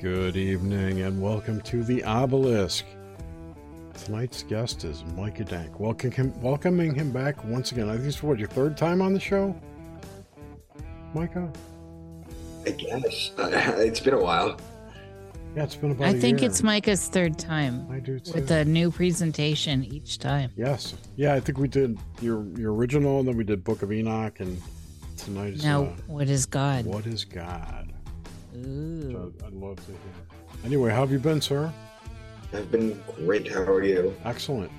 Good evening and welcome to the Obelisk. Tonight's guest is Micah Dank. Welcome him, welcoming him back once again. I think it's what your third time on the show, Micah. I guess uh, it's been a while. Yeah, it's been about. I a think year. it's Micah's third time I do too. with a new presentation each time. yes, yeah. I think we did your your original, and then we did Book of Enoch, and tonight is Now, uh, what is God? what is God? Ooh. I'd love to hear. Anyway, how have you been, sir? I've been great. How are you? Excellent.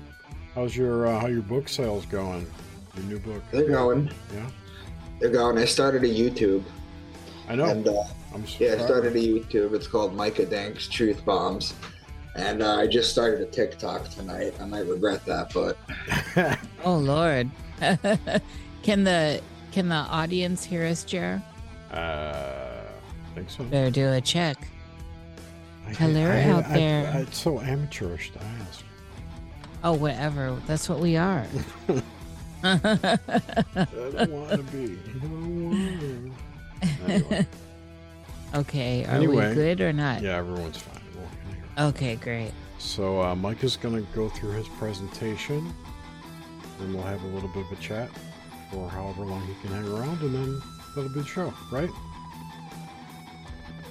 How's your uh, how your book sales going? Your new book? They're going. Yeah, They're going. I started a YouTube, I know. and uh, I'm so yeah, I started a YouTube. It's called Micah Dank's Truth Bombs, and uh, I just started a TikTok tonight. I might regret that, but Oh Lord. can the can the audience hear us, Jer? uh, think so. Better do a check. I- Hello I- out I- there. It's so amateurish to ask. Oh, whatever. That's what we are. I don't want to be. I don't want Anyway, okay. Are Anyway, we good or not? yeah, everyone's fine. Okay, great. So uh, Mike is going to go through his presentation, and we'll have a little bit of a chat for however long he can hang around, and then that'll be the show, right?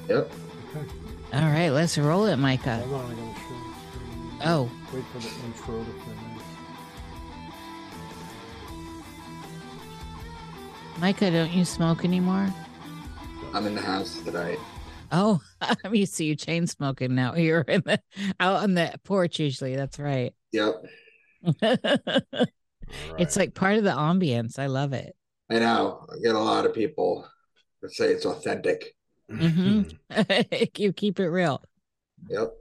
Yep. Okay. All right, let's roll it, Micah. Hold on, I gotta share the screen. Oh, Wait for the intro to finish. Micah, don't you smoke anymore? I'm in the house tonight. Oh, I'm used to you chain smoking now. You're in the out on the porch usually. That's right. Yep. All It's like part of the ambience. I love it. I know. I get a lot of people that say it's authentic. Mhm. you keep it real. Yep.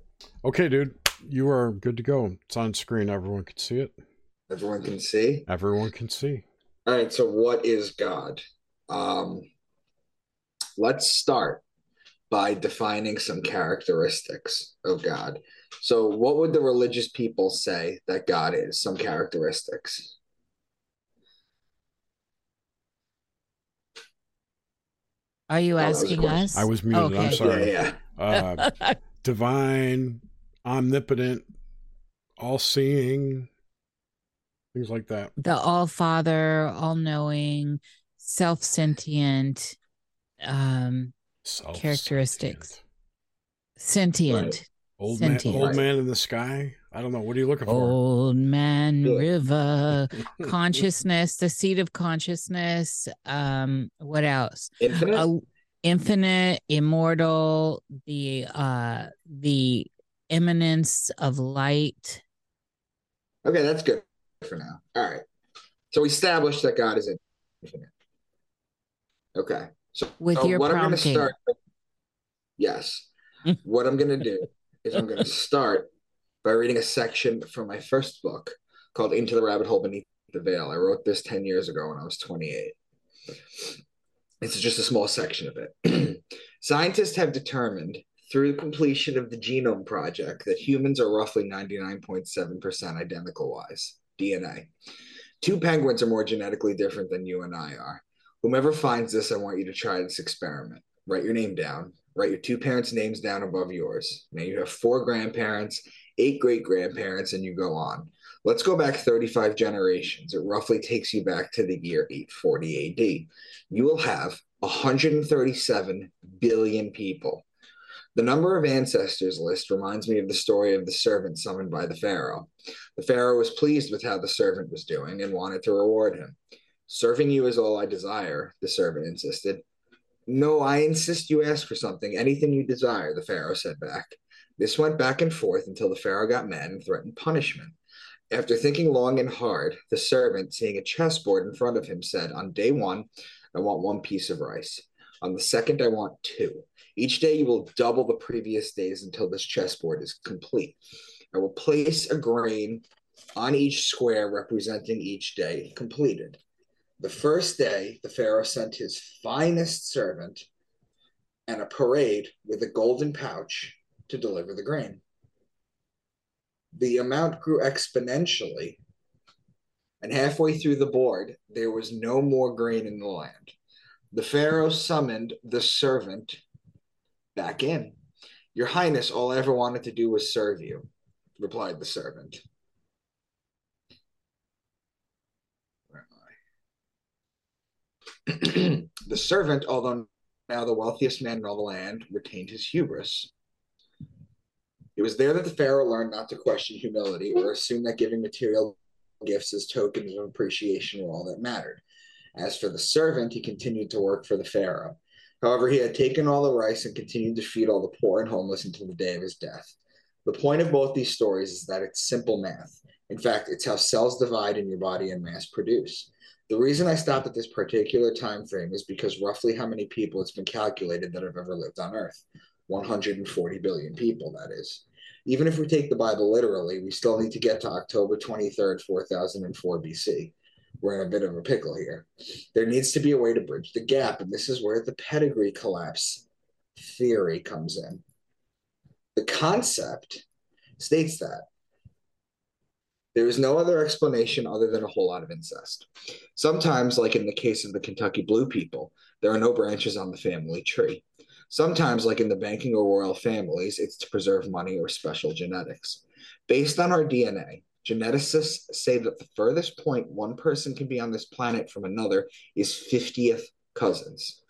okay, dude, you are good to go. It's on screen. Everyone can see it. Everyone can see. Everyone can see. All right, so what is God? Um, let's start by defining some characteristics of God. So, what would the religious people say that God is? Some characteristics. Are you that was a asking question. us? I was muted. I'm sorry. Yeah, yeah. Uh, divine, omnipotent, all-seeing, things like that. the all father, all knowing, self sentient, um, Characteristics. sentient. Right. Old man, Sentient. old man in the sky. I don't know. What are you looking for? Old man Yeah. river, consciousness, the seat of consciousness. Um, what else? Infinite. uh, infinite, immortal, the uh the imminence of light. Okay, that's good for now. All right. So, we established that God is infinite. Okay. So, With so your what I'm going to prompting. start. Yes. what I'm going to do is I'm going to start by reading a section from my first book called Into the Rabbit Hole Beneath the Veil. I wrote this 10 years ago when I was 28. This is just a small section of it. Scientists have determined through the completion of the Genome Project that humans are roughly 99.7% identical wise, DNA. Two penguins are more genetically different than you and I are. Whomever finds this, I want you to try this experiment. Write your name down. Write your two parents' names down above yours. Now you have four grandparents, eight great grandparents, and you go on. Let's go back 35 generations. It roughly takes you back to the year 840 AD. You will have 137 billion people. The number of ancestors list reminds me of the story of the servant summoned by the Pharaoh. The Pharaoh was pleased with how the servant was doing and wanted to reward him. Serving you is all I desire, the servant insisted. No, I insist you ask for something, anything you desire, the Pharaoh said back. This went back and forth until the Pharaoh got mad and threatened punishment. After thinking long and hard, the servant, seeing a chessboard in front of him, said, On day one, I want one piece of rice. On the second, I want two. Each day, you will double the previous days until this chessboard is complete. I will place a grain on each square representing each day completed. The first day, the Pharaoh sent his finest servant and a parade with a golden pouch to deliver the grain. The amount grew exponentially, and halfway through the board, there was no more grain in the land. The Pharaoh summoned the servant back in. Your Highness, all I ever wanted to do was serve you, replied the servant. Where am I? the servant, although now the wealthiest man in all the land, retained his hubris. It was there that the Pharaoh learned not to question humility or assume that giving material gifts as tokens of appreciation were all that mattered. As for the servant, he continued to work for the Pharaoh. However, he had taken all the rice and continued to feed all the poor and homeless until the day of his death. The point of both these stories is that it's simple math. In fact, it's how cells divide in your body and mass produce. The reason I stopped at this particular time frame is because roughly how many people it's been calculated that have ever lived on Earth. 140 billion people, that is. Even if we take the Bible literally, we still need to get to October 23rd, 4004 BC. We're in a bit of a pickle here. There needs to be a way to bridge the gap, and this is where the pedigree collapse theory comes in. The concept states that there is no other explanation other than a whole lot of incest. Sometimes, like in the case of the Kentucky Blue people, there are no branches on the family tree. Sometimes, like in the banking or royal families, it's to preserve money or special genetics. Based on our DNA, geneticists say that the furthest point one person can be on this planet from another is 50th cousins.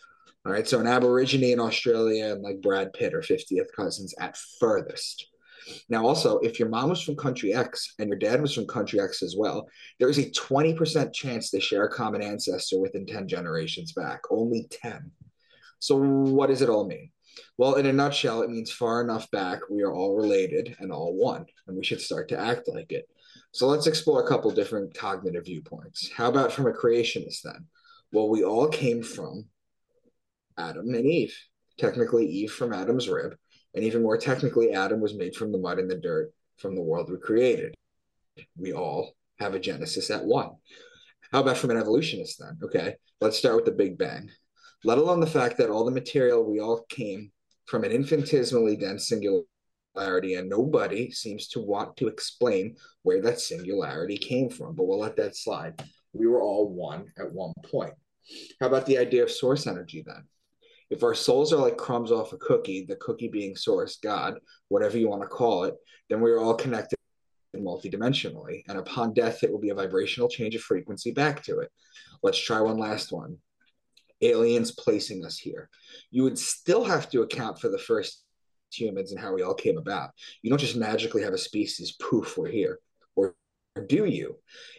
All right, so an Aborigine in Australia and like Brad Pitt are 50th cousins at furthest. Now, also, if your mom was from country X and your dad was from country X as well, there is a 20% chance they share a common ancestor within 10 generations back. Only 10. So, what does it all mean? Well, in a nutshell, it means far enough back we are all related and all one, and we should start to act like it. So, let's explore a couple different cognitive viewpoints. How about from a creationist then? Well, we all came from Adam and Eve. Technically, Eve from Adam's rib, and even more technically, Adam was made from the mud and the dirt from the world we created. We all have a genesis at one. How about from an evolutionist then? Okay, let's start with the Big Bang let alone the fact that all the material we all came from an infinitesimally dense singularity, and nobody seems to want to explain where that singularity came from. But we'll let that slide. We were all one at one point. How about the idea of source energy then? If our souls are like crumbs off a cookie, the cookie being source, God, whatever you want to call it, then we are all connected multidimensionally. And upon death, it will be a vibrational change of frequency back to it. Let's try one last one aliens placing us here. You would still have to account for the first humans and how we all came about. You don't just magically have a species, poof, we're here. Or do you?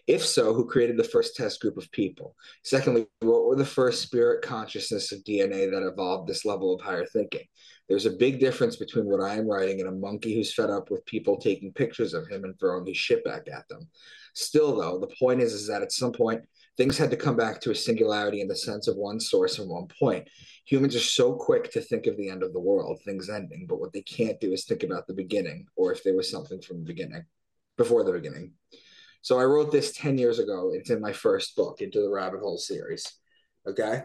If so, who created the first test group of people? Secondly, what were the first spirit consciousness of DNA that evolved this level of higher thinking? There's a big difference between what I am writing and a monkey who's fed up with people taking pictures of him and throwing his shit back at them. Still, though, the point is, is that at some point, things had to come back to a singularity in the sense of one source and one point. Humans are so quick to think of the end of the world, things ending, but what they can't do is think about the beginning or if there was something from the beginning, before the beginning. So I wrote this 10 years ago. It's in my first book, Into the Rabbit Hole series. Okay.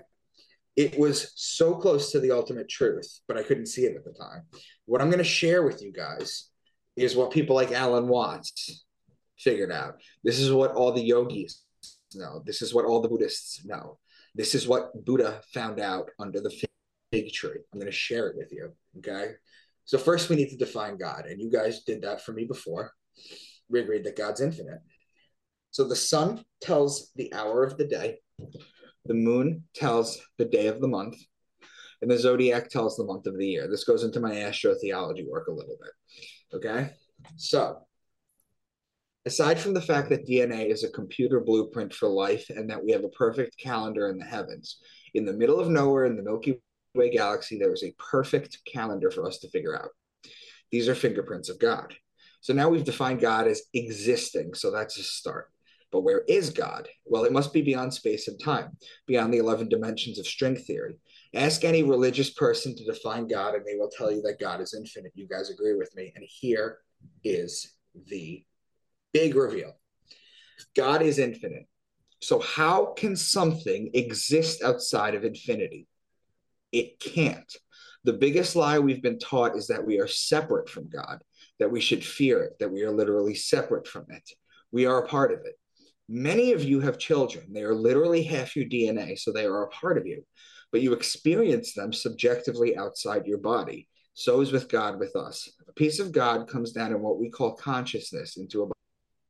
It was so close to the ultimate truth, but I couldn't see it at the time. What I'm going to share with you guys is what people like Alan Watts figured out. This is what all the yogis know. This is what all the Buddhists know. This is what Buddha found out under the fig tree. I'm going to share it with you. Okay. So, first, we need to define God. And you guys did that for me before. We agreed that God's infinite. So, the sun tells the hour of the day, the moon tells the day of the month, and the zodiac tells the month of the year. This goes into my astrotheology work a little bit. Okay. So, aside from the fact that DNA is a computer blueprint for life and that we have a perfect calendar in the heavens, in the middle of nowhere in the Milky Way galaxy, there is a perfect calendar for us to figure out. These are fingerprints of God. So now we've defined God as existing. So that's a start. But where is God? Well, it must be beyond space and time, beyond the 11 dimensions of string theory. Ask any religious person to define God, and they will tell you that God is infinite. You guys agree with me. And here is the Big reveal. God is infinite. So, how can something exist outside of infinity? It can't. The biggest lie we've been taught is that we are separate from God, that we should fear it, that we are literally separate from it. We are a part of it. Many of you have children. They are literally half your DNA, so they are a part of you, but you experience them subjectively outside your body. So is with God with us. A piece of God comes down in what we call consciousness into a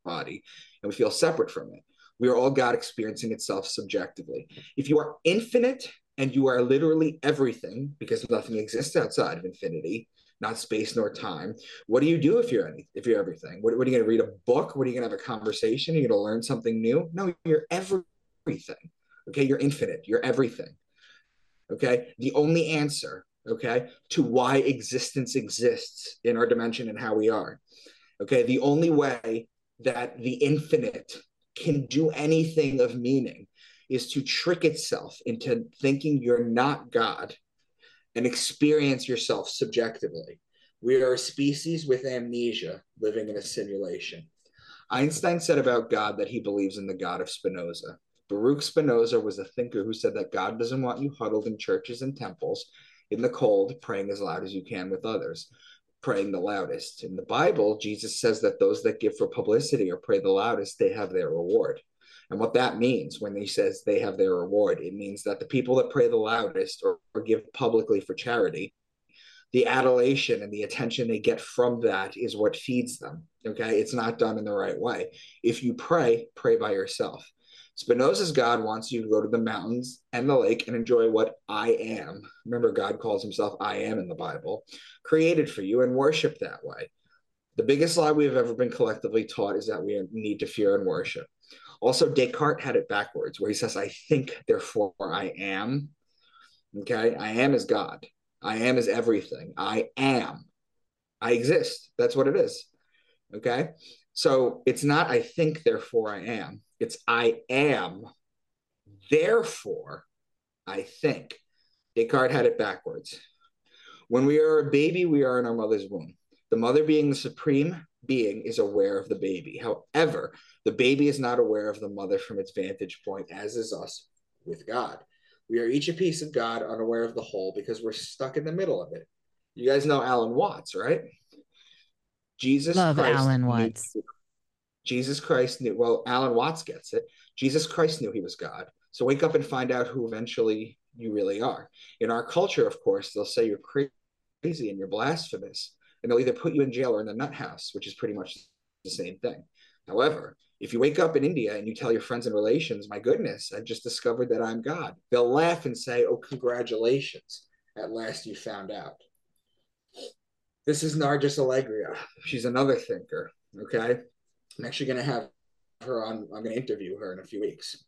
body, and we feel separate from it. We are all God experiencing itself subjectively. If you are infinite and you are literally everything, because nothing exists outside of infinity, not space nor time. What do you do if you're any, if you're everything? What, what are you going to read a book? What are you going to have a conversation? Are you going to learn something new? No, you're everything. Okay, you're infinite. You're everything. Okay, the only answer, okay, to why existence exists in our dimension and how we are. Okay, the only way that the infinite can do anything of meaning is to trick itself into thinking you're not God and experience yourself subjectively. We are a species with amnesia living in a simulation. Einstein said about God that he believes in the God of Spinoza. Baruch Spinoza was a thinker who said that God doesn't want you huddled in churches and temples in the cold, praying as loud as you can with others, praying the loudest. In the Bible, Jesus says that those that give for publicity or pray the loudest, they have their reward. And what that means when he says they have their reward, it means that the people that pray the loudest or, or give publicly for charity, the adulation and the attention they get from that is what feeds them. Okay. It's not done in the right way. If you pray, pray by yourself. Spinoza's God wants you to go to the mountains and the lake and enjoy what I am. Remember, God calls himself I am in the Bible, created for you and worship that way. The biggest lie we have ever been collectively taught is that we need to fear and worship. Also, Descartes had it backwards, where he says, I think, therefore I am. Okay. I am is God. I am is everything. I am. I exist. That's what it is. Okay. So it's not I think, therefore I am. It's I am, therefore I think. Descartes had it backwards. When we are a baby, we are in our mother's womb. The mother, being the supreme being, is aware of the baby. However, the baby is not aware of the mother from its vantage point, as is us with God. We are each a piece of God, unaware of the whole, because we're stuck in the middle of it. You guys know Alan Watts, right? Jesus Love Christ Alan Watts. Jesus Christ knew, well, Alan Watts gets it. Jesus Christ knew he was God. So wake up and find out who eventually you really are. In our culture, of course, they'll say you're crazy and you're blasphemous, and they'll either put you in jail or in the nut house, which is pretty much the same thing. However, if you wake up in India and you tell your friends and relations, my goodness, I just discovered that I'm God, they'll laugh and say, oh, congratulations. At last you found out. This is Nargis Allegria. She's another thinker. Okay. I'm actually going to have her on, I'm going to interview her in a few weeks.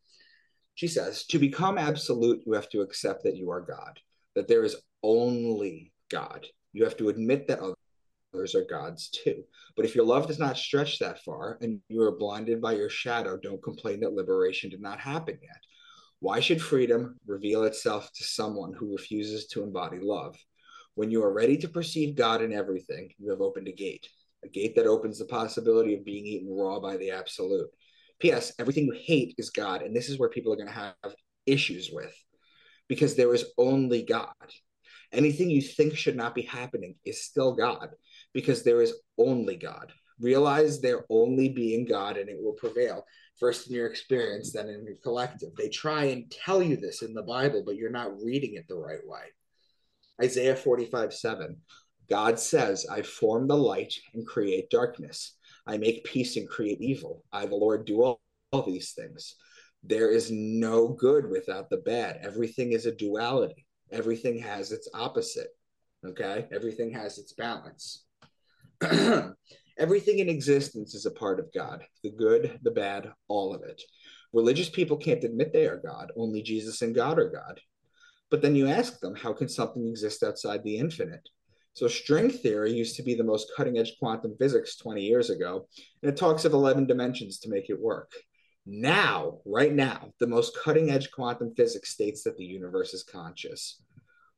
She says, to become absolute, you have to accept that you are God, that there is only God. You have to admit that others are gods too. But if your love does not stretch that far and you are blinded by your shadow, don't complain that liberation did not happen yet. Why should freedom reveal itself to someone who refuses to embody love? When you are ready to perceive God in everything, you have opened a gate, a gate that opens the possibility of being eaten raw by the absolute. P.S. Everything you hate is God, and this is where people are going to have issues with because there is only God. Anything you think should not be happening is still God because there is only God. Realize there only being God and it will prevail. First in your experience, then in your collective. They try and tell you this in the Bible, but you're not reading it the right way. Isaiah 45 7. God says, I form the light and create darkness. I make peace and create evil. I, the Lord, do all, all these things. There is no good without the bad. Everything is a duality, everything has its opposite. Okay. Everything has its balance. Everything in existence is a part of God the good, the bad, all of it. Religious people can't admit they are God, only Jesus and God are God. But then you ask them, how can something exist outside the infinite? So, string theory used to be the most cutting edge quantum physics 20 years ago, and it talks of 11 dimensions to make it work. Now, right now, the most cutting edge quantum physics states that the universe is conscious.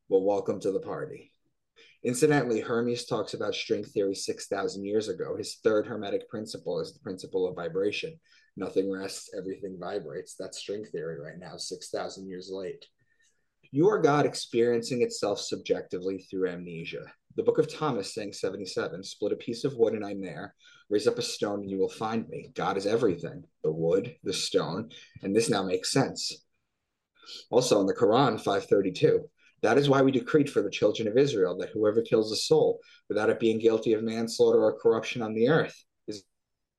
Well, welcome to the party. Incidentally, Hermes talks about string theory 6,000 years ago. His third hermetic principle is the principle of vibration. Nothing rests, everything vibrates. That's string theory right now, 6,000 years late. You are God experiencing itself subjectively through amnesia. The book of Thomas, saying 77, split a piece of wood and I'm there, raise up a stone and you will find me. God is everything the wood, the stone, and this now makes sense. Also in the Quran, 532, That is why we decreed for the children of Israel that whoever kills a soul without it being guilty of manslaughter or corruption on the earth is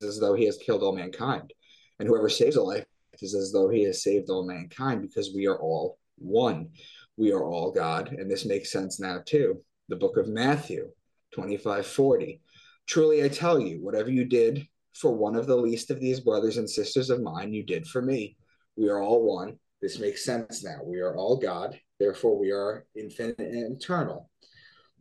as though he has killed all mankind. And whoever saves a life is as though he has saved all mankind because we are all one. We are all God. And this makes sense now too. The book of Matthew 25 40. Truly I tell you, whatever you did for one of the least of these brothers and sisters of mine, you did for me. We are all one. This makes sense now. We are all God. Therefore, we are infinite and eternal.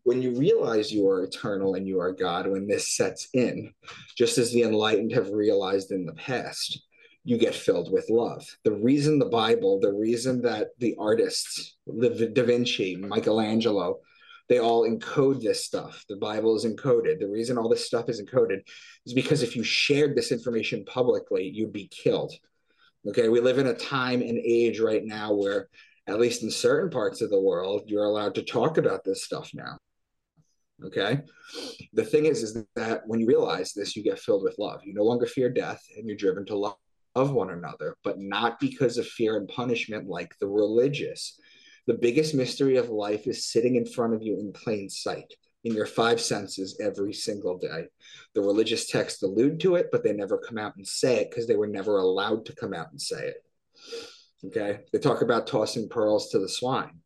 When you realize you are eternal and you are God, when this sets in, just as the enlightened have realized in the past, you get filled with love. The reason the Bible, the reason that the artists, the Da Vinci, Michelangelo, they all encode this stuff. The Bible is encoded. The reason all this stuff is encoded is because if you shared this information publicly, you'd be killed. Okay, we live in a time and age right now where, at least in certain parts of the world, you're allowed to talk about this stuff now. Okay, the thing is, is that when you realize this, you get filled with love. You no longer fear death, and you're driven to love one another, but not because of fear and punishment like the religious. The biggest mystery of life is sitting in front of you in plain sight, in your five senses every single day. The religious texts allude to it, but they never come out and say it because they were never allowed to come out and say it. Okay. They talk about tossing pearls to the swine.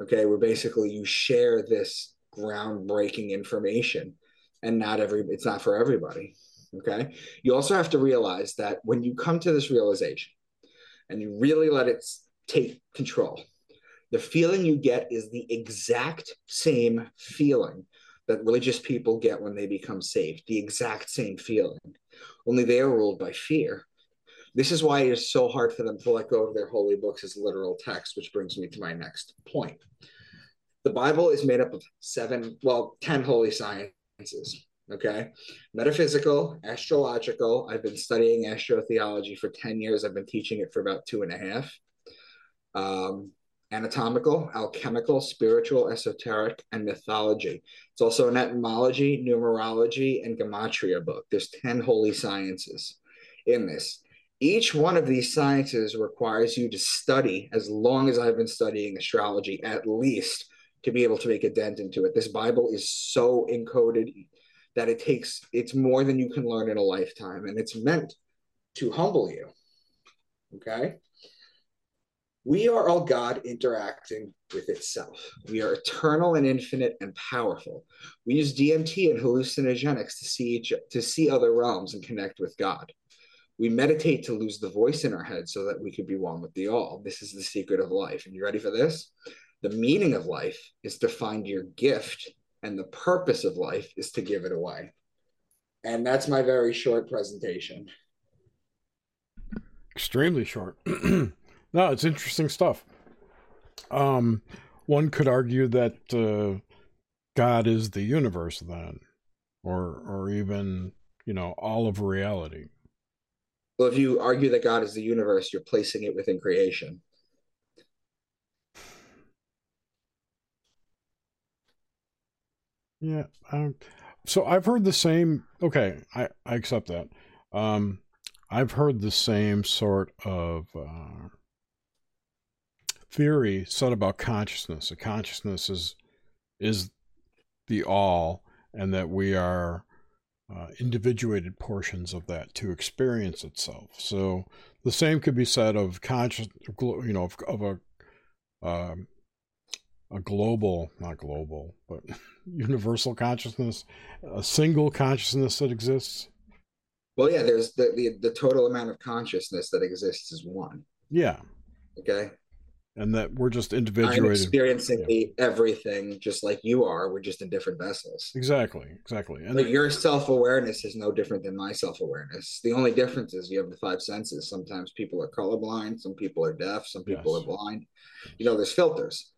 Okay. Where basically you share this groundbreaking information and not every, it's not for everybody. Okay. You also have to realize that when you come to this realization and you really let it take control, the feeling you get is the exact same feeling that religious people get when they become saved, the exact same feeling. Only they are ruled by fear. This is why it is so hard for them to let go of their holy books as literal text, which brings me to my next point. The Bible is made up of seven, well, 10 holy sciences. Okay. Metaphysical, astrological. I've been studying astrotheology for 10 years. I've been teaching it for about two and a half. Um, anatomical, alchemical, spiritual, esoteric, and mythology. It's also an etymology, numerology, and gematria book. There's 10 holy sciences in this. Each one of these sciences requires you to study, as long as I've been studying astrology, at least to be able to make a dent into it. This Bible is so encoded that it takes, it's more than you can learn in a lifetime, and it's meant to humble you. Okay? We are all God interacting with itself. We are eternal and infinite and powerful. We use DMT and hallucinogenics to see each, to see other realms and connect with God. We meditate to lose the voice in our head so that we could be one with the all. This is the secret of life. And you ready for this? The meaning of life is to find your gift, and the purpose of life is to give it away. And that's my very short presentation. Extremely short. No, it's interesting stuff. Um, one could argue that uh, God is the universe, then, or or even you know all of reality. Well, if you argue that God is the universe, you're placing it within creation. Yeah. Um, so I've heard the same. Okay, I I accept that. Um, I've heard the same sort of uh, theory said about consciousness. A consciousness is is the all, and that we are uh, individuated portions of that to experience itself. So the same could be said of conscious, you know, of, of a um, a global, not global, but universal consciousness, a single consciousness that exists. Well, yeah, there's the, the the total amount of consciousness that exists is one. Yeah. Okay and that we're just individuated. I'm experiencing yeah. everything just like you are. We're just in different vessels. Exactly, exactly. And like your self awareness is no different than my self awareness. The only difference is you have the five senses. Sometimes people are colorblind, some people are deaf, some people yes. are blind. You know, there's filters.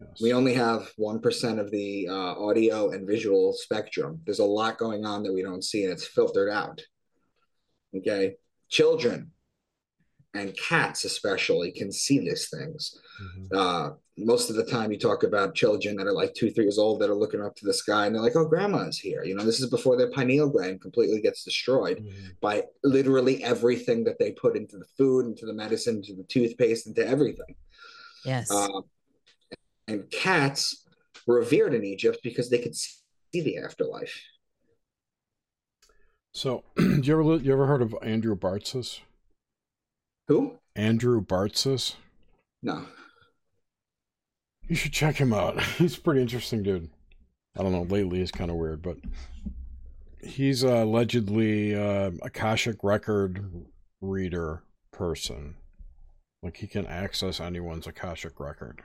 Yes. We only have 1% of the uh, audio and visual spectrum. There's a lot going on that we don't see, and it's filtered out. Okay. Children, and cats especially can see these things. Mm-hmm. Uh, most of the time, you talk about children that are like two, three years old that are looking up to the sky and they're like, "Oh, grandma's here." You know, this is before their pineal gland completely gets destroyed mm-hmm. by literally everything that they put into the food, into the medicine, into the toothpaste, into everything. Yes. Uh, and cats were revered in Egypt because they could see the afterlife. So, do you ever you ever heard of Andrew Bartzis? Who? Andrew Bartzis. No. You should check him out. He's a pretty interesting dude. I don't know. Lately, he's kind of weird, but he's uh, allegedly uh, Akashic record reader person. Like he can access anyone's Akashic record.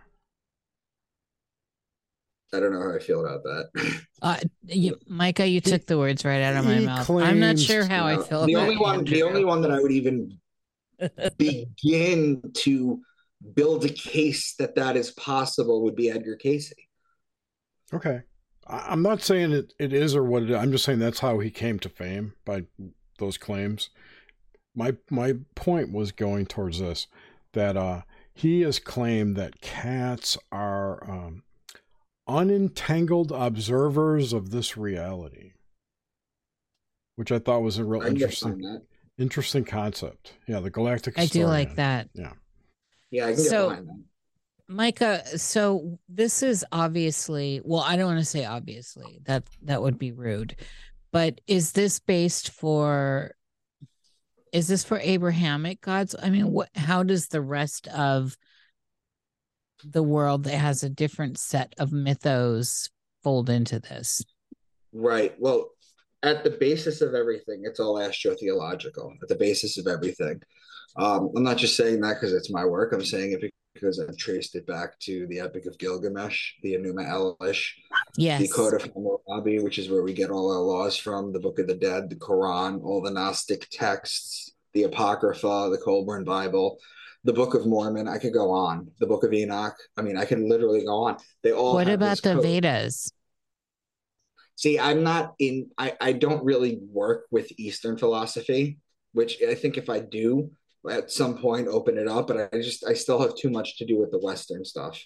I don't know how I feel about that. Uh, you, Micah, you took the words right out of my he mouth. I'm not sure how I No, feel the about only one, the only one that I would even begin to build a case that that is possible would be Edgar Cayce. Okay. I'm not saying it, it is or what it is. I'm just saying that's how he came to fame by those claims. My my point was going towards this that uh, he has claimed that cats are um, unentangled observers of this reality, which I thought was a real I interesting that. Interesting concept. Yeah, the galactic. I do like that. Yeah, Yeah, I can So- Micah, so this is obviously well, I don't want to say obviously. That that would be rude. But is this based for is this for Abrahamic gods? I mean, what how does the rest of the world that has a different set of mythos fold into this? Right. Well, at the basis of everything, it's all astrotheological. At the basis of everything. Um, I'm not just saying that because it's my work. I'm saying it because I've traced it back to the Epic of Gilgamesh, the Enuma Elish, Yes. the Code of Hammurabi, which is where we get all our laws from, the Book of the Dead, the Quran, all the Gnostic texts, the Apocrypha, the Kolbrin Bible, the Book of Mormon. I could go on. The Book of Enoch. I mean, I can literally go on. They all. What about the code. Vedas? See, I'm not in. I I don't really work with Eastern philosophy, which I think if I do at some point open it up, but I just I still have too much to do with the Western stuff.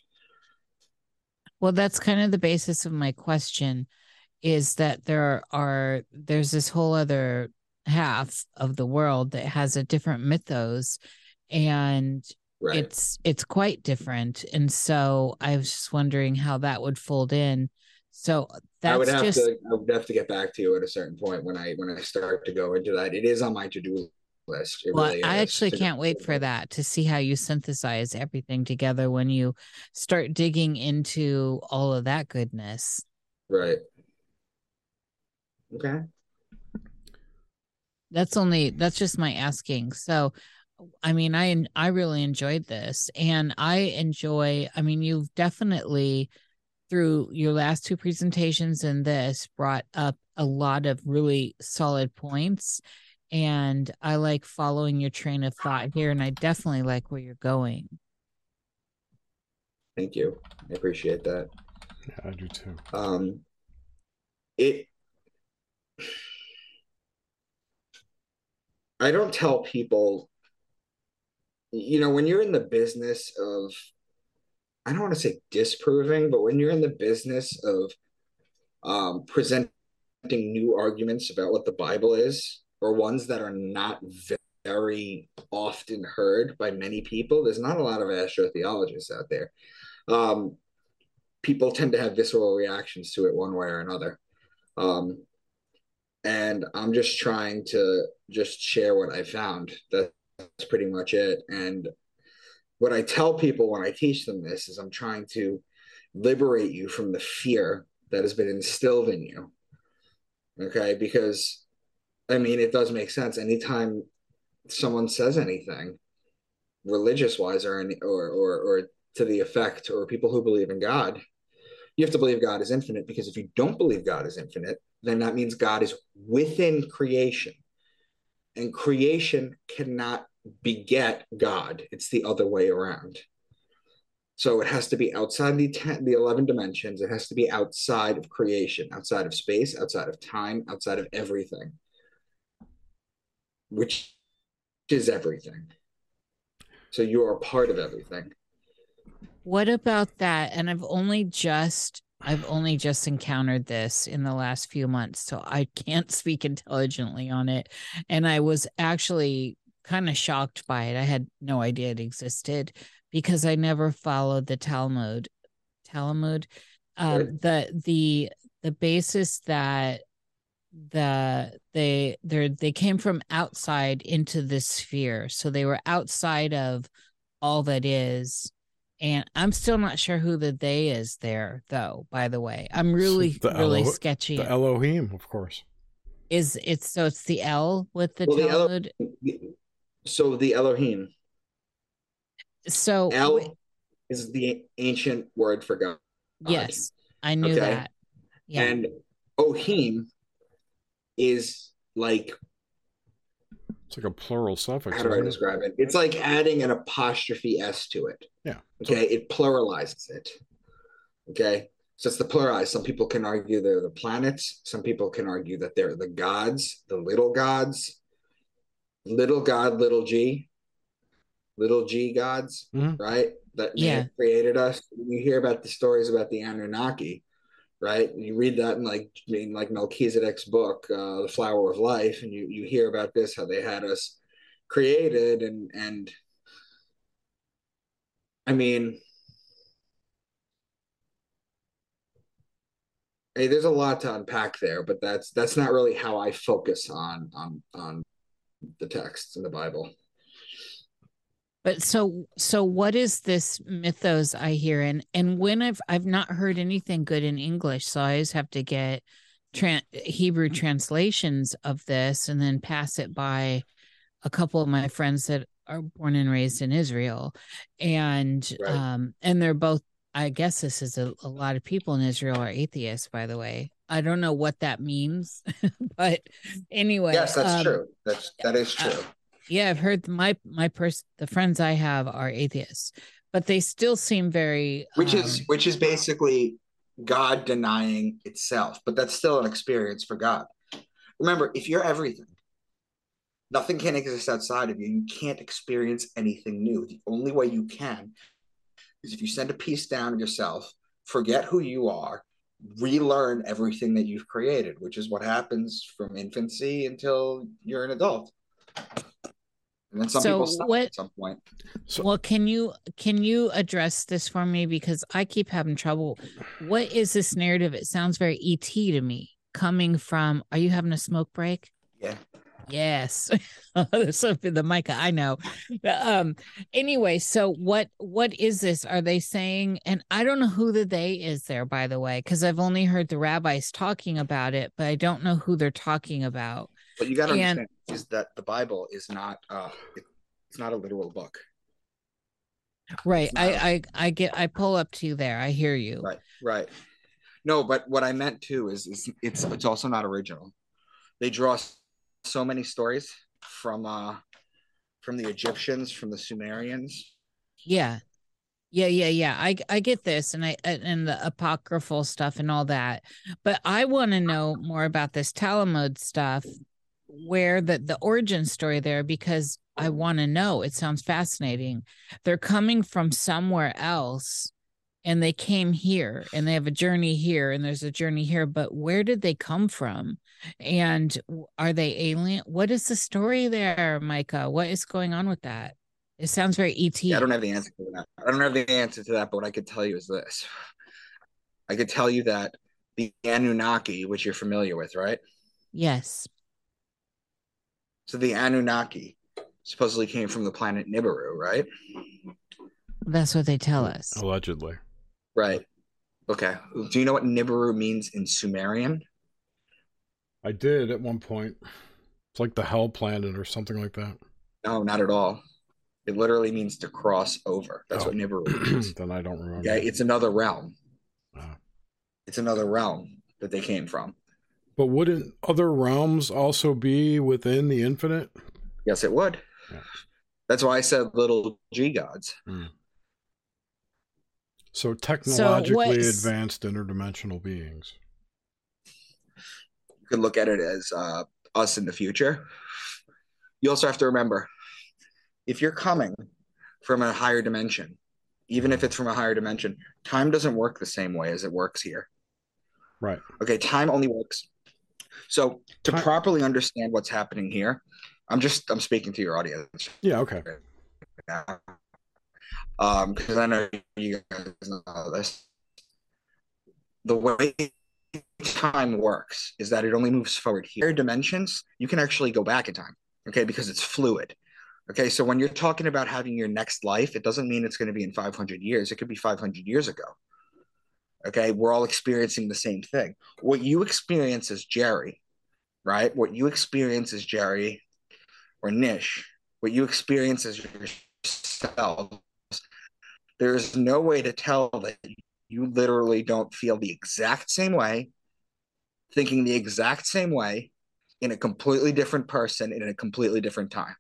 Well, that's kind of the basis of my question is that there are there's this whole other half of the world that has a different mythos and Right. it's it's quite different and so i was just wondering how that would fold in so uh, I would have just to I would have to get back to you at a certain point when I when I start to go into that. It is on my to do list. It well really i actually can't wait for that to see how you synthesize everything together when you start digging into all of that goodness Right. Okay. that's only that's just my asking so i mean i i really enjoyed this and i enjoy i mean you've definitely through your last two presentations and this brought up a lot of really solid points and i like following your train of thought here and i definitely like where you're going Thank you. I appreciate that. Yeah, I do too. um it i don't tell people you know when you're in the business of i don't want to say disproving but when you're in the business of um presenting new arguments about what the bible is or ones that are not very often heard by many people there's not a lot of astrotheologists out there um people tend to have visceral reactions to it one way or another. Um, and I'm just trying to just share what I found. That's pretty much it. And what I tell people when I teach them this is I'm trying to liberate you from the fear that has been instilled in you. Okay. Because I mean, it does make sense. Anytime someone says anything religious wise or, any, or, or, or to the effect, or people who believe in God, you have to believe God is infinite because if you don't believe God is infinite, then that means God is within creation. And creation cannot beget God. It's the other way around. So it has to be outside the 10, the 11 dimensions. It has to be outside of creation, outside of space, outside of time, outside of everything, which is everything. So you are part of everything. What about that? And I've only just I've only just encountered this in the last few months, so I can't speak intelligently on it. And I was actually kind of shocked by it. I had no idea it existed because I never followed the Talmud Talmud. Um, the the the basis that the they they they came from outside into this sphere, so they were outside of all that is. And I'm still not sure who the they is there, though. By the way, I'm really the really Elo- sketchy. The Elohim, of course. is it's so it's the L with the Well, the Elo- Talmud. So the Elohim, so El is the ancient word for God. yes, I knew Okay. that. Yeah. And Ohim is like It's like a plural suffix. how do I isn't it? describe it? It's like adding an apostrophe s to it. Yeah. Okay, it pluralizes it. Okay, so it's the pluralize. Some people can argue they're the planets. Some people can argue that they're the gods, the little gods, little god, little g, little g gods, Mhm. right? That Yeah. created us. You hear about the stories about the Anunnaki, right? You read that in like in like Melchizedek's book, uh, The Flower of Life, and you you hear about this how they had us created and and I mean hey there's a lot to unpack there but that's that's not really how I focus on on on the texts in the Bible But so so what is this mythos I hear and and when I've I've not heard anything good in English, so I always have to get tran Hebrew translations of this and then pass it by a couple of my friends that are born and raised in Israel. And Right. um and they're both I guess this is a, a lot of people in Israel are atheists, by the way. I don't know what that means, but anyway. yes that's um, true that's that is uh, true yeah i've heard my my person the friends i have are atheists but they still seem very which is um, which is basically God denying itself, but that's still an experience for God. Remember, if you're everything, nothing can exist outside of you. You can't experience anything new. The only way you can is if you send a piece down of yourself, forget who you are, relearn everything that you've created, which is what happens from infancy until you're an adult. And then some So people stop what- at some point. So, well can you can you address this for me because i keep having trouble what is this narrative it sounds very et to me coming from are you having a smoke break Yeah. Yes. so the Micah, I know. Um anyway, so what what is this? Are they saying and I don't know who the they is there by the way, because I've only heard the rabbis talking about it, but I don't know who they're talking about. But you got to And- understand is that the Bible is not uh it, it's not a literal book. Right. I. I I get I pull up to you there. I hear you. Right. Right. No, but what I meant too is, is it's it's also not original. They draw so many stories from uh from the Egyptians, from the Sumerians. Yeah. Yeah, yeah, yeah. I I get this and I and the apocryphal stuff and all that. But I want to know more about this Talmud stuff, where the the origin story there because I want to know. It sounds fascinating. They're coming from somewhere else and they came here and they have a journey here and there's a journey here, but where did they come from? And are they alien? What is the story there, Micah? What is going on with that? It sounds very ET. Yeah, I don't have the answer to that. I don't have the answer to that, but what I could tell you is this. I could tell you that the Anunnaki, which you're familiar with, right? Yes. So the Anunnaki supposedly came from the planet Nibiru, right? That's what they tell us. allegedly. Right. Okay. Do you know what Nibiru means in Sumerian? I did at one point. It's like the Hell Planet or something like that. No, not at all. It literally means to cross over. That's Oh. what Nibiru means. then I don't remember. Yeah, it's another realm. Ah. It's another realm that they came from. But wouldn't other realms also be within the infinite? Yes, it would. Yeah. That's why I said little G gods. So technologically what's- advanced interdimensional beings. You could look at it as uh, us in the future. You also have to remember if you're coming from a higher dimension, even if it's from a higher dimension, time doesn't work the same way as it works here. Right. Okay, time only works. So to Time- properly understand what's happening here, I'm just I'm speaking to your audience Yeah, okay. Now. Um, because I know you guys know this. the way time works is that it only moves forward here dimensions. You can actually go back in time okay because it's fluid okay? So when you're talking about having your next life it doesn't mean it's going to be in 500 years. It could be 500 years ago okay? We're all experiencing the same thing. What you experience as jerry right? What you experience as jerry or nish. What you experience as yourself there's no way to tell that you literally don't feel the exact same way, thinking the exact same way in a completely different person in a completely different time.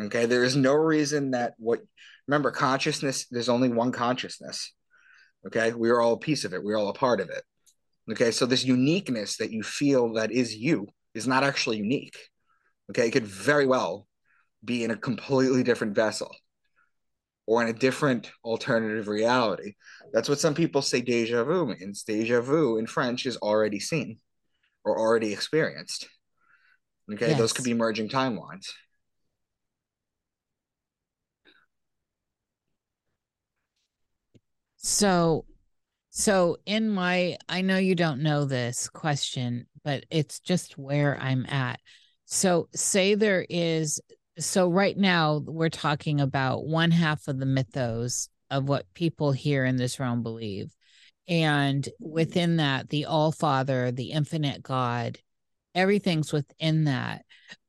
Okay, there is no reason that what remember consciousness, there's only one consciousness. Okay, we are all a piece of it, we're all a part of it. Okay, so this uniqueness that you feel that is you is not actually unique. Okay, it could very well be in a completely different vessel or in a different alternative reality. That's what some people say deja vu means. Deja vu in French is already seen or already experienced. Okay, yes. those could be merging timelines. So, so in my, I know you don't know this question, but it's just where I'm at. So, say there is so right now we're talking about one half of the mythos of what people here in this realm believe. And within that the all father the infinite god everything's within that.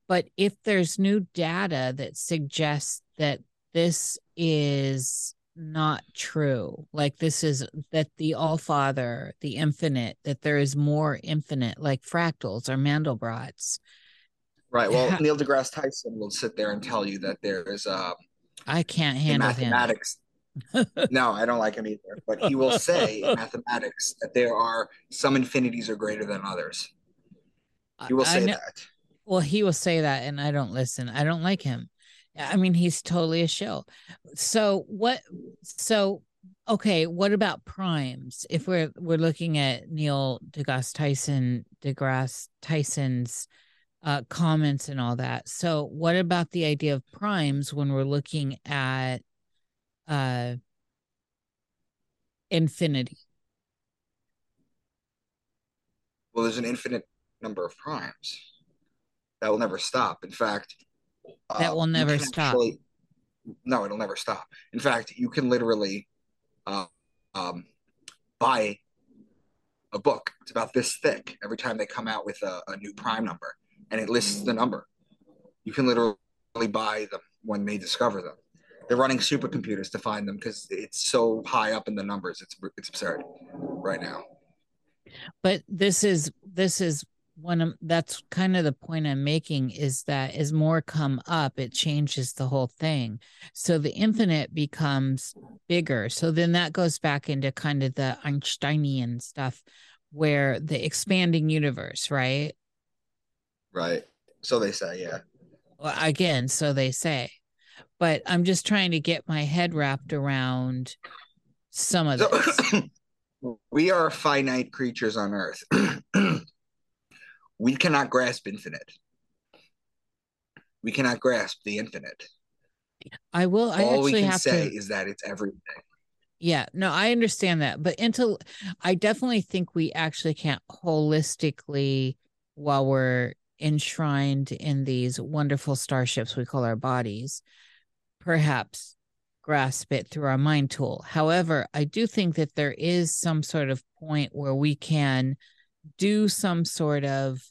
But if there's new data that suggests that this is not true like this is that the all father the infinite that there is more infinite like fractals or mandelbrot's Right. Well, yeah. Neil deGrasse Tyson will sit there and tell you that there is um I can't handle mathematics. no, I don't like him either. But he will say in mathematics that there are some infinities are greater than others. He will say that. Well, he will say that, and I don't listen. I don't like him. I mean, he's totally a shill. So what? So okay, what about primes? If we're we're looking at Neil deGrasse Tyson, deGrasse Tyson's uh, comments and all that. So, what about the idea of primes when we're looking at uh, infinity? Well, there's an infinite number of primes that will never stop. In fact, that uh, will never stop. Actually, no, it'll never stop. In fact, you can literally uh, um, buy a book. It's about this thick every time they come out with a, a new prime number and it lists the number. You can literally buy them when they discover them. They're running supercomputers to find them because it's so high up in the numbers. It's it's absurd right now. But this is this is one of that's kind of the point I'm making is that as more come up, it changes the whole thing. So the infinite becomes bigger. So then that goes back into kind of the Einsteinian stuff where the expanding universe, right? Right. So they say, yeah. Well, again, so they say. But I'm just trying to get my head wrapped around some of so, this. we are finite creatures on earth. we cannot grasp infinite. We cannot grasp the infinite. I will. I All we can say to... is that it's everything. Yeah, no, I understand that, but until I definitely think we actually can't holistically, while we're enshrined in these wonderful starships we call our bodies, perhaps grasp it through our mind tool. However, I do think that there is some sort of point where we can do some sort of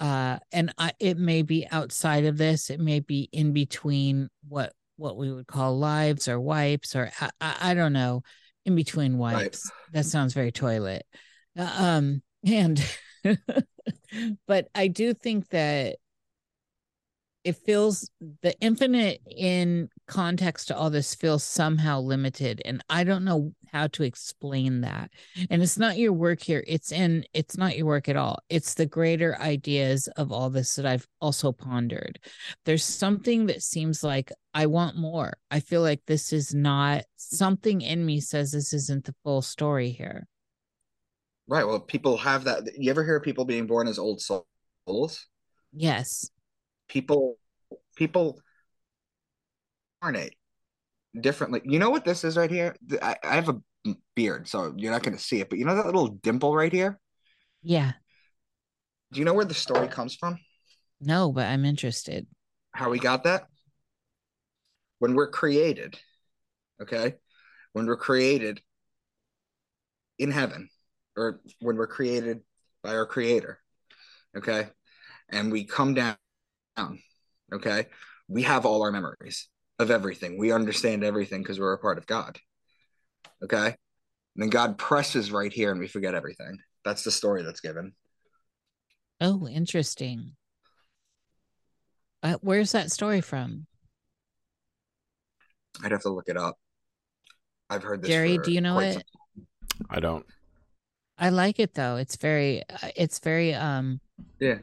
uh and I, it may be outside of this it may be in between what what we would call lives or wipes or i, I, don't know in between wipes right. that sounds very toilet uh, um and but I do think that it feels the infinite in context to all this feels somehow limited and i don't know how to explain that. And it's not your work here it's in it's not your work at all. It's the greater ideas of all this that i've also pondered. There's something that seems like i want more. I feel like this is not something in me says this isn't the full story here Right. Well, people have that. You ever hear of people being born as old souls? Yes. People, people incarnate differently. You know what this is right here? I, I have a beard, so you're not going to see it. But you know that little dimple right here? Yeah. Do you know where the story comes from? No, but I'm interested. How we got that? When we're created, okay? When we're created in heaven, or when we're created by our creator, okay? And we come down, okay? We have all our memories of everything. We understand everything because we're a part of God. Okay. And then God presses right here and we forget everything. That's the story that's given. Oh, interesting. Uh, where's that story from? I'd have to look it up. I've heard this. Jerry, do you know it? I don't. I like it though. It's very, uh, it's very, um, yeah.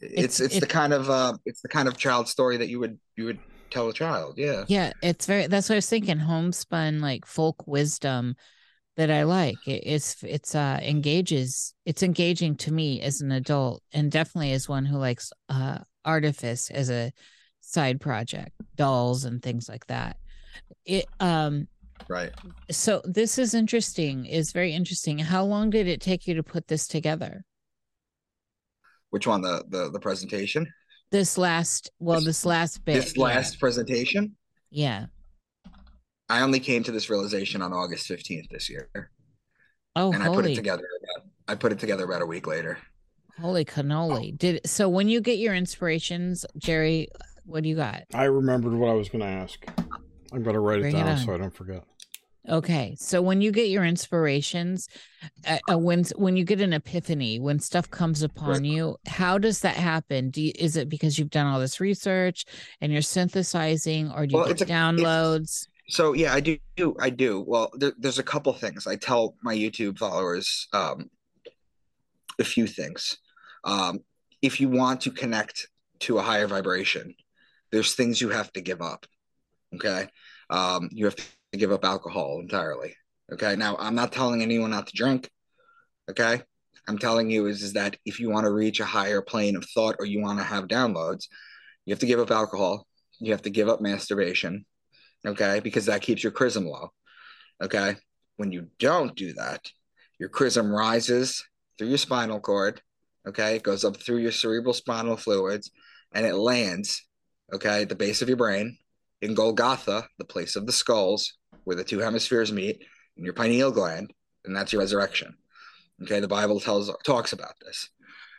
It's it's, it's it, the kind of uh it's the kind of child story that you would you would tell a child. Yeah. Yeah. It's very, that's what I was thinking. Homespun, like folk wisdom that I like. It, it's, it's, uh, engages, it's engaging to me as an adult and definitely as one who likes, uh, artifice as a side project, dolls and things like that. It, um, right. So this is interesting, is very interesting. How long did it take you to put this together? Which one? The, the, the presentation? this last well this, this last bit this last presentation yeah i only came to this realization on august 15th this year oh and holy. i put it together about, i put it together about a week later holy cannoli did so when you get your inspirations jerry what do you got i remembered what i was going to ask i'm going to write Bring it down it so i don't forget Okay, so when you get your inspirations, uh, uh, when when you get an epiphany, when stuff comes upon right. you, how does that happen? Do you, is it because you've done all this research and you're synthesizing, or do you well, get a, downloads? So yeah, I do. I do. Well, there, there's a couple things I tell my YouTube followers. Um, a few things. Um, if you want to connect to a higher vibration, there's things you have to give up. Okay, um, you have to give up alcohol entirely. Okay. Now, I'm not telling anyone not to drink. Okay. I'm telling you is, is that if you want to reach a higher plane of thought or you want to have downloads, you have to give up alcohol. You have to give up masturbation. Okay. Because that keeps your chrism low. Okay. When you don't do that, your chrism rises through your spinal cord. Okay. It goes up through your cerebral spinal fluids and it lands, okay, at the base of your brain in Golgotha, the place of the skulls, where the two hemispheres meet, in your pineal gland, and that's your resurrection. Okay, the Bible tells talks about this.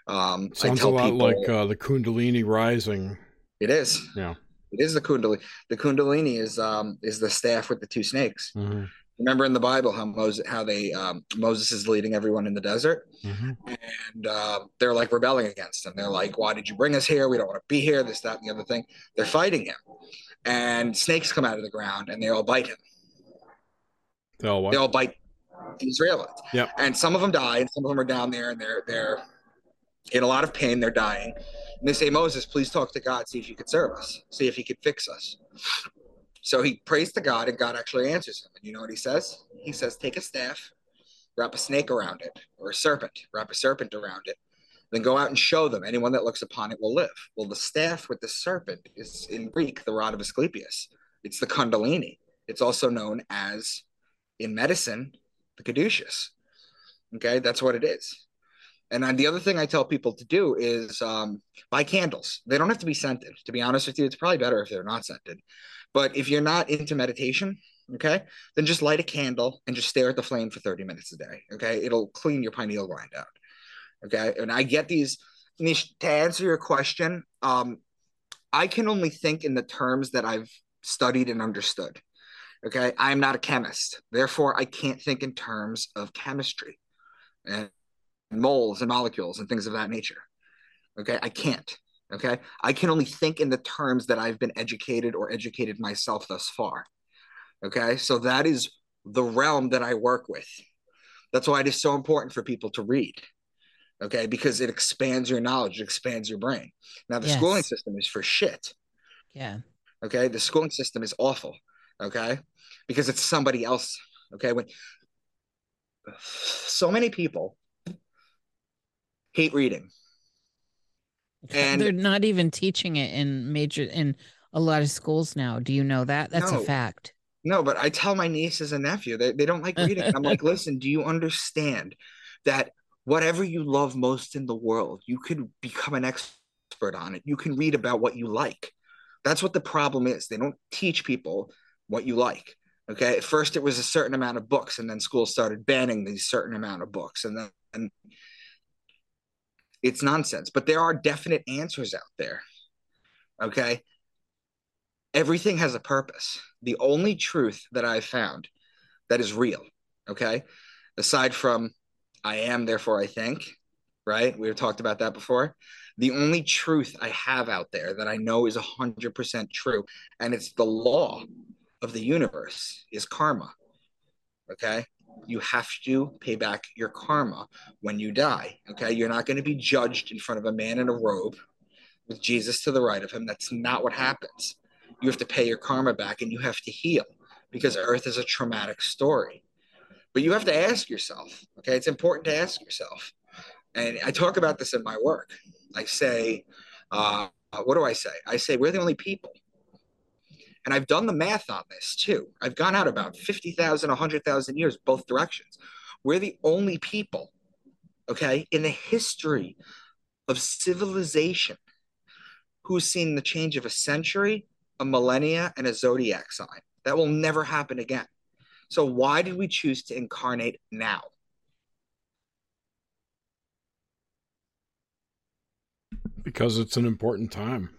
Um, Sounds a lot people, like uh, the Kundalini rising. It is. Yeah. It is the Kundalini. The Kundalini is um, is the staff with the two snakes. Mm-hmm. Remember in the Bible how Moses how they um, Moses is leading everyone in the desert, mm-hmm. and uh, they're like rebelling against him. They're like, "Why did you bring us here? We don't want to be here." This, that, and the other thing. They're fighting him, and snakes come out of the ground and they all bite him. They all, they all bite the Israelites. Yep. And some of them die, and some of them are down there and they're they're in a lot of pain. They're dying, and they say, "Moses, please talk to God, see if you could serve us, see if He could fix us." So he prays to God, and God actually answers him. And you know what he says? He says, "Take a staff, wrap a snake around it, or a serpent, wrap a serpent around it, then go out and show them. Anyone that looks upon it will live. Well, the staff with the serpent is in Greek the rod of Asclepius. It's the Kundalini. It's also known as, in medicine, the caduceus. Okay, that's what it is. And the other thing I tell people to do is um, buy candles. They don't have to be scented. To be honest with you, it's probably better if they're not scented. But if you're not into meditation, okay, then just light a candle and just stare at the flame for 30 minutes a day. Okay, it'll clean your pineal gland out. Okay. And I get these, to answer your question, um, I can only think in the terms that I've studied and understood. Okay. I'm not a chemist. Therefore, I can't think in terms of chemistry and moles and molecules and things of that nature. Okay. I can't. Okay. I can only think in the terms that I've been educated or educated myself thus far. Okay. So that is the realm that I work with. That's why it is so important for people to read okay? Because it expands your knowledge it expands your brain. Now the yes. schooling system is for shit. Yeah. Okay? The schooling system is awful okay? Because it's somebody else okay? When so many people hate reading. And they're not even teaching it in major in a lot of schools now. Do you know that? That's no, a fact. No, but I tell my nieces and nephew they, they don't like reading. I'm like, listen, do you understand that whatever you love most in the world, you could become an expert on it. You can read about what you like. That's what the problem is. They don't teach people what you like. Okay. At first it was a certain amount of books, and then schools started banning these certain amount of books. And then and it's nonsense. But there are definite answers out there. Okay. Everything has a purpose. The only truth that I've found that is real, okay, aside from I am, therefore I think, right? We've talked about that before. The only truth I have out there that I know is 100% true, and it's the law of the universe, is karma. Okay? You have to pay back your karma when you die. Okay? You're not going to be judged in front of a man in a robe with Jesus to the right of him. That's not what happens. You have to pay your karma back and you have to heal because Earth is a traumatic story. But you have to ask yourself, okay? It's important to ask yourself. And I talk about this in my work. I say, uh, what do I say? I say, we're the only people. And I've done the math on this too. I've gone out about 50,000, 100,000 years, both directions. We're the only people, okay, in the history of civilization who's seen the change of a century, a millennia, and a zodiac sign. That will never happen again. So, why did we choose to incarnate now? Because it's an important time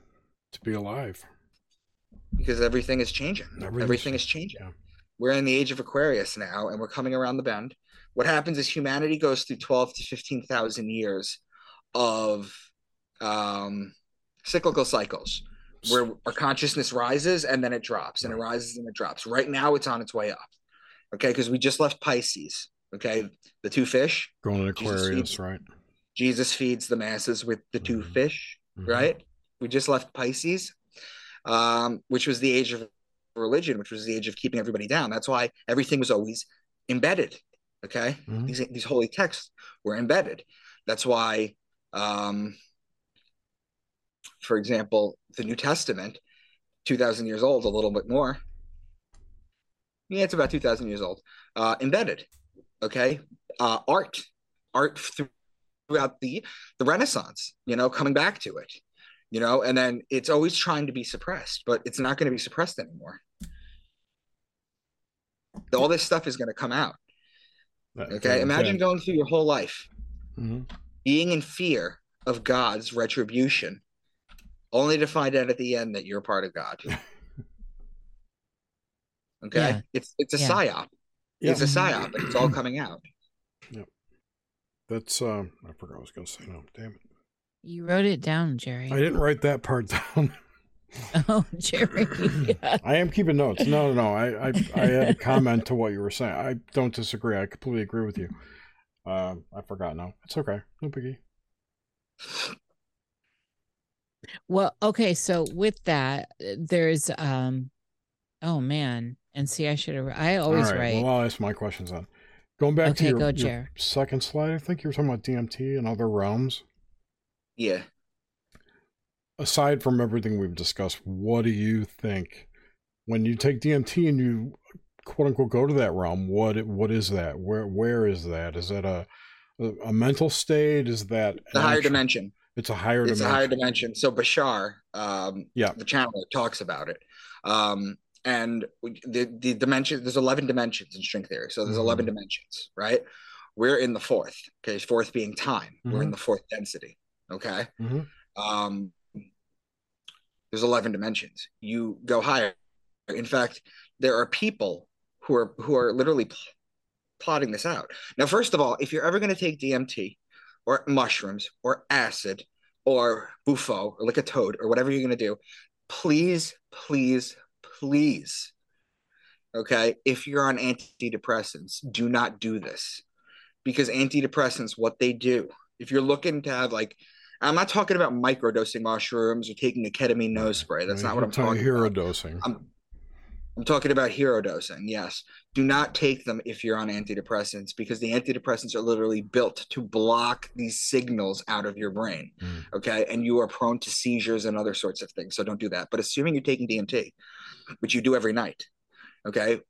to be alive. Because everything is changing. Everything is changing. Yeah. We're in the age of Aquarius now, and we're coming around the bend. What happens is humanity goes through 12 to 15,000 years of um, cyclical cycles where our consciousness rises and then it drops and it rises and it drops. Right now, it's on its way up. Okay, because we just left Pisces. Okay, the two fish going to Aquarius, Jesus right? Jesus feeds the masses with the 2 mm-hmm. fish, mm-hmm. right? We just left Pisces, um, which was the age of religion, which was the age of keeping everybody down. That's why everything was always embedded. Okay, mm-hmm. these these holy texts were embedded. That's why, um, for example, the New Testament, two thousand years old, a little bit more, yeah, it's about 2,000 years old. Uh, embedded, okay? Uh, art, art throughout the, the Renaissance, you know, coming back to it, you know, and then it's always trying to be suppressed, but it's not going to be suppressed anymore. All this stuff is going to come out. Okay. Imagine going through your whole life mm-hmm. being in fear of God's retribution, only to find out at the end that you're part of God. Okay, yeah. it's it's a yeah. psyop. Yeah. It's a psyop, and it's all coming out. Yep. that's. Uh, I forgot what I was going to say. No, damn it. You wrote it down, Jerry. I didn't write that part down. oh, Jerry. Yeah. I am keeping notes. No, no, no. I, I, I had a comment to what you were saying. I don't disagree. I completely agree with you. Uh, I forgot now. It's okay. No biggie. Well, okay. So with that, there's um, oh man, and see, I should have. I always right, write. Well, I'll ask my questions then. Going back okay, to your, go, your second slide, I think you were talking about DMT and other realms. Yeah. Aside from everything we've discussed, what do you think when you take DMT and you quote unquote go to that realm? What what is that? Where where is that? Is that a a, mental state? Is that the higher actual, dimension? It's a higher dimension. it's dimension. a higher dimension. So Bashar, um, yeah, the channel talks about it. Um, and the the dimension there's 11 dimensions in string theory so there's mm-hmm. 11 dimensions right we're in the fourth okay fourth being time mm-hmm. we're in mm-hmm. the fourth density okay mm-hmm. um there's 11 dimensions you go higher in fact there are people who are who are literally pl- plotting this out now first of all if you're ever going to take dmt or mushrooms or acid or bufo or like a toad or whatever you're going to do please please please, okay, if you're on antidepressants, do not do this because antidepressants, what they do, if you're looking to have like, I'm not talking about microdosing mushrooms or taking a ketamine nose spray. That's not what I'm talking hero about. dosing. I'm, I'm talking about hero dosing. Yes. Do not take them if you're on antidepressants because the antidepressants are literally built to block these signals out of your brain. Mm. Okay. And you are prone to seizures and other sorts of things. So don't do that. But assuming you're taking DMT, which you do every night, Okay.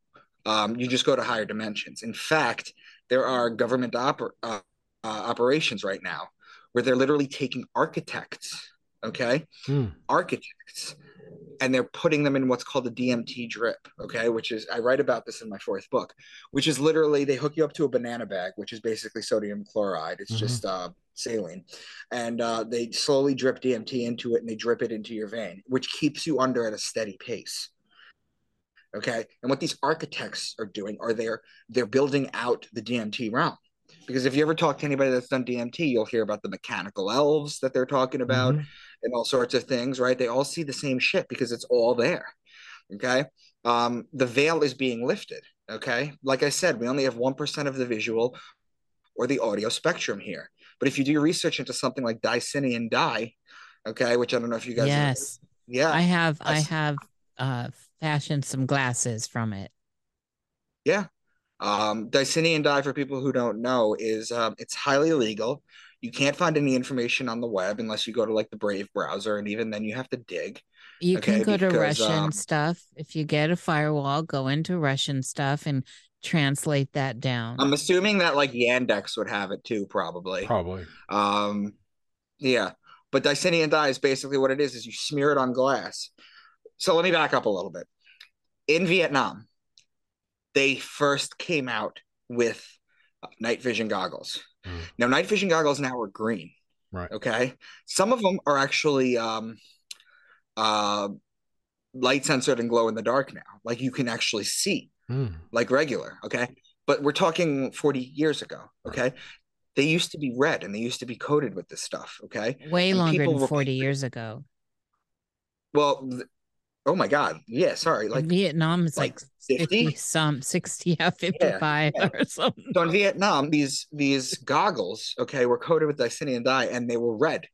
Um, you just go to higher dimensions. In fact, there are government oper- uh, uh, operations right now where they're literally taking architects, okay, Hmm. architects, and they're putting them in what's called a DMT drip, okay, which is I write about this in my fourth book, which is literally they hook you up to a banana bag, which is basically sodium chloride. It's Mhm. just uh, saline, and uh, they slowly drip DMT into it, and they drip it into your vein, which keeps you under at a steady pace. Okay, and what these architects are doing are they're they're building out the DMT realm. Because if you ever talk to anybody that's done DMT, you'll hear about the mechanical elves that they're talking about Mhm. And all sorts of things, right? They all see the same shit because it's all there. Okay. Um, the veil is being lifted. Okay. Like I said, we only have 1% of the visual or the audio spectrum here. But if you do your research into something like Dicyanin dye, okay, which I don't know if you guys, yes, yeah, I have. I that's- have uh fashioned some glasses from it. Yeah. Um, Dicyanin dye, for people who don't know, is um, it's highly illegal. You can't find any information on the web unless you go to like the Brave browser, and even then you have to dig. You Okay, can go to Russian um, stuff. If you get a firewall, go into Russian stuff and translate that down. I'm assuming that like Yandex would have it too, probably. Probably. Um, yeah, but Dicyanin dye is basically what it is: is you smear it on glass. So let me back up a little bit. In Vietnam, they first came out with uh, night vision goggles. Mm. Now, night vision goggles now are green. Right. Okay. Some of them are actually um, uh, light censored and glow in the dark now. Like you can actually see Hmm. like regular. Okay. But we're talking 40 years ago. Okay. They used to be red and they used to be coated with this stuff. Okay. Way and longer than 40 years ago. Well, th- oh my God. Yeah. Sorry. Like, Vietnam is like like 50? 50 some 60 yeah 55 yeah. or something so in Vietnam, these these goggles, okay, were coated with Dicyanin dye and they were red.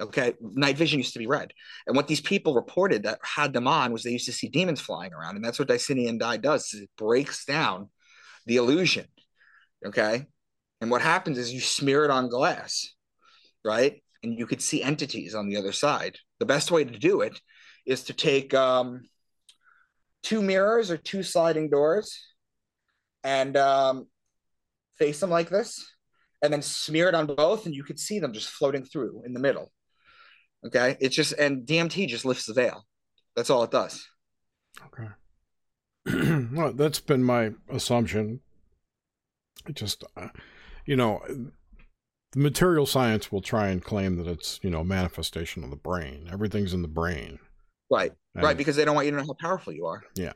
Okay, night vision used to be red, and what these people reported that had them on was they used to see demons flying around, and that's what Dicyanin dye does. Is it breaks down the illusion. Okay, and what happens is you smear it on glass, right, and you could see entities on the other side. The best way to do it is to take um, two mirrors or two sliding doors and um, face them like this, and then smear it on both, and you could see them just floating through in the middle. Okay, it's just and DMT just lifts the veil. That's all it does. Okay. well, that's been my assumption. It just, uh, you know, the material science will try and claim that it's, you know, manifestation of the brain. Everything's in the brain. Right, And- right, because they don't want you to know how powerful you are. Yeah.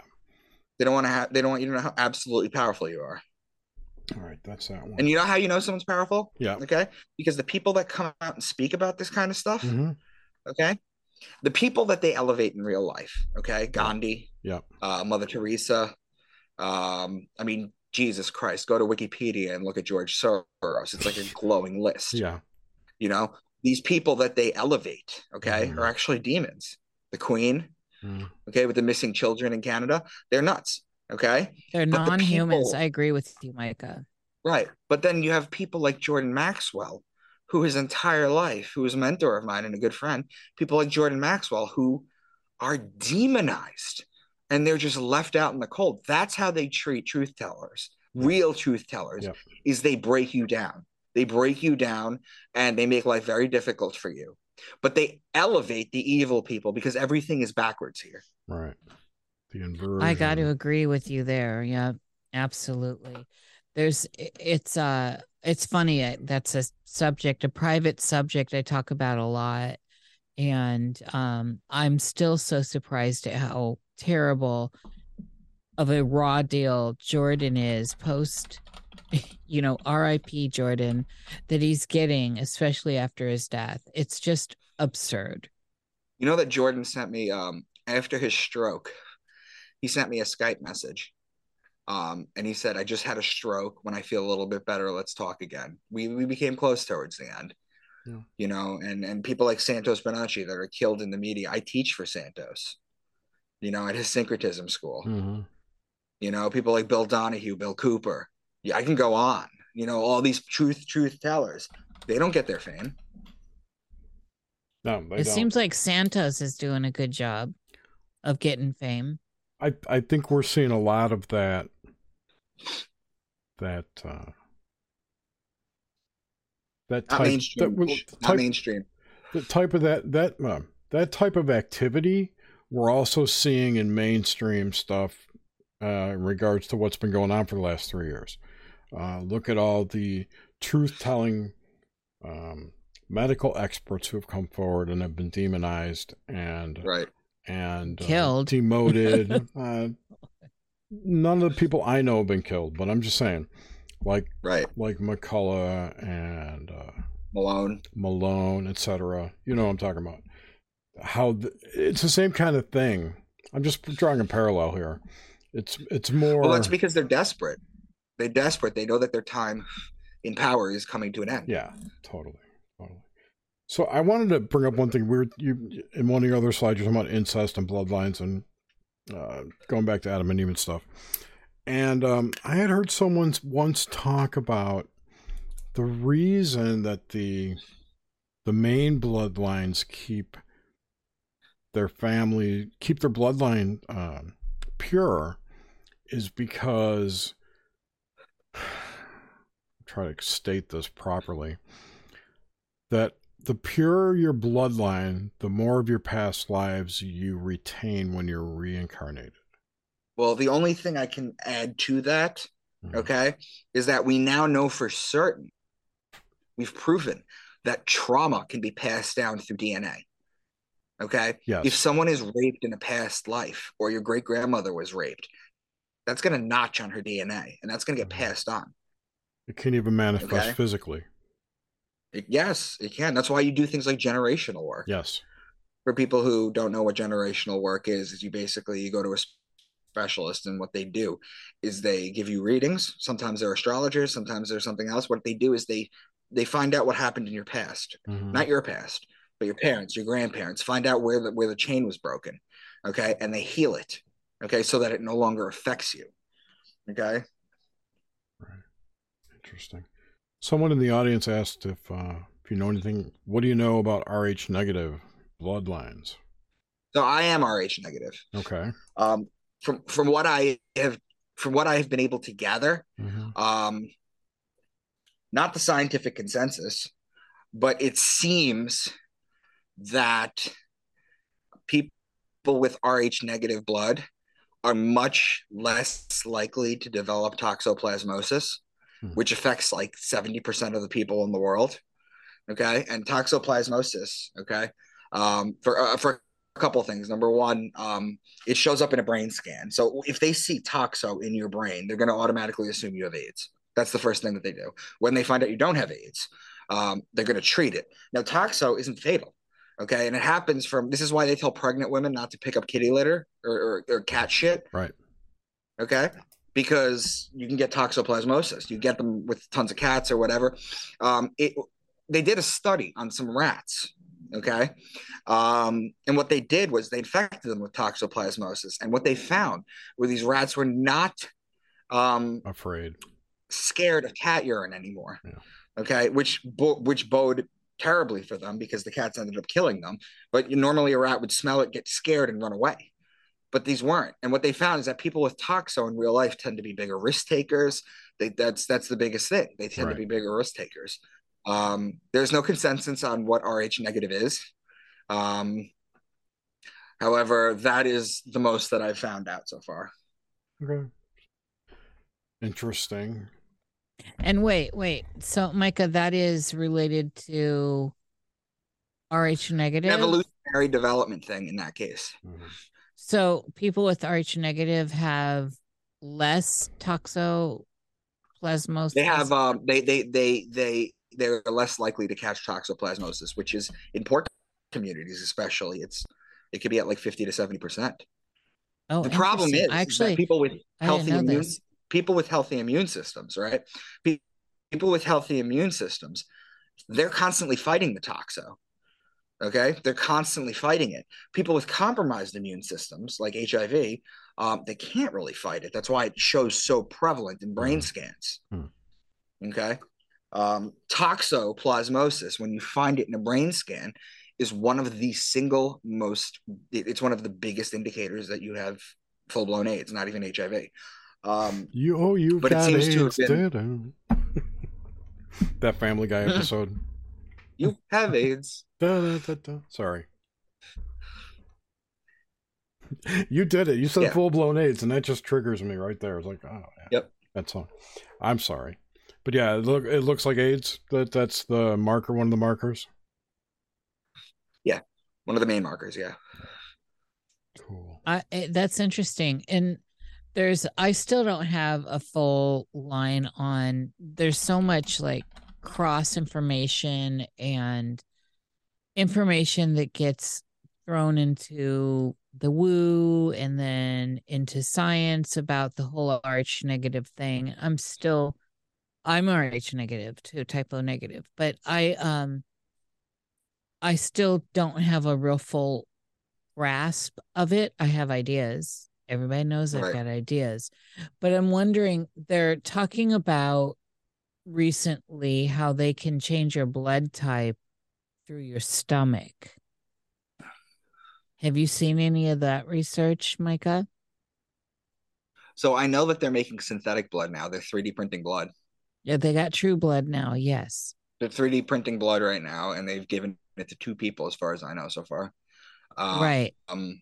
They don't want to have. They don't want you to know how absolutely powerful you are. All right, that's that one. And you know how you know someone's powerful? yeah. Okay, because the people that come out and speak about this kind of stuff, hmm okay, the people that they elevate in real life, okay, Gandhi, Yeah. uh, Mother Teresa. Um, I mean, Jesus Christ, go to Wikipedia and look at George Soros. It's like a glowing list. Yeah. You know, these people that they elevate, okay, Mhm. are actually demons. The Queen, Mm. okay, with the missing children in Canada, they're nuts. Okay, they're But non-humans people- i agree with you micah right. But then you have people like Jordan Maxwell, who his entire life, who is a mentor of mine and a good friend, people like Jordan Maxwell who are demonized and they're just left out in the cold. That's how they treat truth tellers, real truth tellers, Yeah. is they break you down. They break you down and they make life very difficult for you. But they elevate the evil people because everything is backwards here. Right. The inversion. i got to agree with you there yeah absolutely there's it's uh it's funny uh, that's a subject a private subject i talk about a lot and um i'm still so surprised at how terrible of a raw deal jordan is post you know rip jordan that he's getting especially after his death it's just absurd You know that Jordan sent me um after his stroke, he sent me a Skype message. Um, and he said, I just had a stroke. When I feel a little bit better, let's talk again. We we became close towards the end. Yeah. You know, and and people like Santos Bonacci that are killed in the media. I teach for Santos, you know, at his syncretism school. hmm You know, people like Bill Donahue, Bill Cooper. Yeah, I can go on. You know, all these truth truth tellers. They don't get their fame. No, they it don't. seems like santos is doing a good job of getting fame I I think we're seeing a lot of that that uh that Not type mainstream. that was Not type, mainstream. the type of that that uh, that type of activity we're also seeing in mainstream stuff uh, in regards to what's been going on for the last three years. Uh, look at all the truth telling um, medical experts who have come forward and have been demonized and Right. and uh, Killed. demoted. uh, none of the people I know have been killed, but I'm just saying, like Right. like McCullough and uh, Malone. Malone, etc. You know what I'm talking about. How the, it's the same kind of thing. I'm just drawing a parallel here. It's it's more. Well, that's because they're desperate. They're desperate. They know that their time in power is coming to an end. yeah, totally, totally. So I wanted to bring up one thing. Weird. You in one of your other slides, you're talking about incest and bloodlines and uh, going back to Adam and Eve and stuff. And um, I had heard someone once talk about the reason that the the main bloodlines keep their family keep their bloodline um, pure is because try to state this properly that the purer your bloodline the more of your past lives you retain when you're reincarnated Well, the only thing I can add to that, Mhm. okay, is that we now know for certain, we've proven that trauma can be passed down through DNA. Okay. yes If someone is raped in a past life or your great grandmother was raped, that's going to notch on her DNA and that's going to get Mhm. passed on. it can't even manifest Okay. physically It- yes, it can. That's why you do things like generational work. yes For people who don't know what generational work is, is you basically you go to a specialist and what they do is they give you readings. Sometimes they're astrologers, sometimes they're something else. What they do is they they find out what happened in your past, Mhm. not your past, but your parents, your grandparents. Find out where the where the chain was broken, okay, and they heal it, okay, so that it no longer affects you, okay. right interesting someone in the audience asked if uh, if you know anything what do you know about rh negative bloodlines So I am Rh negative. okay Um, from from what I have from what I have been able to gather, Mhm. um, not the scientific consensus, but it seems that people with Rh negative blood are much less likely to develop toxoplasmosis, Hmm. which affects like 70% of the people in the world. Okay. And toxoplasmosis, okay, um, for, uh, for a couple of things. Number one, um, it shows up in a brain scan. So if they see toxo in your brain, they're going to automatically assume you have AIDS. That's the first thing that they do. When they find out you don't have AIDS, um, they're going to treat it. Now, toxo isn't fatal. Okay. And it happens from this is why they tell pregnant women not to pick up kitty litter or, or, or cat shit. Right. Okay. Because you can get toxoplasmosis. You get them with tons of cats or whatever. Um, it, they did a study on some rats. Okay. Um, and what they did was they infected them with toxoplasmosis. And what they found were these rats were not um, afraid scared of cat urine anymore. Yeah. Okay, which bo- which bode terribly for them because the cats ended up killing them. But normally a rat would smell it, get scared, and run away. But these weren't. And what they found is that people with toxo in real life tend to be bigger risk takers. They, that's that's the biggest thing. They tend Right. to be bigger risk takers. Um, there's no consensus on what Rh negative is. Um, however, that is the most that I've found out so far. okay interesting And wait, wait. So, Micah, that is related to RH negative. Evolutionary development thing in that case. Mhm. So, people with RH negative have less toxoplasmosis. They have um they they they they they're less likely to catch toxoplasmosis, which is in poor communities especially. It's it could be at like 50 to 70 percent. oh, the problem is, interesting. actually, that people with healthy immune this. People with healthy immune systems, right? People with healthy immune systems, they're constantly fighting the toxo. Okay, they're constantly fighting it. People with compromised immune systems, like HIV, um, they can't really fight it. That's why it shows so prevalent in brain Mhm. scans. Hmm. Okay, um, toxoplasmosis, when you find it in a brain scan, is one of the single most. It's one of the biggest indicators that you have full blown AIDS, not even HIV. Um, you oh you but it got seems to AIDS, have been- that Family Guy episode. you have AIDS. Da, da, da, da. Sorry. You did it. You said Yeah. full blown AIDS, and that just triggers me right there. It's like, oh, yeah. Yep. That's all. I'm sorry, but yeah, it look it looks like AIDS. That that's the marker. One of the markers. Yeah, one of the main markers, yeah. Cool. I, eh, that's interesting. And there's, I still don't have a full line on, there's so much like cross information and information that gets thrown into the woo and then into science about the whole RH negative thing. I'm still, I'm RH negative too, typo negative, but I, um, I still don't have a real full grasp of it. I have ideas. Everybody knows I've Right. got ideas. But I'm wondering, they're talking about recently how they can change your blood type through your stomach. Have you seen any of that research, Micah? So I know that they're making synthetic blood now. They're 3D printing blood. Yeah, they got true blood now. Yes. They're 3D printing blood right now, and they've given it to two people, as far as I know so far. Right. Um,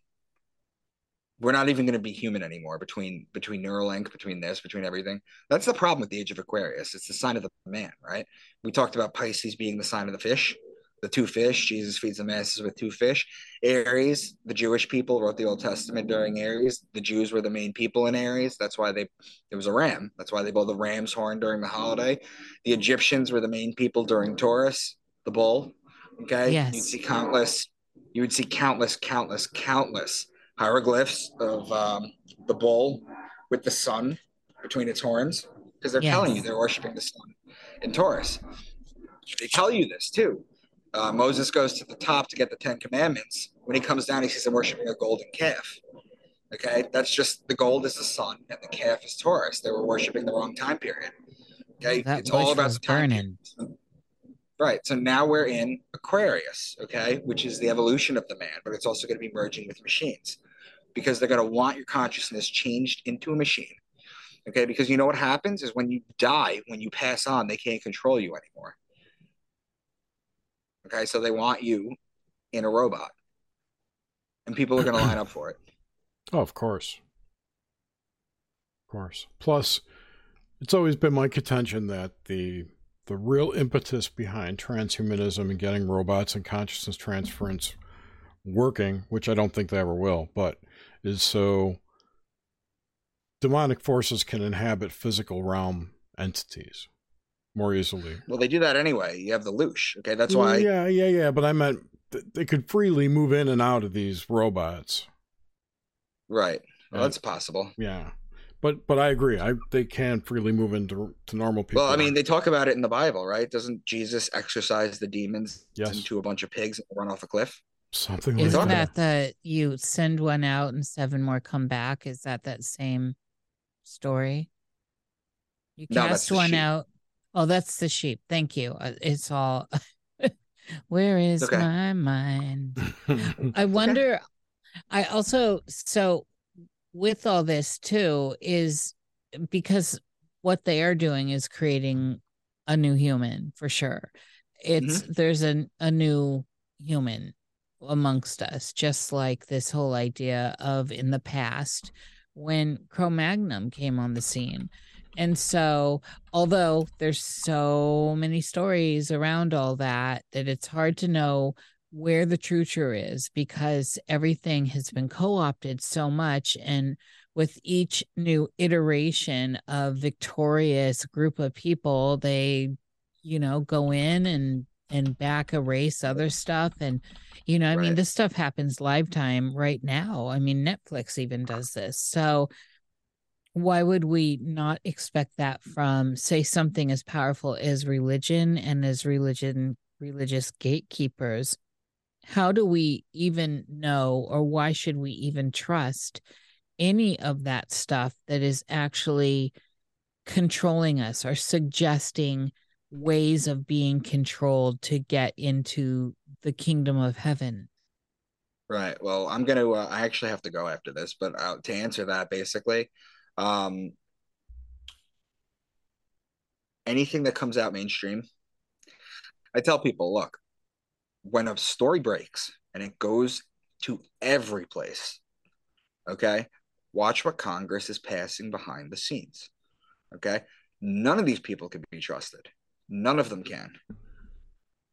we're not even going to be human anymore between between Neuralink, between this, between everything. That's the problem with the age of Aquarius. It's the sign of the man, right? We talked about Pisces being the sign of the fish, the two fish. Jesus feeds the masses with two fish. Aries, the Jewish people wrote the Old Testament during Aries. The Jews were the main people in Aries. That's why they it was a ram. That's why they blow the ram's horn during the holiday. The Egyptians were the main people during Taurus, the bull. Okay, Yes. you'd see countless. You would see countless, countless, countless hieroglyphs of um, the bull with the sun between its horns because they're telling you they're worshiping the sun in Taurus. They tell you this too. Uh, Moses goes to the top to get the Ten Commandments. When he comes down, he sees them worshiping a golden calf. Okay, that's just the gold is the sun and the calf is Taurus. They were worshiping the wrong time period. Okay, That it's all about the time burning. period. Right. So now we're in Aquarius, okay, which is the evolution of the man, but it's also going to be merging with machines because they're going to want your consciousness changed into a machine. Okay. Because you know what happens is when you die, when you pass on, they can't control you anymore. Okay. So they want you in a robot and people are going to line up for it. Oh, of course. Of course. Plus, it's always been my contention that the the real impetus behind transhumanism and getting robots and consciousness transference working, which I don't think they ever will, but is so demonic forces can inhabit physical realm entities more easily. Well, they do that anyway. You have the loosh. Okay. That's why. Yeah, yeah, yeah. But I meant th- they could freely move in and out of these robots. Right. Well, that's possible. Yeah, but but I agree. I they can freely move into to normal people. Well, I mean, they talk about it in the Bible, right? Doesn't Jesus exorcise the demons Yes. into a bunch of pigs and run off a cliff? Something like Isn't that. that the you send one out and seven more come back? Is that that same story? You No, that's cast the one out. Oh, that's the sheep. Thank you. Uh, It's all. Where is okay. my mind? I wonder. I also so with all this too is because what they are doing is creating a new human for sure. It's there's a a new human amongst us, just like this whole idea of in the past when Cro-Magnon came on the scene. And so, although there's so many stories around all that, that it's hard to know where the true truth is because everything has been co-opted so much and with each new iteration of victorious group of people they you know go in and and back erase other stuff and you know i mean this stuff happens live time right now. I mean netflix even does this. So why would we not expect that from say something as powerful as religion and as religion religious gatekeepers? How do we even know or why should we even trust any of that stuff that is actually controlling us or suggesting ways of being controlled to get into the kingdom of heaven Right. Well, I'm gonna. Uh, I actually have to go after this, but uh, to answer that, basically, um, anything that comes out mainstream, I tell people, look, when a story breaks and it goes to every place, okay, watch what Congress is passing behind the scenes. Okay, none of these people can be trusted. None of them can.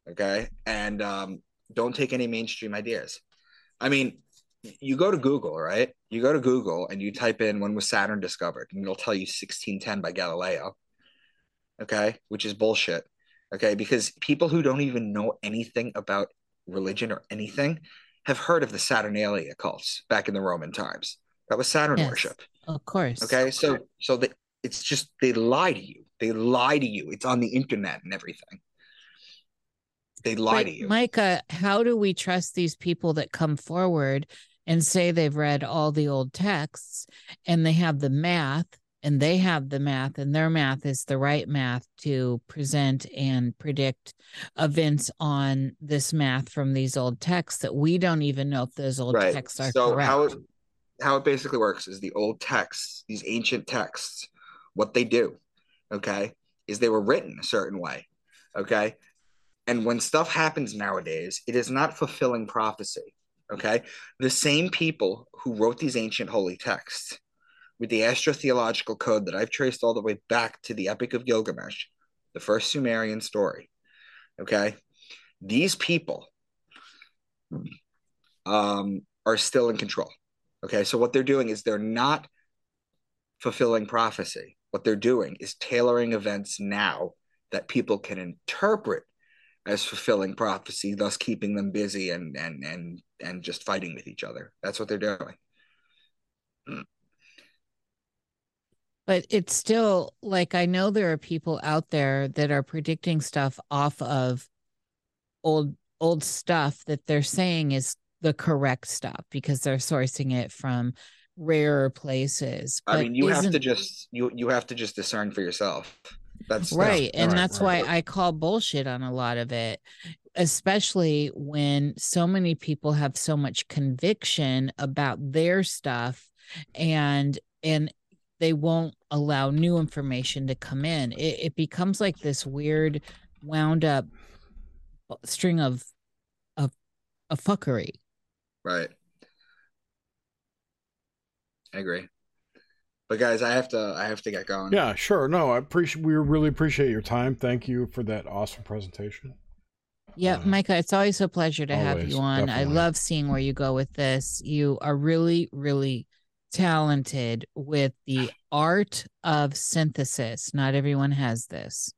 Okay, and um, don't take any mainstream ideas. I mean, you go to Google, right? You go to Google and you type in when was Saturn discovered, and it'll tell you 1610 by Galileo. Okay, which is bullshit. Okay, because people who don't even know anything about religion or anything have heard of the Saturnalia cults back in the Roman times. That was Saturn yes, worship. Of course. Okay, so so the, it's just they lie to you. They lie to you. It's on the internet and everything. They lie but, to you. Micah, how do we trust these people that come forward and say they've read all the old texts and they have the math and they have the math and their math is the right math to present and predict events on this math from these old texts that we don't even know if those old right. texts are so correct. How it, how it basically works is the old texts, these ancient texts, what they do, okay, is they were written a certain way, okay? And when stuff happens nowadays, it is not fulfilling prophecy. Okay. The same people who wrote these ancient holy texts with the astrotheological code that I've traced all the way back to the Epic of Gilgamesh, the first Sumerian story. Okay. These people um, are still in control. Okay. So what they're doing is they're not fulfilling prophecy. What they're doing is tailoring events now that people can interpret as fulfilling prophecy, thus keeping them busy and and and and just fighting with each other. That's what they're doing. But it's still like I know there are people out there that are predicting stuff off of old old stuff that they're saying is the correct stuff because they're sourcing it from rarer places. I mean, you have to just you you have to just discern for yourself. That's right. That's, and right, that's right. why I call bullshit on a lot of it, especially when so many people have so much conviction about their stuff and and they won't allow new information to come in. It, it becomes like this weird wound up string of of a fuckery. Right. I agree. But guys, I have to I have to get going. Yeah, sure. No, I appreciate we really appreciate your time. Thank you for that awesome presentation. Yeah, uh, Micah, it's always a pleasure to always, have you on. Definitely. I love seeing where you go with this. You are really, really talented with the art of synthesis. Not everyone has this.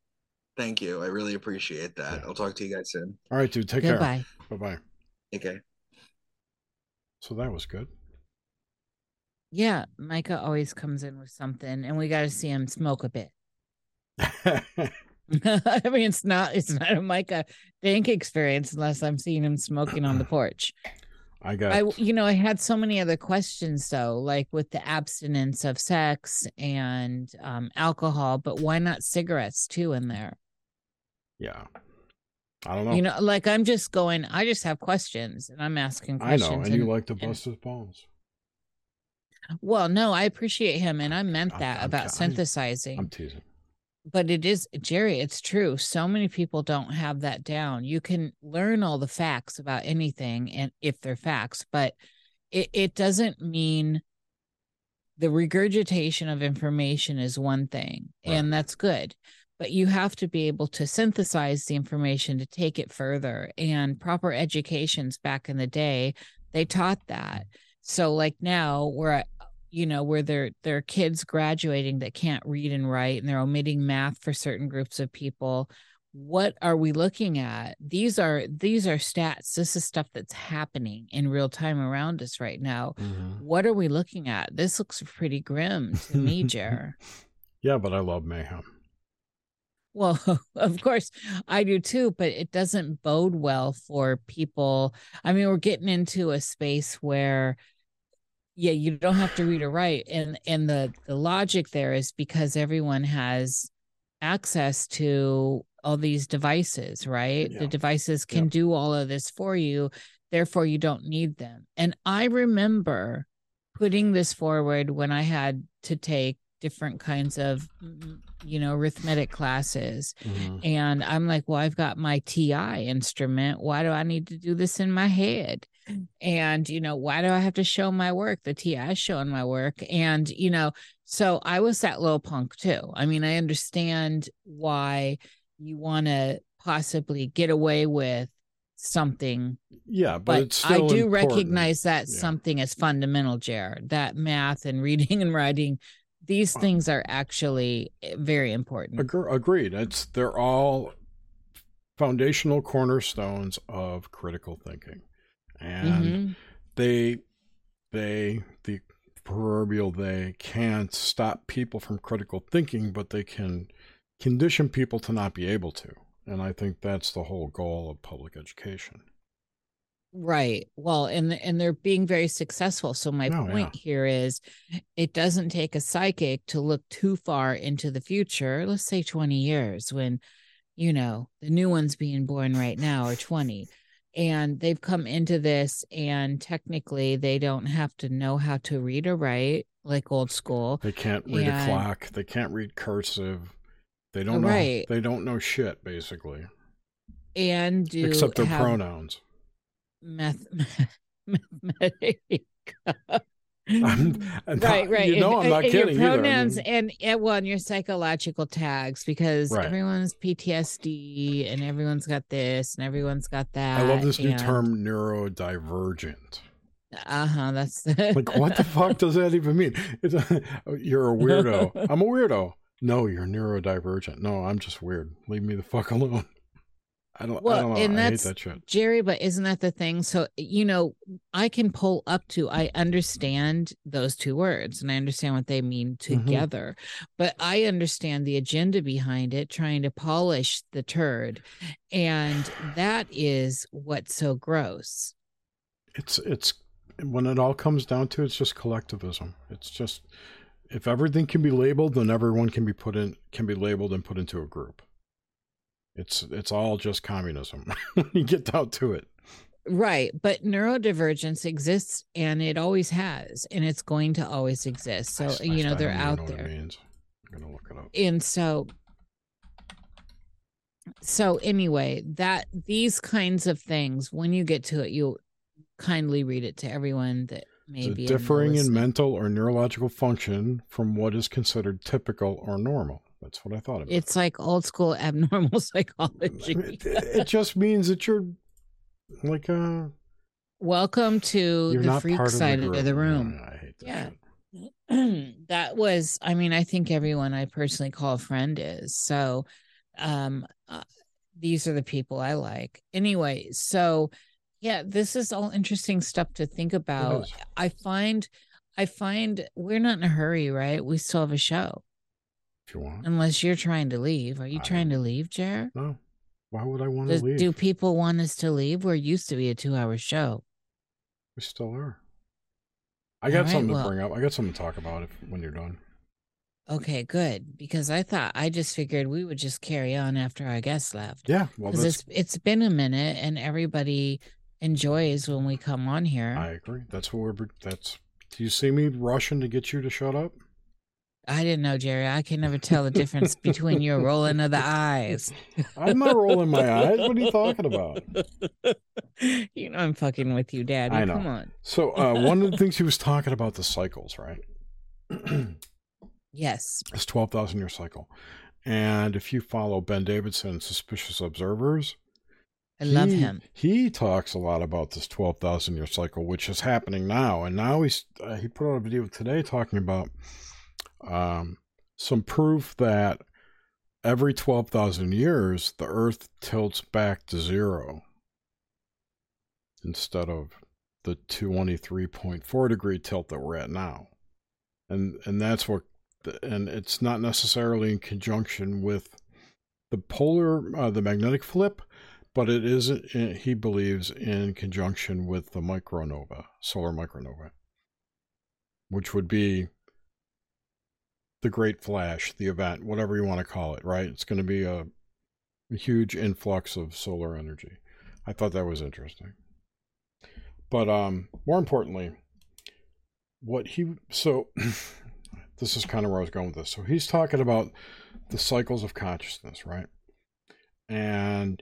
Thank you. I really appreciate that. Yeah. I'll talk to you guys soon. All right, dude. Take Goodbye. care. Bye bye. Okay. So that was good. Yeah, Micah always comes in with something, and we got to see him smoke a bit. I mean, it's not it's not a Micah Dank experience unless I'm seeing him smoking on the porch. I got. I you know I had so many other questions though, like with the abstinence of sex and um, alcohol, but why not cigarettes too in there? Yeah, I don't know. You know, like I'm just going. I just have questions, and I'm asking questions. I know, and, and you like to bust his balls. Well, no, I appreciate him, and I meant that I'm, about I'm, synthesizing. I'm teasing. But it is, Jerry, it's true. So many people don't have that down. You can learn all the facts about anything, and if they're facts, but it, it doesn't mean the regurgitation of information is one thing, right. and that's good. But you have to be able to synthesize the information to take it further. And proper educations back in the day, they taught that. So like now we're you know where there there are kids graduating that can't read and write and they're omitting math for certain groups of people. What are we looking at? These are these are stats. This is stuff that's happening in real time around us right now. Mm-hmm. what are we looking at? This looks pretty grim to me jer. Yeah but i love mayhem. Well of course i do too but it doesn't bode well for people. I mean we're getting into a space where yeah you don't have to read or write and and the the logic there is because everyone has access to all these devices right yeah. the devices can yeah. do all of this for you therefore you don't need them. And I remember putting this forward when I had to take different kinds of mm, you know arithmetic classes Mhm. and i'm like well i've got my ti instrument why do i need to do this in my head and you know why do i have to show my work the ti is showing my work and you know so i was that little punk too i mean i understand why you want to possibly get away with something Yeah, but, but it's I do important. recognize that Yeah. something is fundamental, Jared. That math and reading and writing, these things are actually eh, very important. Agre- agreed. It's they're all foundational cornerstones of critical thinking, and Mhm. they they the proverbial they can't stop people from critical thinking, but they can condition people to not be able to. And I think that's the whole goal of public education. Right. Well, and and they're being very successful. So my Oh, point here is it doesn't take a psychic to look too far into the future. Let's say 20 years when, you know, the new ones being born right now are 20 and they've come into this and technically they don't have to know how to read or write like old school. They can't read And- a clock. They can't read cursive. They don't know. Right. They don't know shit basically, And do except their pronouns. math. I'm- and right, right. You know, and, I'm not and kidding Your either. I pronouns mean- and, and well, and your psychological tags because Right. everyone's PTSD and everyone's got this and everyone's got that. I love this new term, neurodivergent. Uh huh. That's Like, what the fuck does that even mean? It's you're a weirdo. I'm a weirdo. No, you're neurodivergent. No, I'm just weird. Leave me the fuck alone. I don't. I Well, don't know. and I that's- that. Jerry, but isn't that the thing? So, you know, I can pull up to, I understand those two words and I understand what they mean Mm-hmm. together, but I understand the agenda behind it, trying to polish the turd. And that is what's so gross. It's it's when it all comes down to it, it's just collectivism. It's just if everything can be labeled, then everyone can be put in can be labeled and put into a group. It's it's all just communism when you get down to it. Right. But neurodivergence exists and it always has, and it's going to always exist. So, I I you still know, they're out know there. I'm gonna look it up. and so so anyway that these kinds of things when you get to it you'll kindly read it to everyone that may The be differing in mental or neurological function from what is considered typical or normal. That's what I thought of. it. it's like old school abnormal psychology it, it just means that you're like uh welcome to you're the freak side of of the, the, room Yeah, I hate that Yeah. shit. that was i mean i think everyone i personally call a friend is so um uh, these are the people i like anyway so yeah this is all interesting stuff to think about i find i find we're not in a hurry right we still have a show If you want. unless you're trying to leave are you I- trying to leave jared No. Why would I want to do, leave? do people want us to leave we're used to be a two hour show we still are. I got right, something well- to bring up. I got something to talk about if when you're done. okay good because i thought i just figured we would just carry on after our guests left Yeah. Well, because it's it's been a minute and everybody enjoys when we come on here. I agree. That's what we're. That's. Do you see me rushing to get you to shut up? I didn't know, Jerry. I can never tell the difference between your rolling of the eyes. I'm not rolling my eyes. What are you talking about? you know I'm fucking with you, Daddy. I know. Come on. So uh, one of the things he was talking about the cycles, right? Yes. this 12,000 year cycle. And if you follow Ben Davidson, Suspicious Observers, I love he- him. He talks a lot about this 12,000 year cycle, which is happening now. And now he's, uh, he put out a video today talking about um, some proof that every 12,000 years, the Earth tilts back to zero instead of the 23.4 degree tilt that we're at now. And, and that's what, and it's not necessarily in conjunction with the polar, uh, the magnetic flip, but it is, he believes, in conjunction with the micronova, solar micronova, which would be the great flash, the event, whatever you want to call it, right? It's going to be a, a huge influx of solar energy. I thought that was interesting. But um, more importantly, what he so this is kind of where I was going with this. So he's talking about the cycles of consciousness, right? And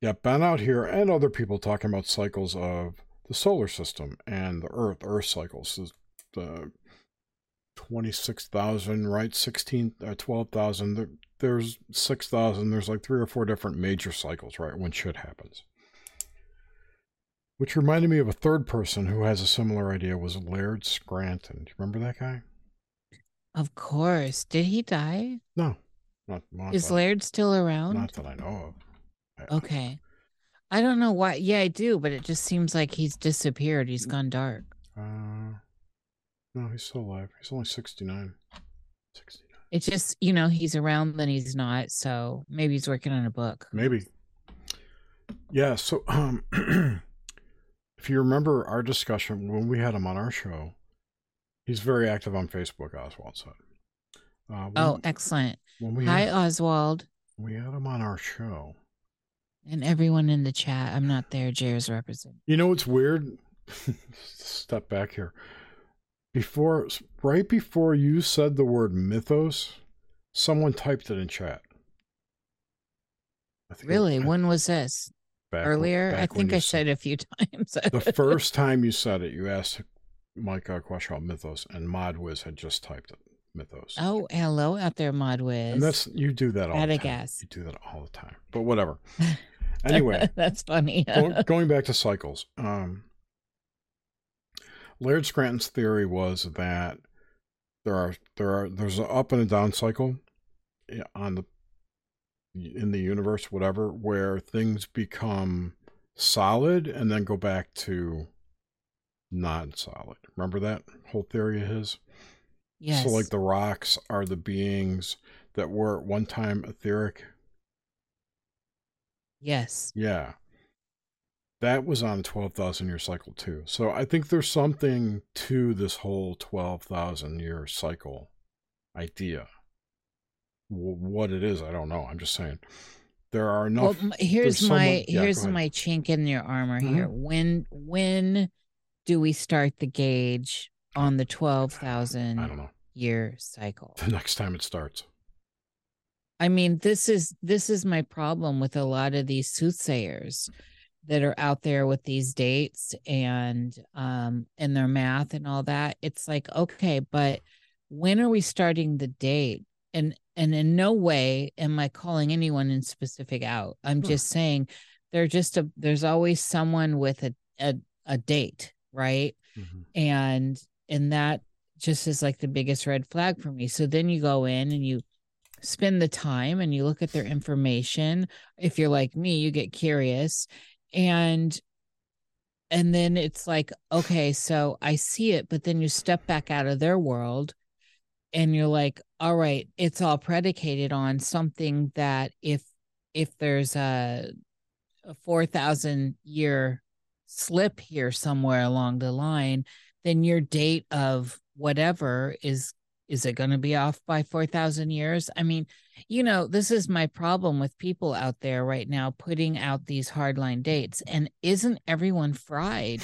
yeah, Ben out here and other people talking about cycles of the solar system and the Earth, Earth cycles, the 26,000, right? 16, uh, 12,000. There, there's 6,000. There's like three or four different major cycles, right? When shit happens. Which reminded me of a third person who has a similar idea was Laird Scranton. Do you remember that guy? Of course. Did he die? No. Not, not Is Laird still around? Not that I know of. I- Okay. I don't know why. Yeah, I do, but it just seems like he's disappeared. He's gone dark. Uh, no, he's still alive. He's only 69. 69. It's just, you know, he's around, then he's not. So maybe he's working on a book. Maybe. Yeah, so um if you remember our discussion when we had him on our show, he's very active on Facebook, Oswald said. Uh, when, Oh, excellent. when we Hi, had, Oswald, we had him on our show. and everyone in the chat. I'm not there. Jair's represent. You know what's weird? Step back here. Before, right before you said the word mythos, someone typed it in chat. I Really? I- When was this? back when- Earlier? I when think I said- said it a few times. the first time you said it, you asked Mike a question about mythos, and Modwiz had just typed it. Mythos. Oh, hello out there, Modwiz. and that's you do that all At the time. guess. You do that all the time. But whatever. Anyway, that's funny. going back to cycles. Um, Laird Scranton's theory was that there are there are there's an up and a down cycle eh, on the in the universe, whatever, where things become solid and then go back to non-solid. Remember that whole theory of his? yes. So like the rocks are the beings that were at one time etheric. yes. Yeah. That was on a 12,000 year cycle too. So I think there's something to this whole 12,000 year cycle idea. W- what it is, I don't know. I'm just saying. There are Well, enough. m- here's someone- my yeah, here's my chink in your armor Mhm. here. When when do we start the gauge on the twelve I don't know. year cycle? The next time it starts. I mean, this is this is my problem with a lot of these soothsayers that are out there with these dates and um and their math and all that. It's like, okay, but when are we starting the date? And and in no way am I calling anyone in specific out. I'm Sure. just saying they're just a there's always someone with a a, a date, right? Mhm. and and that just is like the biggest red flag for me so then you go in and you spend the time and you look at their information if you're like me you get curious and and then it's like okay so i see it but then you step back out of their world and you're like all right it's all predicated on something that if if there's a a 4000 year slip here somewhere along the line then your date of whatever is is it going to be off by 4000 years? I mean you know this is my problem with people out there right now putting out these hardline dates and isn't everyone fried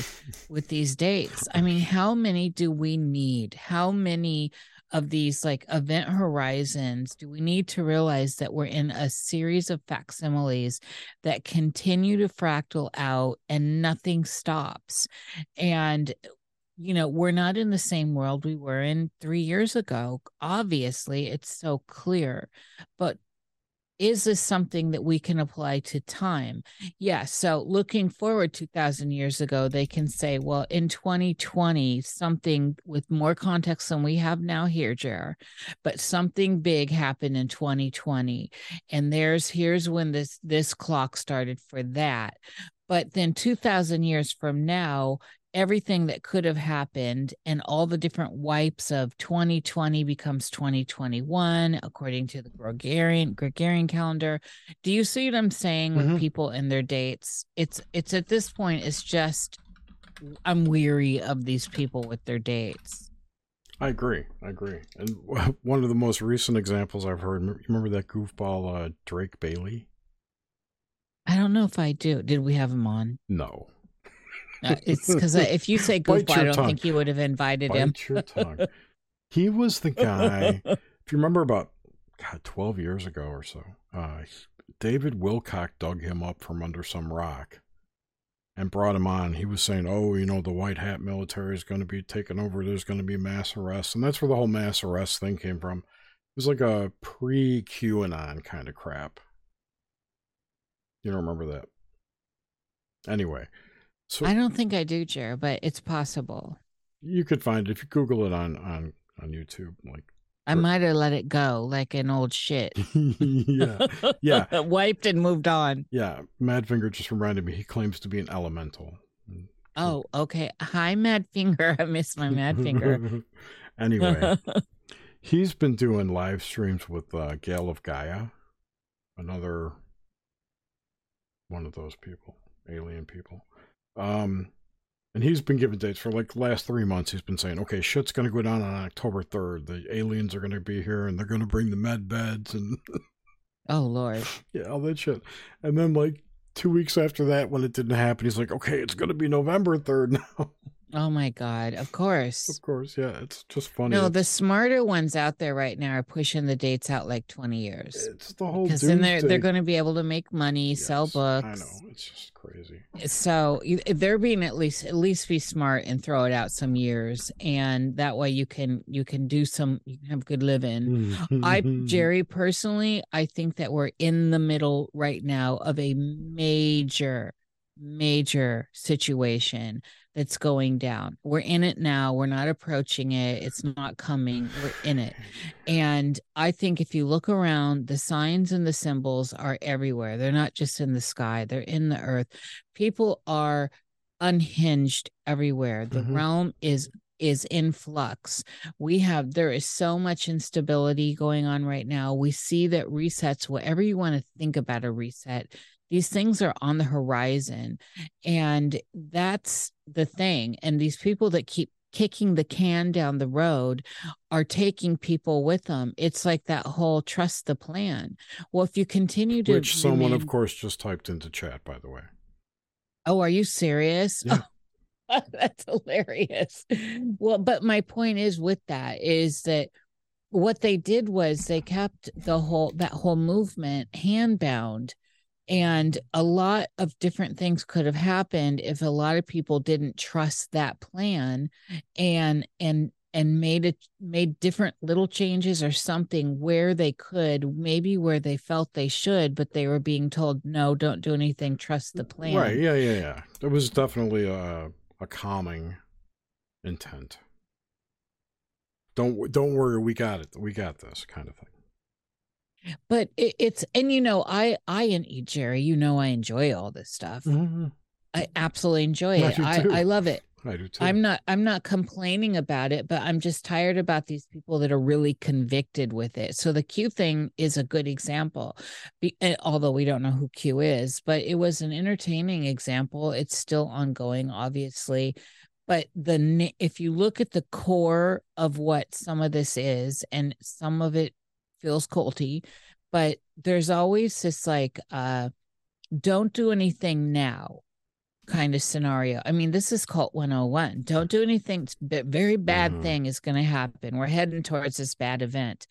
with these dates? I mean how many do we need? How many of these like event horizons do we need to realize that we're in a series of facsimiles that continue to fractal out and nothing stops? And you know we're not in the same world we were in 3 years ago obviously it's so clear but is this something that we can apply to time? Yeah so looking forward 2000 years ago they can say well in 2020 something with more context than we have now here Jer, but something big happened in 2020 and there's here's when this this clock started for that. But then 2000 years from now everything that could have happened and all the different wipes of 2020 becomes 2021 according to the Gregorian Gregorian calendar. Do you see what I'm saying with Mhm. people and their dates? It's it's at this point it's just I'm weary of these people with their dates. I agree. I agree. And one of the most recent examples I've heard, remember that goofball uh, Drake Bailey? I don't know if I do. Did we have him on? No. Uh, it's because if you say Bite goofball, I don't tongue. think you would have invited him. Your tongue. He was the guy. if you remember about God, twelve years ago or so, uh, David Wilcock dug him up from under some rock and brought him on. He was saying, "Oh, you know, the white hat military is going to be taken over. There's going to be mass arrests," and that's where the whole mass arrest thing came from. It was like a pre QAnon kind of crap. You don't remember that? Anyway, so I don't think I do, Jer, but it's possible. you could find it if you Google it on on on YouTube. Like, I might have let it go like an old shit. yeah, yeah. Wiped and moved on. yeah. Madfinger just reminded me he claims to be an elemental. Oh, okay. Hi, Mad Finger. I miss my Mad Finger. anyway, he's been doing live streams with uh, Gale of Gaia, another one of those people, alien people. Um, and he's been giving dates for like last three months. He's been saying, "Okay, shit's gonna go down on October third. The aliens are gonna be here, and they're gonna bring the med beds and oh, Lord. yeah, all that shit." And then like two weeks after that, when it didn't happen, he's like, "Okay, it's gonna be November third now." Oh, my God. Of course. of course, yeah, it's just funny. No, the smarter ones out there right now are pushing the dates out like 20 years. It's the whole Because then they're they're going to be able to make money, sell books. I know it's just crazy. So they're being at least at least be smart and throw it out some years, and that way you can you can do some you can have good living. I Jerry personally, I think that we're in the middle right now of a major, major situation that's going down. We're in it now. We're not approaching it. It's not coming. We're in it. And I think if you look around, the signs and the symbols are everywhere. They're not just in the sky, they're in the earth. People are unhinged everywhere. The Mhm. realm is is in flux. We have there is so much instability going on right now. We see that resets, whatever you want to think about a reset, these things are on the horizon. And that's the thing. And these people that keep kicking the can down the road are taking people with them. It's like that whole trust the plan. Well, if you continue to Which someone, of course, just typed into chat, by the way. Oh, are you serious? Yeah. That's hilarious. Well, but my point is with that is that what they did was they kept the whole that whole movement handbound and a lot of different things could have happened if a lot of people didn't trust that plan and and and made it made different little changes or something where they could maybe where they felt they should but they were being told no don't do anything trust the mm, plan Right? Yeah, yeah, yeah. It was definitely a a calming intent. Don't don't worry, we got it. We got this kind of thing. But it, it's and you know i i and you jerry you know i enjoy all this stuff. I absolutely enjoy I it. i i love it. I do too. i'm not i'm not complaining about it but i'm just tired about these people that are really convicted with it. So the q thing is a good example Be, eh, although we don't know who q is but it was an entertaining example. It's still ongoing obviously. But the if you look at the core of what some of this is and some of it feels culty but there's always this like uh don't do anything now kind of scenario. I mean, this is cult 101. Don't do anything. Very bad Mhm. thing is going to happen. We're heading towards this bad event.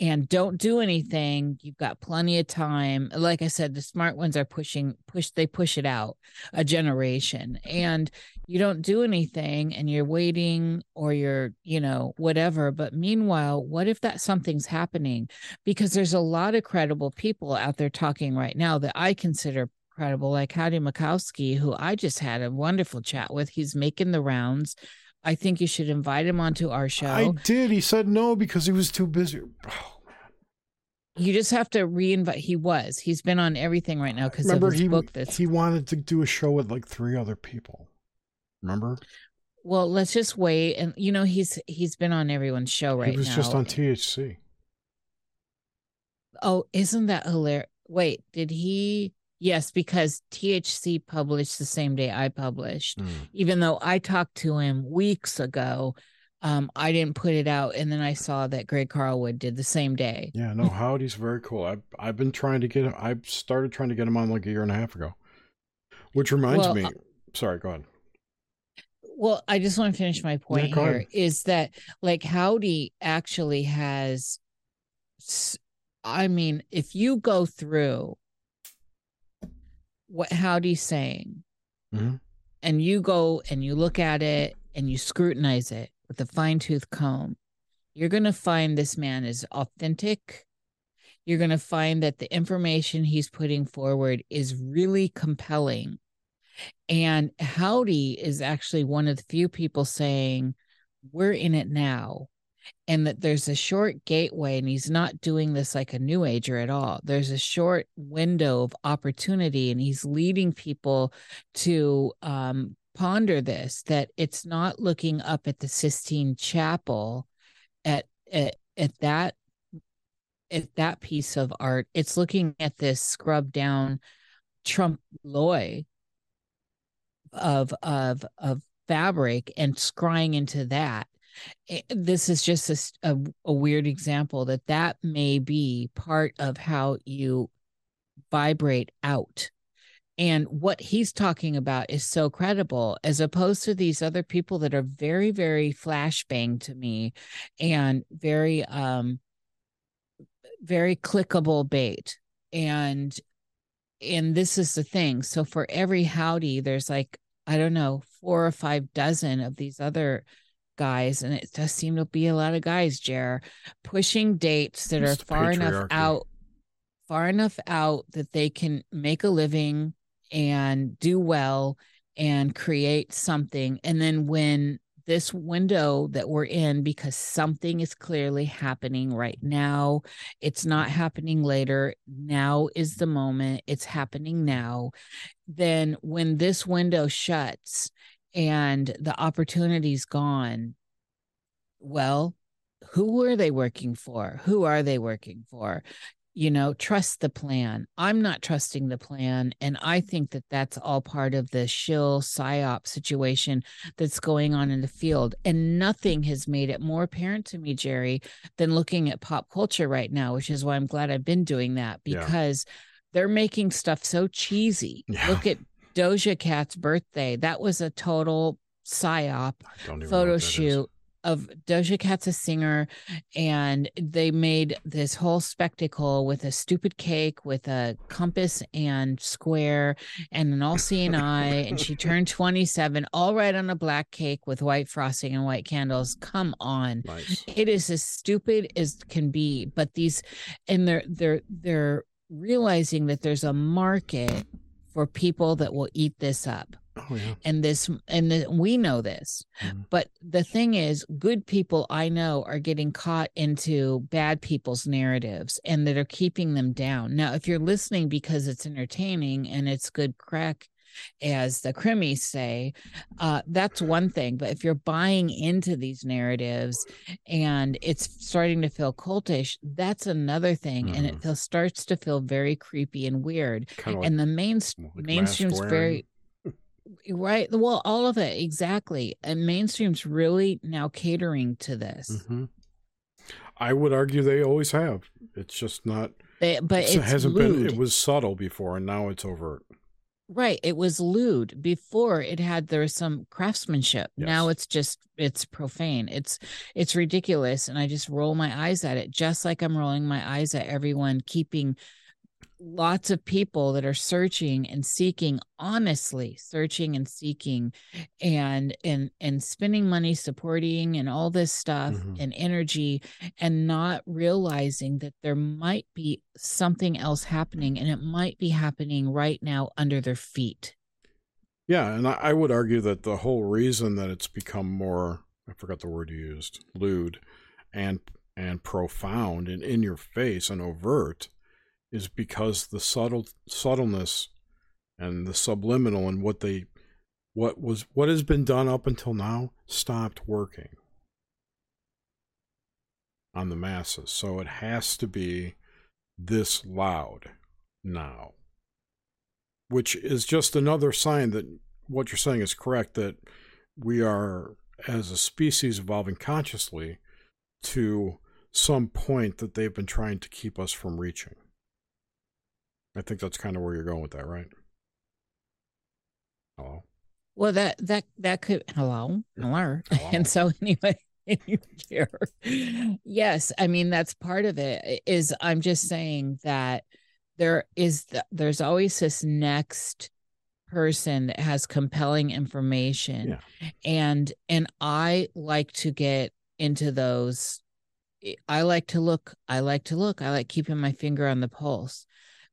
And don't do anything. You've got plenty of time. Like I said, the smart ones are pushing, push, they push it out a generation. And you don't do anything and you're waiting or you're, you know, whatever. But meanwhile, what if that something's happening? Because there's a lot of credible people out there talking right now that I consider incredible, like Howdy Mikowski, who I just had a wonderful chat with. He's making the rounds. I think you should invite him onto our show. I did. He said no because he was too busy. Oh, you just have to reinvite. He was. He's been on everything right now because of his he book. That's he wanted to do a show with like three other people. Remember? well. Let's just wait, and you know he's he's been on everyone's show right now. he was now. just on THC. Oh, isn't that hilarious? Wait, did he? Yes, because THC published the same day I published. Mm. even though I talked to him weeks ago, um, I didn't put it out, and then I saw that Greg Carlwood did the same day. Yeah, no, Howdy's very cool. I've I've been trying to get him. I started trying to get him on like a year and a half ago. Which reminds Well, me. uh, sorry, go ahead. Well, I just want to finish my point here ahead. is that like Howdy actually has I mean, if you go through what Howdy's saying Mhm. and you go and you look at it and you scrutinize it with a fine tooth comb, you're going to find this man is authentic. You're going to find that the information he's putting forward is really compelling. And Howdy is actually one of the few people saying, We're in it now. And that there's a short gateway, and he's not doing this like a new ager at all. There's a short window of opportunity, and he's leading people to um, ponder this that it's not looking up at the Sistine Chapel at, at, at that at that piece of art. It's looking at this scrubbed down Trump loy of of of fabric and scrying into that it- this is just a a weird example that that may be part of how you vibrate out. And what he's talking about is so credible as opposed to these other people that are very very flashbang to me and very um very clickable bait. And and this is the thing so for every howdy there's like i don't know four or five dozen of these other guys and it does seem to be a lot of guys jer pushing dates that It's are far enough out far enough out that they can make a living and do well and create something. And then when this window that we're in because something is clearly happening right now it's not happening later now is the moment it's happening now then when this window shuts and the opportunity's gone. Well who were they working for? Who are they working for? You know trust the plan. I'm not trusting the plan and i think that that's all part of the shill psyop situation that's going on in the field. And nothing has made it more apparent to me jerry than looking at pop culture right now which is why i'm glad i've been doing that Yeah. because they're making stuff so cheesy. Yeah. look at doja cat's birthday that was a total psyop I don't even know photo what that is. shoot of Doja Cat's a singer, and they made this whole spectacle with a stupid cake with a compass and square and an all seeing eye. And she turned 27, all right on a black cake with white frosting and white candles. Come on. Nice. It is as stupid as can be. But these, and they're they're they're realizing that there's a market for people that will eat this up Oh yeah. and this and the, we know this Mhm. but the thing is good people i know are getting caught into bad people's narratives and that are keeping them down now if you're listening because it's entertaining and it's good crack as the crimmies say uh, that's one thing but if you're buying into these narratives and it's starting to feel cultish that's another thing and it Mhm. feels starts to feel very creepy and weird Kind of like, and the main like mainstream's very right well all of it exactly and mainstream's really now catering to this Mhm. I would argue they always have. It's just not. They- but it hasn't lewd. been. It was subtle before, and now it's overt. Right it was lewd before it had there was some craftsmanship. Now it's just it's profane. It's it's ridiculous and i just roll my eyes at it just like i'm rolling my eyes at everyone keeping lots of people that are searching and seeking honestly searching and seeking and and and spending money supporting and all this stuff Mhm. and energy and not realizing that there might be something else happening and it might be happening right now under their feet Yeah, and I, I would argue that the whole reason that it's become more I forgot the word you used, lewd and and profound and in your face and overt is because the subtle subtleness and the subliminal and what they what was what has been done up until now stopped working on the masses. So it has to be this loud now which is just another sign that what you're saying is correct that we are as a species evolving consciously to some point that they've been trying to keep us from reaching i think that's kind of where you're going with that right hello Well, that that that could hello, hello, Hello. and so anyway, here, yes, I mean that's part of it. Is I'm just saying that there is th- there's always this next person that has compelling information, Yeah. and and I like to get into those. I like to look. I like to look. I like keeping my finger on the pulse.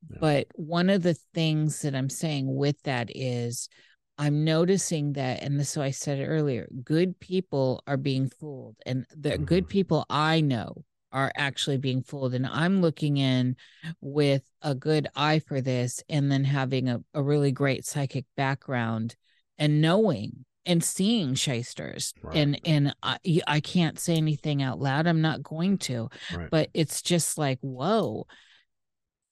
Yeah. But one of the things that I'm saying with that is I'm noticing that, and this, so I said earlier, good people are being fooled, and the good Mhm. people I know are actually being fooled. And I'm looking in with a good eye for this, and then having a, a really great psychic background and knowing and seeing shysters. Right. And and I, I can't say anything out loud. I'm not going to Right. but it's just like whoa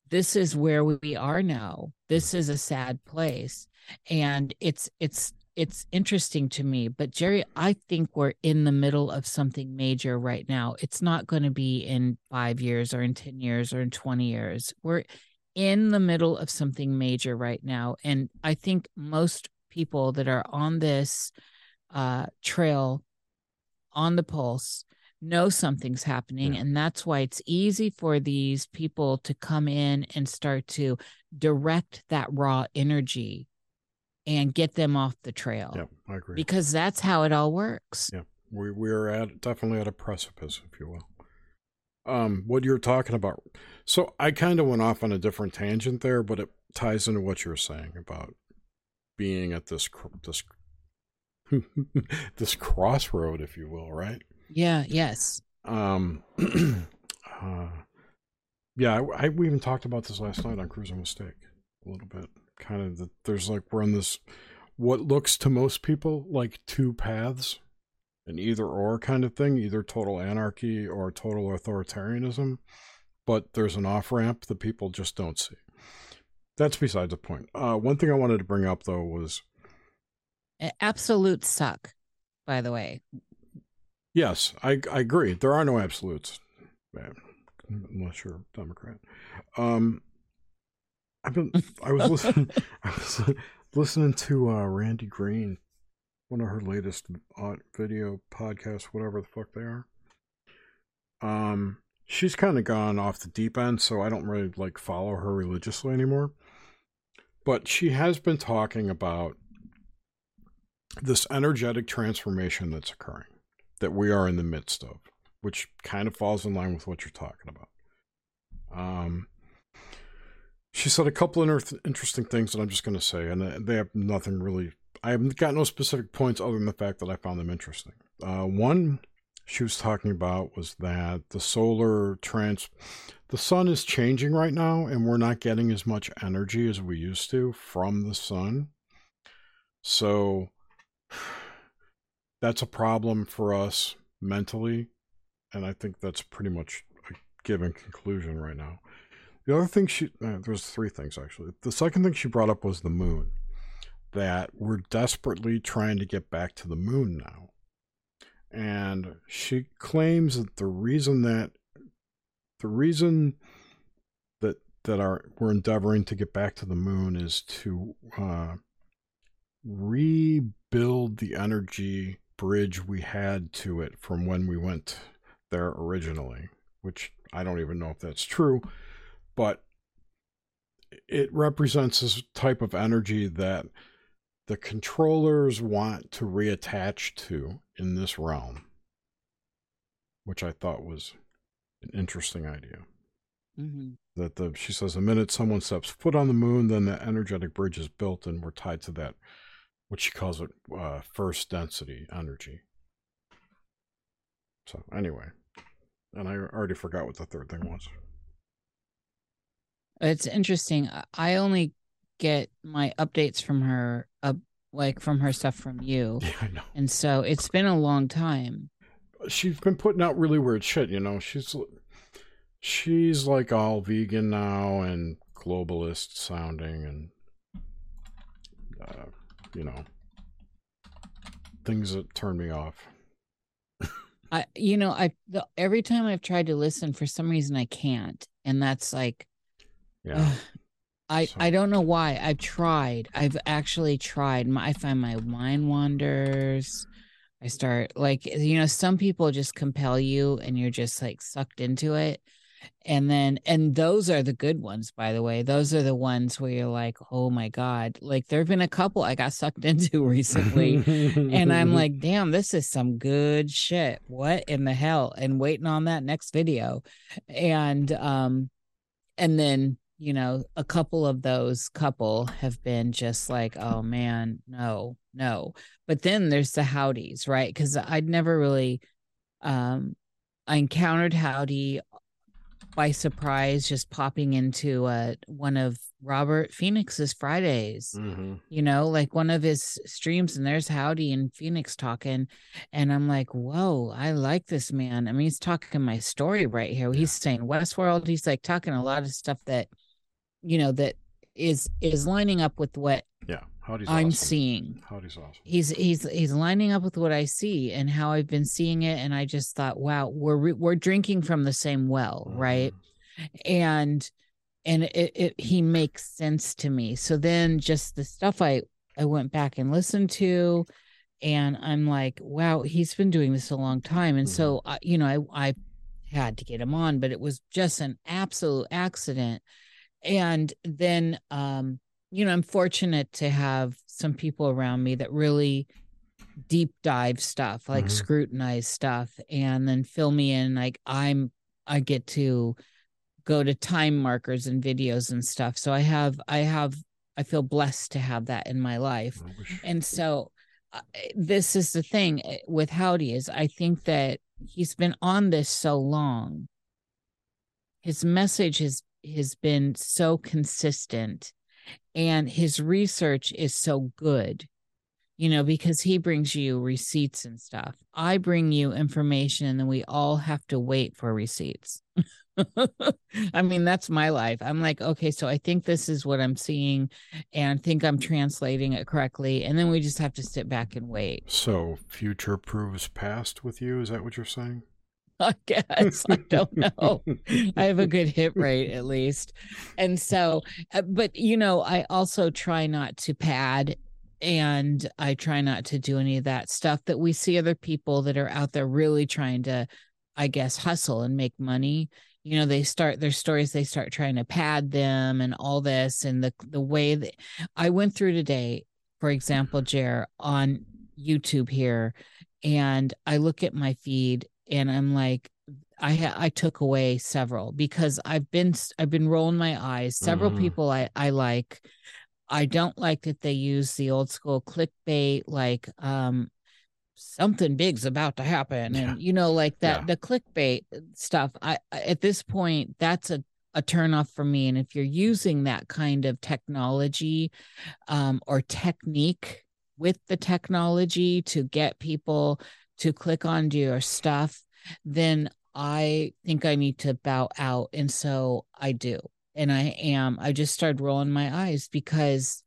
this is where we are now. This is a sad place. And it's it's it's interesting to me but jerry i think we're in the middle of something major right now. It's not going to be in 5 years or in 10 years or in 20 years. We're in the middle of something major right now. And i think most people that are on this uh trail on the pulse know something's happening Yeah. and that's why it's easy for these people to come in and start to direct that raw energy and get them off the trail Yeah, I agree. because that's how it all works Yeah. we we are at definitely at a precipice, if you will. Um, what you're talking about. So I kind of went off on a different tangent there, but it ties into what you're saying about being at this this this crossroad, if you will, right? Yeah yes Um, uh, yeah, I, I we even talked about this last night on Cruising Mistake a little bit. Kind of that there's like we're in this what looks to most people like two paths, an either or kind of thing, either total anarchy or total authoritarianism. But there's an off ramp that people just don't see. That's beside the point. Uh, one thing I wanted to bring up though was absolute suck by the way Yes, I I agree. There are no absolutes, man, unless you're a Democrat. Um, I've been I was listening I was listening to uh, Randy Green, one of her latest video podcasts, whatever the fuck they are. Um, she's kind of gone off the deep end, so I don't really like follow her religiously anymore. But she has been talking about this energetic transformation that's occurring that we are in the midst of, which kind of falls in line with what you're talking about. Um, she said a couple of inter- interesting things that I'm just going to say, and uh, they have nothing really. I haven't got no specific points other than the fact that I found them interesting. Uh, one she was talking about was that the solar trans, the sun is changing right now, and we're not getting as much energy as we used to from the sun. So that's a problem for us mentally and i think that's pretty much a given conclusion right now. The other thing she uh, there's three things actually. The second thing she brought up was the moon that we're desperately trying to get back to the moon now. And she claims that the reason that the reason that that our we're endeavoring to get back to the moon is to uh, rebuild the energy bridge we had to it from when we went there originally, which I don't even know if that's true, but it represents this type of energy that the controllers want to reattach to in this realm, which I thought was an interesting idea Mhm. that the she says the minute someone steps foot on the moon, then the energetic bridge is built, and we're tied to that, what she calls it, uh, first density energy. So anyway, and I already forgot what the third thing was. It's interesting. I- only get my updates from her, uh, like from her stuff from you, Yeah, I know. and so it's been a long time. She's been putting out really weird shit. You know, she's she's like all vegan now and globalist sounding, and uh, you know, things that turn me off. I, you know, I the, every time I've tried to listen, for some reason I can't, and that's like, Yeah. I So- I don't know why. I've tried. I've actually tried. My- I find my mind wanders. I start like you know some people just compel you and you're just like sucked into it. And then and those are the good ones by the way. Those are the ones where you're like, "Oh my god." Like there've been a couple I got sucked into recently and I'm like, damn, this is some good shit. What in the hell? And waiting on that next video. And um, and then, you know, a couple of those couple have been just like, oh man, no, no. But then there's the howdies, right? Because I'd never really um I encountered Howdy by surprise, just popping into uh one of Robert Phoenix's Fridays Mhm. you know, like one of his streams, and there's Howdy and Phoenix talking. And I'm like, whoa, I like this man. I mean, he's talking my story right here. He's saying Westworld. He's like talking a lot of stuff that, you know, that is is lining up with what. Howdy's I'm awesome. seeing. Howdy's awesome. He's he's he's lining up with what I see and how I've been seeing it. And I just thought, wow, we're re- we're drinking from the same well, right? Mhm. and and it, it he makes sense to me so then just the stuff i i went back and listened to and i'm like wow he's been doing this a long time and so I, you know i i had to get him on but it was just an absolute accident and then um you know i'm fortunate to have some people around me that really deep dive stuff like Mhm. scrutinize stuff and then fill me in like i'm i get to go to time markers and videos and stuff. So i have i have i feel blessed to have that in my life. And so uh, this is the thing uh, with howdy is i think that he's been on this so long. His message has has been so consistent and his research is so good you know because he brings you receipts and stuff i bring you information and then we all have to wait for receipts i mean that's my life i'm like okay so i think this is what i'm seeing and think i'm translating it correctly and then we just have to sit back and wait So, future proves past with you? Is that what you're saying? i guess i don't know I have a good hit rate at least. And so, uh, but you know, I also try not to pad and I try not to do any of that stuff that we see other people that are out there really trying to, I guess, hustle and make money. You know, they start their stories, they start trying to pad them and all this. And the, the way that I went through today, for example, Jer, on YouTube here, and I look at my feed and I'm like, I ha- I took away several because I've been I've been rolling my eyes. Several Mhm. people I I like. I don't like that they use the old school clickbait like um something big's about to happen and you know like that Yeah. the clickbait stuff. I I- at this point that's a a turnoff for me and if you're using that kind of technology um or technique with the technology to get people to click onto your stuff then I think I need to bow out. And so I do. And I am. I just started rolling my eyes because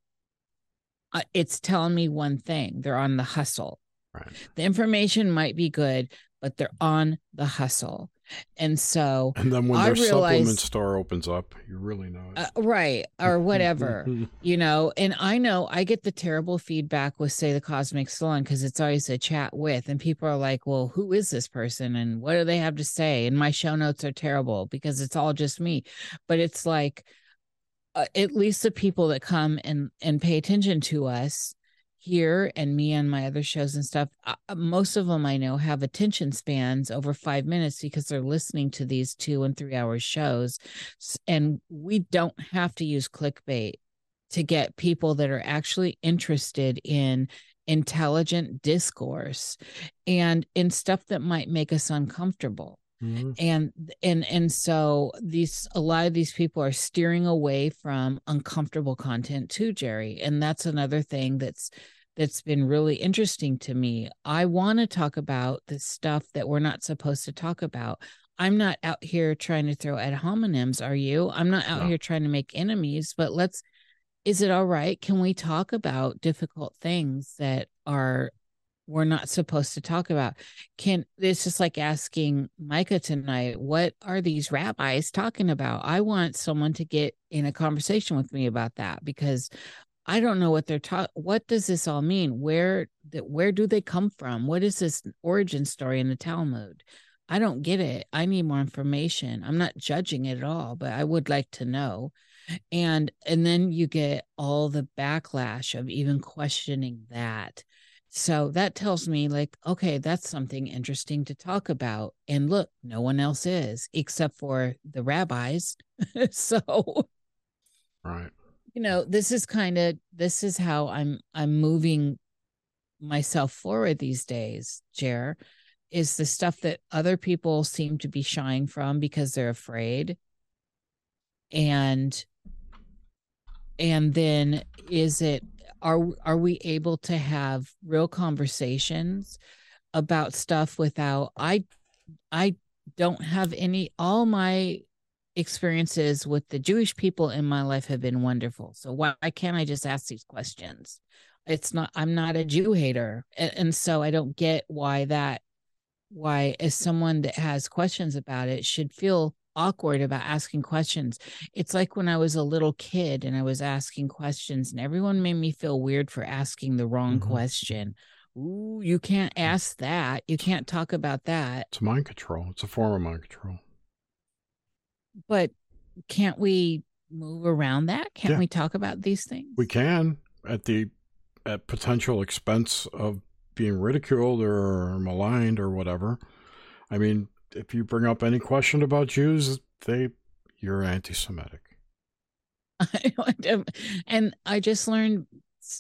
uh, it's telling me one thing they're on the hustle. Right. The information might be good, but they're on the hustle. And so, And then when I their supplement realized- store opens up, you really know it. uh, right, or whatever. you know and i know i get the terrible feedback with say the cosmic salon because it's always a chat with and people are like well who is this person and what do they have to say and my show notes are terrible because it's all just me but it's like uh, at least the people that come and and pay attention to us here and me on my other shows and stuff uh, uh, most of them i know have attention spans over five minutes because they're listening to these two and three hour shows and we don't have to use clickbait to get people that are actually interested in intelligent discourse and in stuff that might make us uncomfortable Mhm. and and and so these a lot of these people are steering away from uncomfortable content too jerry and that's another thing that's that's been really interesting to me i want to talk about the stuff that we're not supposed to talk about i'm not out here trying to throw ad hominems are you i'm not out No. here trying to make enemies but let's is it all right can we talk about difficult things that are we're not supposed to talk about. Can it's just like asking Micah tonight, what are these rabbis talking about? I want someone to get in a conversation with me about that because I don't know what they're talking. What does this all mean? Where that where do they come from? What is this origin story in the Talmud? I don't get it. I need more information. I'm not judging it at all, but I would like to know. And and then you get all the backlash of even questioning that. So that tells me like okay, that's something interesting to talk about. And look, no one else is except for the rabbis. so Right. You know this is kind of this is how i'm i'm moving myself forward these days jer is the stuff that other people seem to be shying from because they're afraid. And and then is it are are we able to have real conversations about stuff without i i don't have any all my experiences with the Jewish people in my life have been wonderful. So why, why can't I just ask these questions? It's not I'm not a Jew hater. And, and so I don't get why that why as someone that has questions about it should feel awkward about asking questions. It's like when I was a little kid and I was asking questions and everyone made me feel weird for asking the wrong Mhm. question. Ooh, you can't ask that. You can't talk about that. It's mind control. It's a form of mind control. But can't we move around that can't Yeah. we talk about these things We can at the at potential expense of being ridiculed or maligned or whatever. I mean, if you bring up any question about Jews, they you're anti-Semitic. And i just learned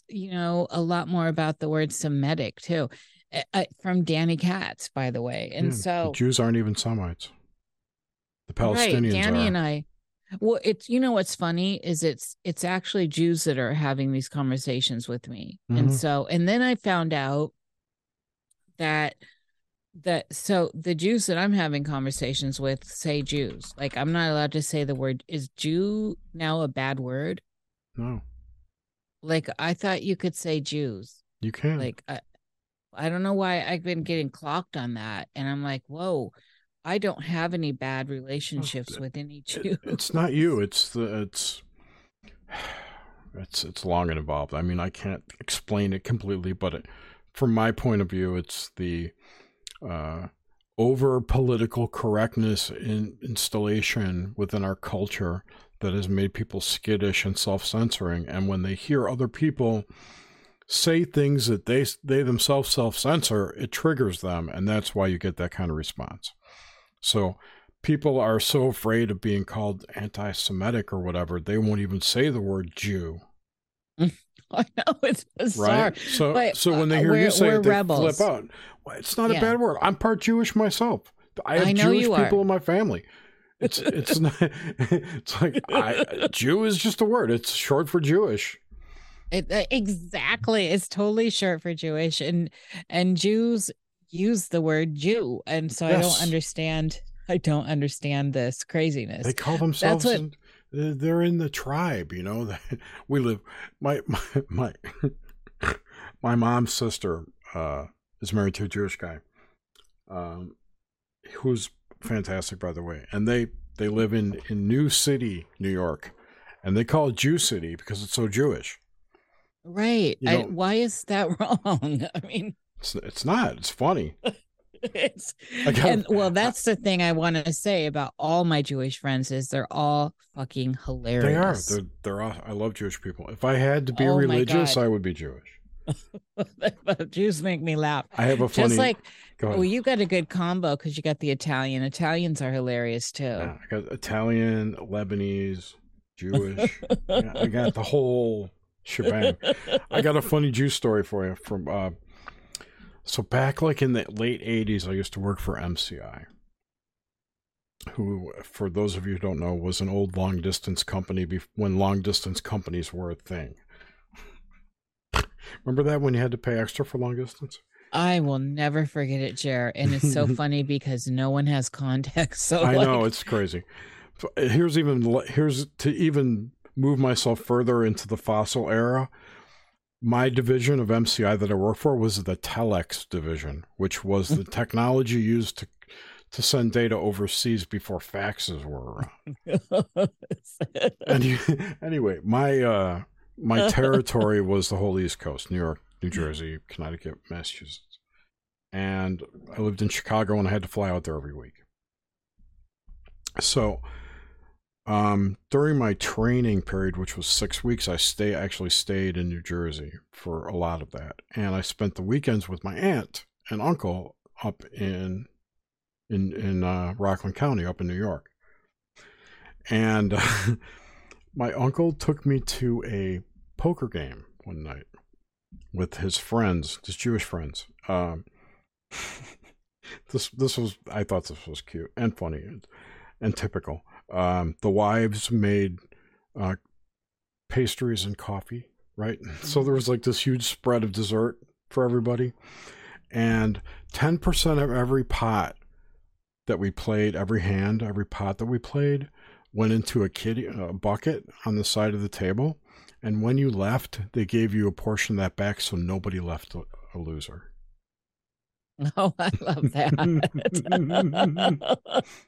you know a lot more about the word semitic too uh, uh, from danny katz by the way and Yeah, so Jews aren't even Semites. The Palestinians right danny are. and i. Well it's you know what's funny is it's it's actually jews that are having these conversations with me. And Mhm. so and then i found out that that so the jews that i'm having conversations with say jews. Like i'm not allowed to say the word. Is jew now a bad word? No, like i thought you could say jews. You can't. like I, I don't know why i've been getting clocked on that. And i'm like whoa i don't have any bad relationships it- with any jew it's not you. It's the it's it's it's long and involved. I mean, I can't explain it completely, but it, from my point of view, it's the uh, over political correctness in installation within our culture that has made people skittish and self-censoring. And when they hear other people say things that they they themselves self-censor, it triggers them, and that's why you get that kind of response. So people are so afraid of being called anti-Semitic or whatever, they won't even say the word Jew, i know it's bizarre right? So, But, so when they uh, hear you say it, they rebels. flip out. Well, it's not a bad word. I'm part Jewish myself. I have I Jewish you are. people in my family. It's it's not. It's like I, Jew is just a word. It's short for Jewish. It, uh, exactly. It's totally short for Jewish, and and Jews use the word Jew, and so I don't understand. I don't understand this craziness. They call themselves. That's what- in- they're- in the tribe. You know. we live. My my my, my mom's sister uh, is married to a Jewish guy, um, who's fantastic, by the way. And they they live in in New City, New York, and they call it Jew City because it's so Jewish. right? You I, why is that wrong? I mean, It's it's not. It's funny. it's I got- and well, that's the thing I want to say about all my Jewish friends is they're all fucking hilarious. They are. They're they're. aw- I love Jewish people. If I had to be Oh religious, I would be Jewish. Jews make me laugh. I have a funny. Just like, well, you got a good combo because you got the Italian. Italians are hilarious too. Yeah, I got Italian, Lebanese, Jewish. I got the whole shebang. I got a funny Jew story for you from uh so back like in the late 80s I used to work for MCI. Who for those of you who don't know was an old long distance company when long distance companies were a thing. Remember that when you had to pay extra for long distance? I will never forget it, Jer. And it's so funny because no one has context. So I like, know it's crazy. Here's even here's to even move myself further into the fossil era. My division of MCI that I worked for was the telex division, which was the technology used to to send data overseas before faxes were around. Any, anyway, my uh, my territory was the whole East Coast: New York, New Jersey, Connecticut, Massachusetts, and I lived in Chicago, and I had to fly out there every week. So, um, during my training period, which was six weeks, I stay actually stayed in New Jersey for a lot of that, and I spent the weekends with my aunt and uncle up in in in uh, Rockland County, up in New York. And my uncle took me to a poker game one night with his friends, his Jewish friends. Um, this this was I thought this was cute and funny and, and typical. Um, the wives made uh, pastries and coffee, right? So there was like this huge spread of dessert for everybody, and ten percent of every pot that we played, every hand, every pot that we played, went into a kitty a bucket on the side of the table, and when you left, they gave you a portion of that back, so nobody left a, a loser. Oh, I love that.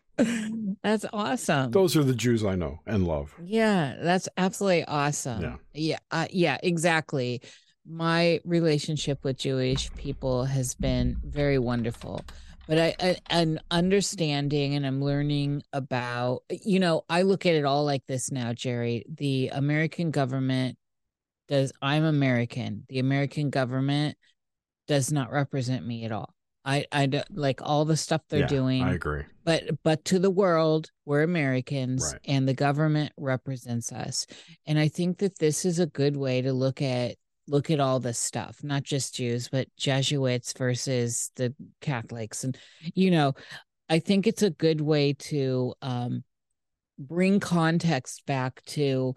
that's awesome. Those are the Jews I know and love. Yeah, that's absolutely awesome. Yeah. Yeah, uh, yeah, exactly. My relationship with Jewish people has been very wonderful. But I, I an understanding and I'm learning about you know, I look at it all like this now, Jerry. The American government does I'm American. The American government does not represent me at all. I I like all the stuff they're Yeah, doing I agree. but but to the world we're americans Right. and the government represents us and i think that this is a good way to look at look at all this stuff not just jews but jesuits versus the catholics and you know i think it's a good way to um bring context back to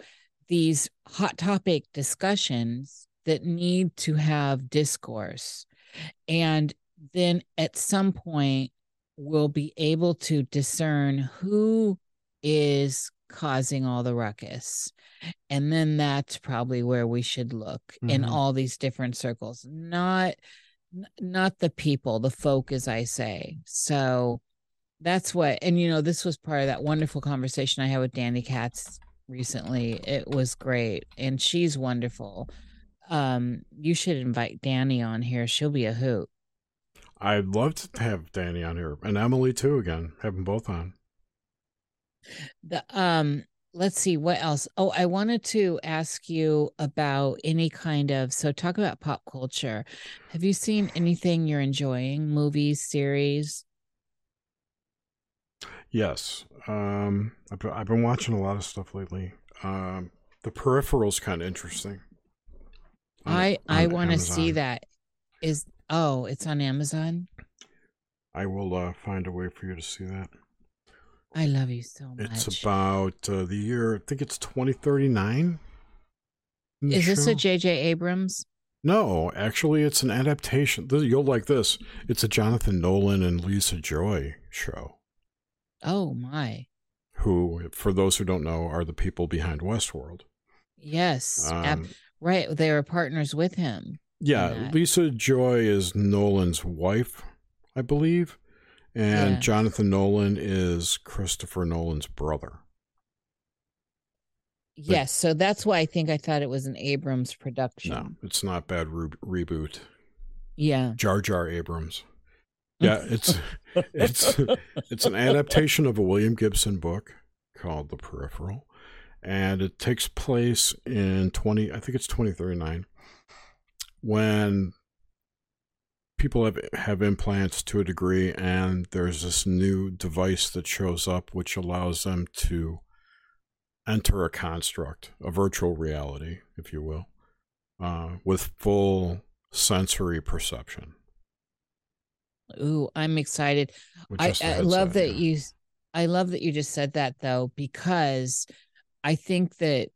these hot topic discussions that need to have discourse and then at some point we'll be able to discern who is causing all the ruckus. And then that's probably where we should look in Mhm. all these different circles not not the people the folk as i say. So that's what and you know this was part of that wonderful conversation i had with danny katz recently. It was great and she's wonderful. Um you should invite danny on here. She'll be a hoot I'd love to have Danny on here and Emily too. Again, have them both on. the um let's see what else oh i wanted to ask you about any kind of so talk about pop culture have you seen anything you're enjoying movies series Yes, um, I've been, I've been watching a lot of stuff lately. Um, the Peripheral's kind of interesting. On- i i want to see that is oh it's on amazon I will uh, find a way for you to see that. i love you so much It's about uh, the year. I think it's twenty thirty nine. is this a jj abrams No, actually, it's an adaptation. You'll like this. It's a Jonathan Nolan and Lisa Joy show. oh my Who, for those who don't know, are the people behind Westworld. yes ab- Um, right they were partners with him yeah. Lisa Joy is Nolan's wife, I believe, and Yeah. Jonathan Nolan is Christopher Nolan's brother. yes so that's why i think i thought it was an abrams production No, it's not bad re- reboot. yeah Jar Jar Abrams. Yeah, it's it's it's an adaptation of a William Gibson book called The Peripheral, and it takes place in twenty. I think it's twenty thirty oh nine, when people have have implants to a degree, and there's this new device that shows up which allows them to enter a construct, a virtual reality, if you will, uh, with full sensory perception. Ooh, I'm excited. I, I love that yeah. you I love that you just said that though because I think that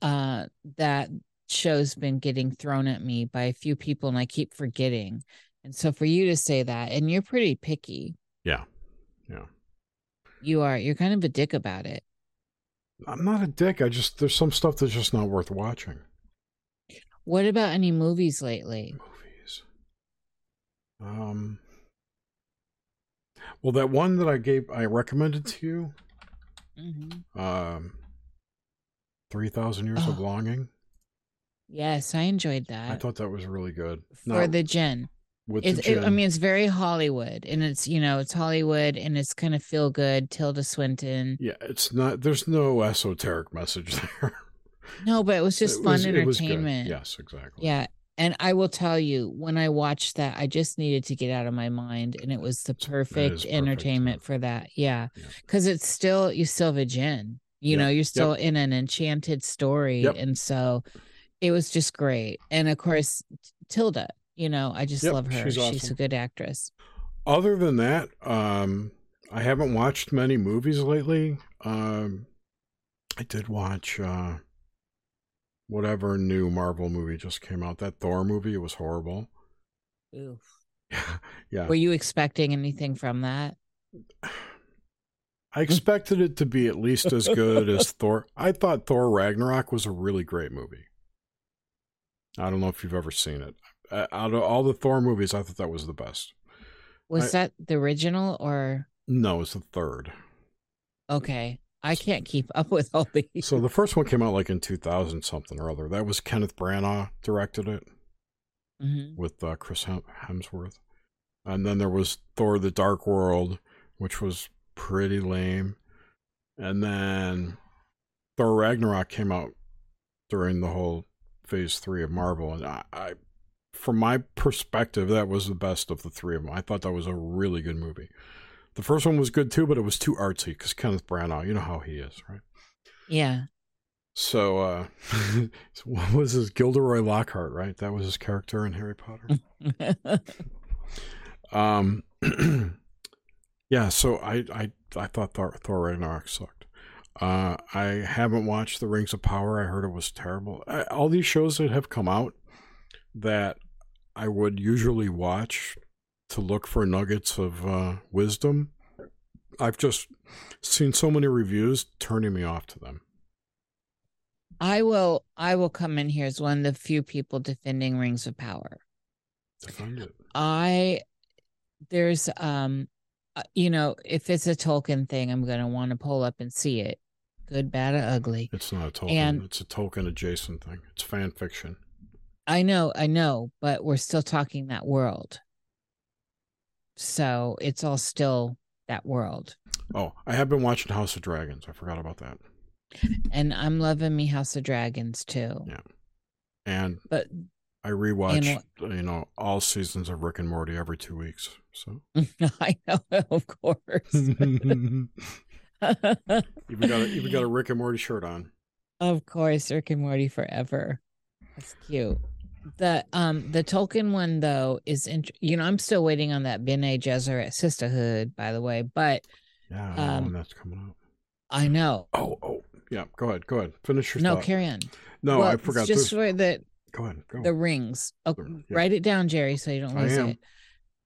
uh that show's been getting thrown at me by a few people and I keep forgetting. And so for you to say that and you're pretty picky. Yeah. Yeah. You are you're kind of a dick about it. I'm not a dick. I just there's some stuff that's just not worth watching. What about any movies lately? Movies. Um. Well, that one that I gave, I recommended to you, Mhm. um, Three Thousand Years of Oh. Longing. Yes, I enjoyed that. I thought that was really good. for the djinn. with It's, the it, I mean, it's very Hollywood, and it's you know, it's Hollywood, and it's kind of feel good. Tilda Swinton. yeah, it's not. There's no esoteric message there. No, but it was just It fun was- it was good. entertainment. Yes, exactly. Yeah. And I will tell you, when I watched that, I just needed to get out of my mind. And it was the perfect perfect, entertainment yeah. for that. Yeah. Yeah. Because it's still, you still have a djinn. You know, you're still in an enchanted story. Yep. And so it was just great. And of course, Tilda, you know, I just Yep, love her. she's She's, a good actress. Other than that, um, I haven't watched many movies lately. Um, I did watch uh, whatever new Marvel movie just came out. That Thor movie. It was horrible. Oof. yeah. Were you expecting anything from that? I expected it to be at least as good as Thor. I thought Thor Ragnarok was a really great movie. I don't know if you've ever seen it. Uh, Out of all the Thor movies, I thought that was the best. Was I- that the original or No, it's the third. okay? I can't keep up with all these. So the first one came out like in 2000 something or other. That was Kenneth Branagh directed it Mhm. with uh, Chris Hemsworth. And then there was Thor the Dark World, which was pretty lame. And then Thor Ragnarok came out during the whole phase three of Marvel. And I, I from my perspective, that was the best of the three of them. I thought that was a really good movie. The first one was good too, but it was too artsy because Kenneth Branagh, you know how he is, right? Yeah. So, uh, so what was his Gilderoy Lockhart, right? That was his character in Harry Potter. um, yeah. So I, I, I thought Thor, Thor Ragnarok sucked. Uh, I haven't watched The Rings of Power. I heard it was terrible. I, all these shows that have come out that I would usually watch to look for nuggets of uh, wisdom. I've just seen so many reviews turning me off to them. I will I will come in here as one of the few people defending Rings of Power. Defend it. I there's um uh, you know, if it's a Tolkien thing, I'm going to want to pull up and see it. Good, bad, or ugly. It's not a Tolkien. And- it's a Tolkien adjacent thing. It's fan fiction. I know, I know, but we're still talking that world. So, it's all still that world. Oh, I have been watching House of Dragons. I forgot about that. And I'm loving me House of Dragons too. Yeah. And But I rewatch, uh, you know, all seasons of Rick and Morty every two weeks. So I know, of course. even got a, even got a Rick and Morty shirt on. Of course, Rick and Morty forever. That's cute. The um the Tolkien one though is int- you know I'm still waiting on that Bene Gesserit sisterhood by the way, but Yeah, I know Um, when that's coming out. I know. Oh, oh, yeah. Go ahead. Go ahead. Finish your No, thought. carry on. no, Well, I forgot. Just for the Go ahead. Go. the rings. Oh, The- yeah. Write it down, Jerry, so you don't lose it.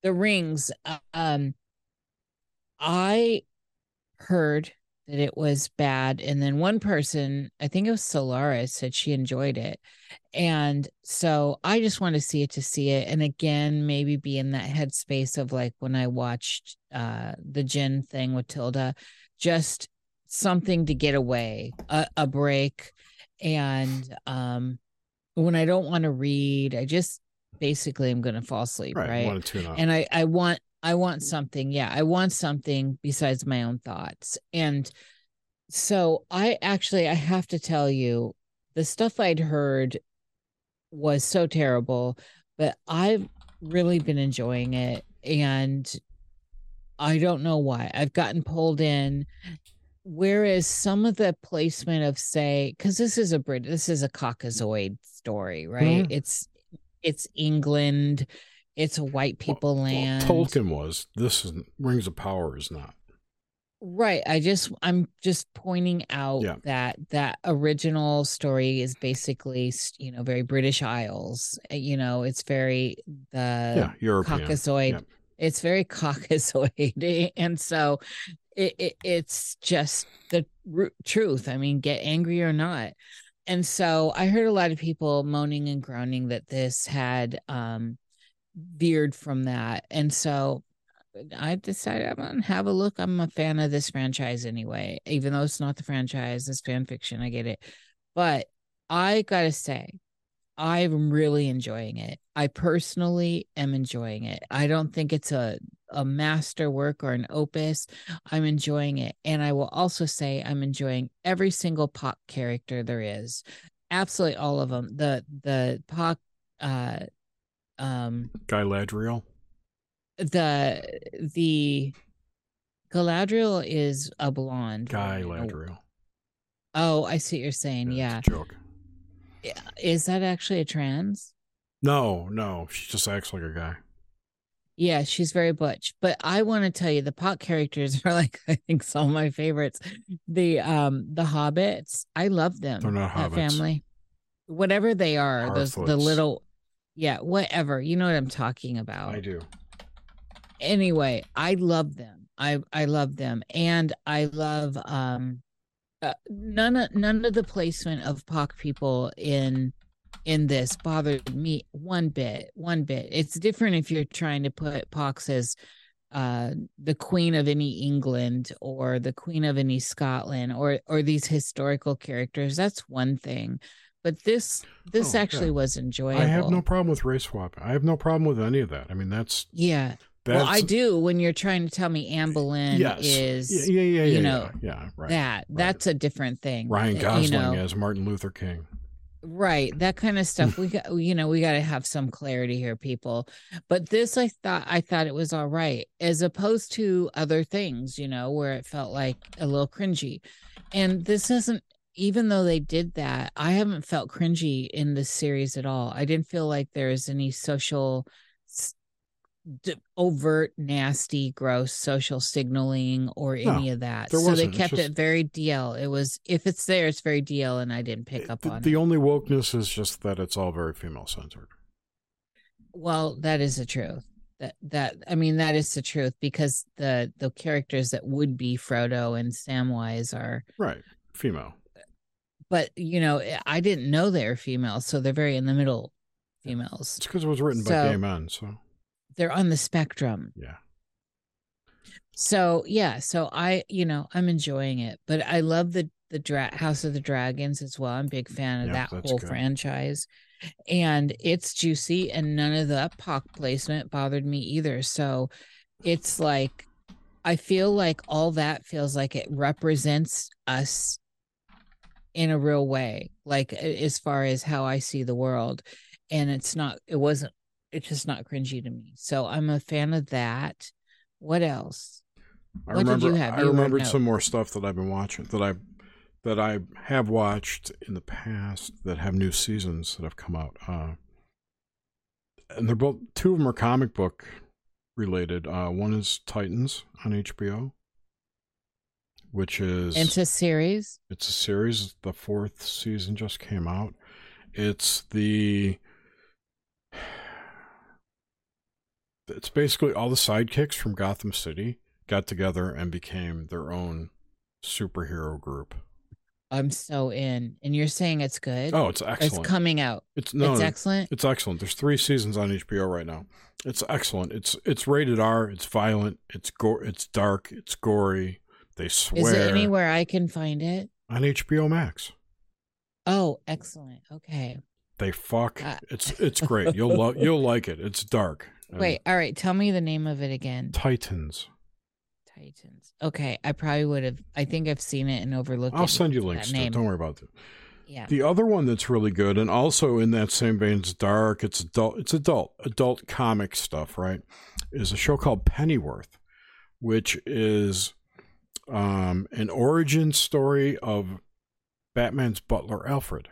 The rings. uh, Um, I heard that it was bad, and then one person, I think it was Solaris, said she enjoyed it, and so I just want to see it to see it, and again, maybe be in that headspace of like when I watched uh the djinn thing with Tilda, just something to get away, a, a break, and um when I don't want to read, I just basically I'm going to fall asleep, right. right? Want to tune. And I I want I want something. Yeah, I want something besides my own thoughts. And so I actually I have to tell you the stuff I'd heard was so terrible, but I've really been enjoying it and I don't know why. I've gotten pulled in whereas some of the placement of say cuz this is a Brit this is a Caucasoid story, right? Mhm. It's it's England. It's a white people Well, land. Tolkien was. This is Rings of Power is not. Right. I just I'm just pointing out Yeah. that that original story is basically, you know, very British Isles. Uh, You know, it's very the yeah, European. Caucasoid. Yep. It's very Caucasoid, and so it, it it's just the ru- truth. I mean, get angry or not. and so I heard a lot of people moaning and groaning that this had um veered from that. And so I decided I'm gonna have a look. I'm a fan of this franchise anyway, even though it's not the franchise, it's fan fiction. I get it. But I gotta say, I'm really enjoying it. I personally am enjoying it. I don't think it's a a masterwork or an opus. I'm enjoying it. And I will also say I'm enjoying every single POC character there is. Absolutely all of them. The the POC uh um Guy Ladriel. the the Galadriel is a blonde. Guy woman. Ladriel. Oh, I see what you're saying. Yeah. A joke. Is that actually a trans? No, no, she just acts like a guy. Yeah, she's very butch. But I want to tell you, the POC characters are like I think some of my favorites. The um the hobbits, I love them. They're not hobbits. family, whatever they are, those the little, yeah, whatever. You know what I'm talking about. I do. Anyway, I love them. I I love them, and I love um, uh, none of none of the placement of POC people in in this bothered me one bit one bit it's different if you're trying to put POCs as uh the queen of any england or the queen of any scotland or or these historical characters that's one thing but this this Oh, yeah. actually was enjoyable I have no problem with race swapping. I have no problem with any of that. I mean, that's yeah that's well i do when you're trying to tell me anne boleyn yes. is yeah, yeah, yeah, you yeah, know, yeah, yeah, right. that that's a different thing Ryan Gosling you know as Martin Luther King. right that kind of stuff we got you know we got to have some clarity here people but this i thought i thought it was all right as opposed to other things you know where it felt like a little cringy and this isn't even though they did that i haven't felt cringy in this series at all i didn't feel like there's any social overt nasty gross social signaling or No, any of that so they wasn't. It's kept just- it very dl it was if it's there it's very dl and i didn't eh, pick up the, on it the only wokeness is just that it's all very female centered. Well, that is the truth. That that I mean that is the truth because the the characters that would be Frodo and Samwise are Right. Female. But you know, eh, I didn't know they were females, so they're very in the middle females. It's because it was written by So- gay men. So, They're on the spectrum. yeah. So, yeah, so I, you know, I'm enjoying it, but I love the the dra- House of the Dragons as well. I'm a big fan of that whole good. franchise. And it's juicy and none of the POC placement bothered me either. So it's like I feel like all that feels like it represents us in a real way, like as far as how I see the world. And it's not, it wasn't, it's just not cringy to me. So I'm a fan of that. What else? I What did remember you have? I You remembered some more stuff that I've been watching that I that I have watched in the past that have new seasons that have come out. Uh, and they're both two of them are comic book related. Uh, one is Titans on HBO, which is Into series? it's a series. The fourth season just came out. It's the it's basically all the sidekicks from Gotham City got together and became their own superhero group. I'm so in. And you're saying it's good? Oh, it's excellent. It's coming out. It's no, it's excellent. it's excellent. There's three seasons on HBO right now. It's excellent. It's it's rated R. It's violent. It's gore. It's dark. It's gory. They swear Is it anywhere I can find it? on HBO Max. Oh, excellent. Okay. They fuck. Uh, it's it's great. You'll love. You'll like it. It's dark. Wait, all right. Tell me the name of it again. Titans. Titans. Okay. I probably would have. I think I've seen it and overlooked it. I'll send you links. To it. Don't worry about it. Yeah. The other one that's really good, and also in that same vein, it's dark. It's adult. It's adult. Adult comic stuff, right? Is a show called Pennyworth, which is um, an origin story of Batman's butler Alfred,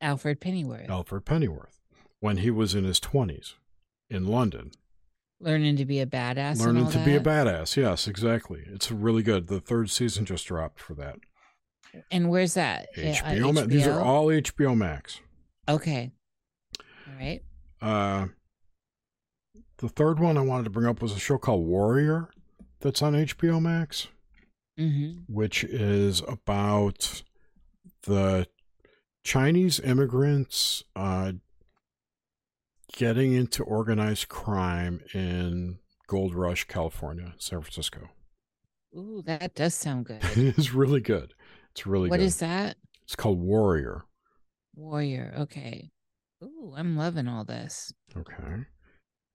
Alfred Pennyworth. Alfred Pennyworth, when he was in his twenties in London, Learning to be a badass. learning to be a badass. Yes, exactly. It's really good. The third season just dropped for that. And where's that? Yeah, on HBO. Max. These are all HBO Max. Okay. All right. Uh, the third one I wanted to bring up was a show called Warrior that's on HBO Max, Mm-hmm. which is about the Chinese immigrants uh, getting into organized crime in Gold Rush, California, San Francisco. Ooh, that does sound good. It is really good. It's really What good. is that? It's called Warrior. Warrior. Okay. Ooh, I'm loving all this. Okay.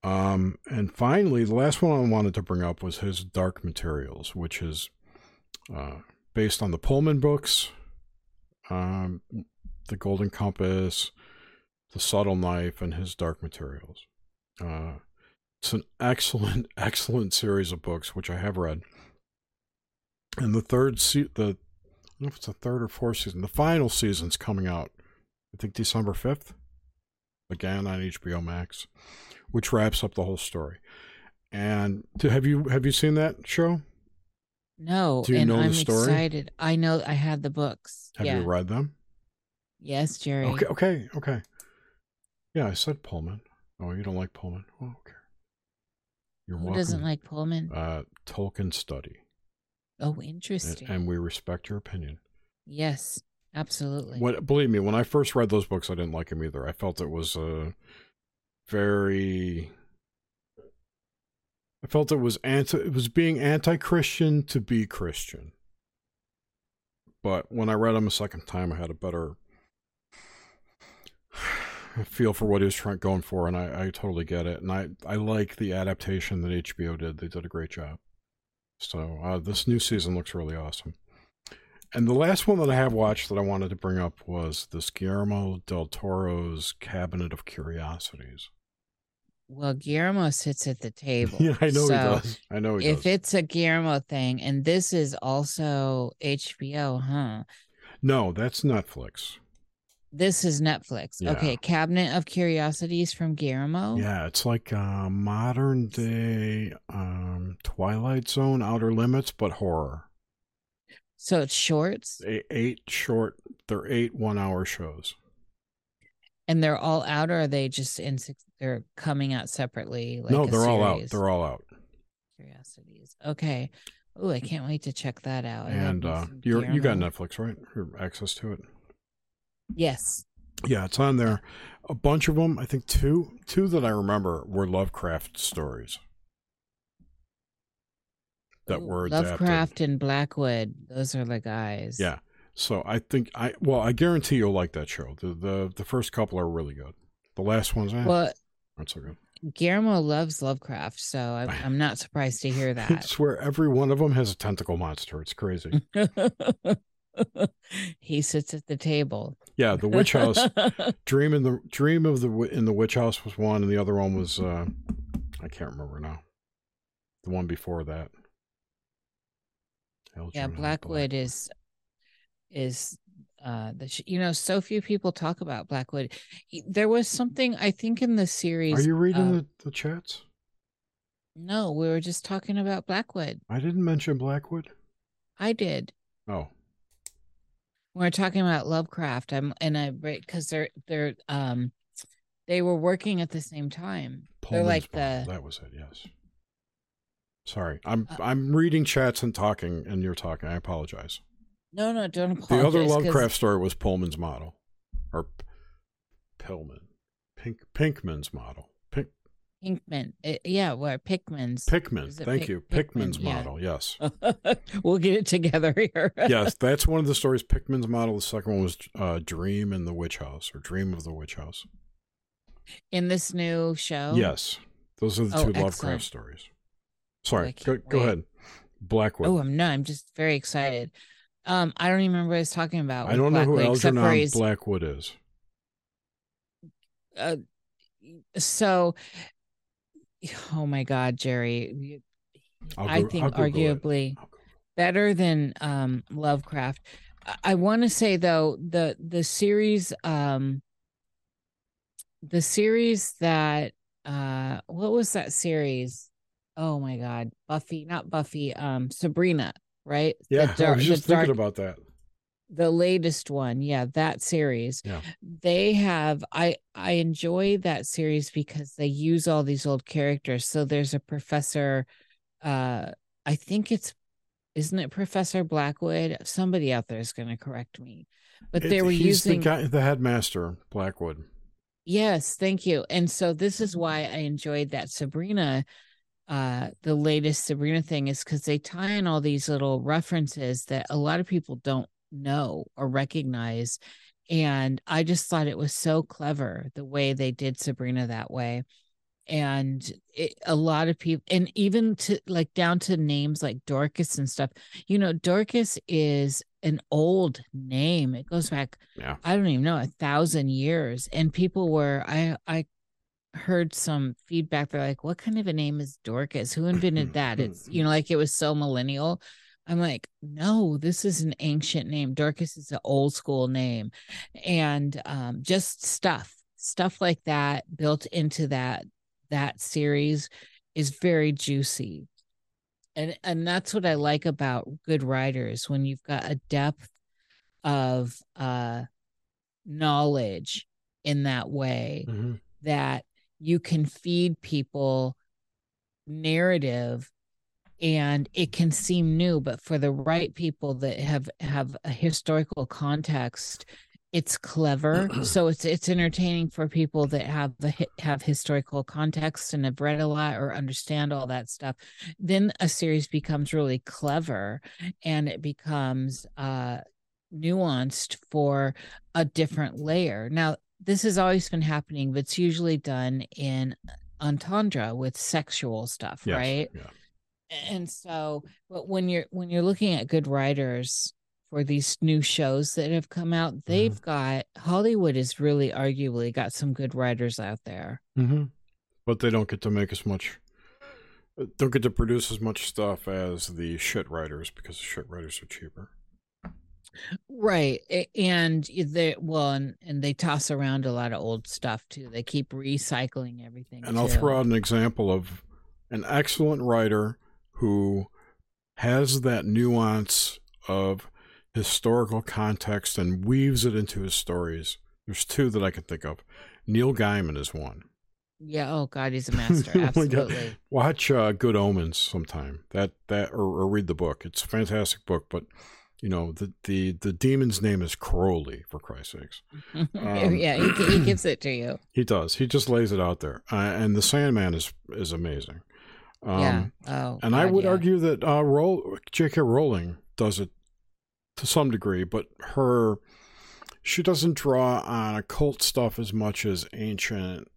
Um, and finally, the last one I wanted to bring up was his Dark Materials, which is uh, based on the Pullman books, um, The Golden Compass, The Subtle Knife, and his Dark Materials. Uh, it's an excellent, excellent series of books, which I have read. And the third se- the I don't know if it's the third or fourth season. The final season's coming out, I think December fifth, again on HBO Max, which wraps up the whole story. And to, have you have you seen that show? No, Do you and know the I'm story? excited. I know I had the books. Have yeah. you read them? Yes, Jerry. Okay, okay, okay. Yeah, I said Pullman. Oh, you don't like Pullman? Oh, okay. You're Who welcome. doesn't like Pullman? uh, Tolkien study, oh, interesting. and we respect your opinion. yes, absolutely. What believe me, when I first read those books, I didn't like them either. I felt it was uh, very. I felt it was anti. It was being anti-Christian to be Christian. But when I read him a second time, I had a better feel for what he was trying going for, and I, I totally get it. And I I like the adaptation that HBO did. They did a great job. So uh, this new season looks really awesome. And the last one that I have watched that I wanted to bring up was this Guillermo del Toro's Cabinet of Curiosities. Well, Guillermo sits at the table. Yeah, I know he does. I know he If does. it's a Guillermo thing, and this is also HBO, huh? no, that's Netflix. This is Netflix. Yeah. Okay, Cabinet of Curiosities from Guillermo. Yeah, it's like a modern day um, Twilight Zone, Outer Limits, but horror. So it's shorts, A- Eight short, they're eight one-hour shows. And they're all out, or are they just in? Six, they're coming out separately. Like no, they're all out. They're all out. Curiosities. Okay. Oh, I can't wait to check that out. And uh, you're, you got Netflix, right? Or access to it. Yes. Yeah, it's on there. A bunch of them. I think two, two that I remember were Lovecraft stories that Ooh, were adapted. Lovecraft and Blackwood. Those are the guys. Yeah. So I think I well, I guarantee you'll like that show. The the the first couple are really good. The last ones eh, Well, aren't so good. Guillermo loves Lovecraft, so I'm, I'm not surprised to hear that. I swear every one of them has a tentacle monster. It's crazy. he sits at the table. Yeah, the witch house. Dream in the Dream of the in the witch house was one, and the other one was uh I can't remember now. The one before that. yeah, Algernon Blackwood is is uh the sh- you know so few people talk about Blackwood. There was something I think in the series. Are you reading uh, the, the chats? No, we were just talking about Blackwood. I didn't mention Blackwood. I did. Oh, We We're talking about Lovecraft. I'm and I because they're they're um they were working at the same time. They're like the That was it. Yes. Sorry, I'm Uh, I'm reading chats and talking, and you're talking. I apologize. No no don't The other Lovecraft story was Pullman's model, or Pillman, Pink Pinkman's model, Pink Pinkman. It, yeah, where Pickman's. Pickman. Thank Pick- you, Pickman? Pickman's Yeah. model. Yes, we'll get it together here. yes, that's one of the stories. Pickman's model. The second one was uh, Dream in the Witch House, or Dream of the Witch House. In this new show. Yes, those are the Oh, two excellent. Lovecraft stories. Sorry, I go, go ahead. Blackwood. Oh, I'm no, I'm just very excited. Um, I don't even remember what I was talking about. I don't know who Blackwood, except Algernon Blackwood is. uh, so oh my god jerry I'll i go- think arguably better than um lovecraft i, I want to say though the the series um the series that uh what was that series oh my god buffy not buffy um sabrina right Yeah, I dark- was just thinking about that. the latest one yeah that series Yeah. they have i i enjoy that series because they use all these old characters so there's a professor uh i think it's isn't it Professor Blackwood? Somebody out there is going to correct me. But It- they were he's using the guy, the headmaster, Blackwood. Yes, thank you. And so this is why I enjoyed that Sabrina uh the latest Sabrina thing is cuz they tie in all these little references that a lot of people don't know or recognize and I just thought it was so clever the way they did Sabrina that way. And it, a lot of people and even to like down to names like Dorcas and stuff. You know, Dorcas is an old name. It goes back Yeah. I don't even know a thousand years. And people were I I heard some feedback. They're like, "What kind of a name is Dorcas? Who invented that?" It's you know like it was so millennial. I'm like, no, this is an ancient name. Dorcas is an old school name, and um, just stuff stuff like that built into that that series is very juicy and and that's what i like about good writers when you've got a depth of uh knowledge in that way Mhm. that you can feed people narrative and it can seem new but for the right people that have have a historical context it's clever. So it's it's entertaining for people that have the have historical context and have read a lot or understand all that stuff. Then a series becomes really clever and it becomes uh nuanced for a different layer. Now this has always been happening but it's usually done in entendre with sexual stuff Yes, right Yeah. and so but when you're when you're looking at good writers for these new shows that have come out they've got hollywood has really arguably got some good writers out there hmm But they don't get to make as much. uh, Don't get to produce as much stuff as the shit writers because the shit writers are cheaper. Right and they well and, and they toss around a lot of old stuff too they keep recycling everything And I'll throw out an example of an excellent writer who has that nuance of historical context and weaves it into his stories. There's two that I can think of. Neil Gaiman is one. yeah oh god he's a master Oh absolutely Watch uh, Good Omens sometime. That that or, or read the book. It's a fantastic book, but you know the the the demon's name is Crowley for Christ's sakes. Um, yeah he, he gives it to you He does. He just lays it out there. Uh, and the Sandman is is amazing. Um, yeah oh And I would yeah. argue that uh, Roll, J.K. Rowling does it to some degree, but her she doesn't draw on occult stuff as much as ancient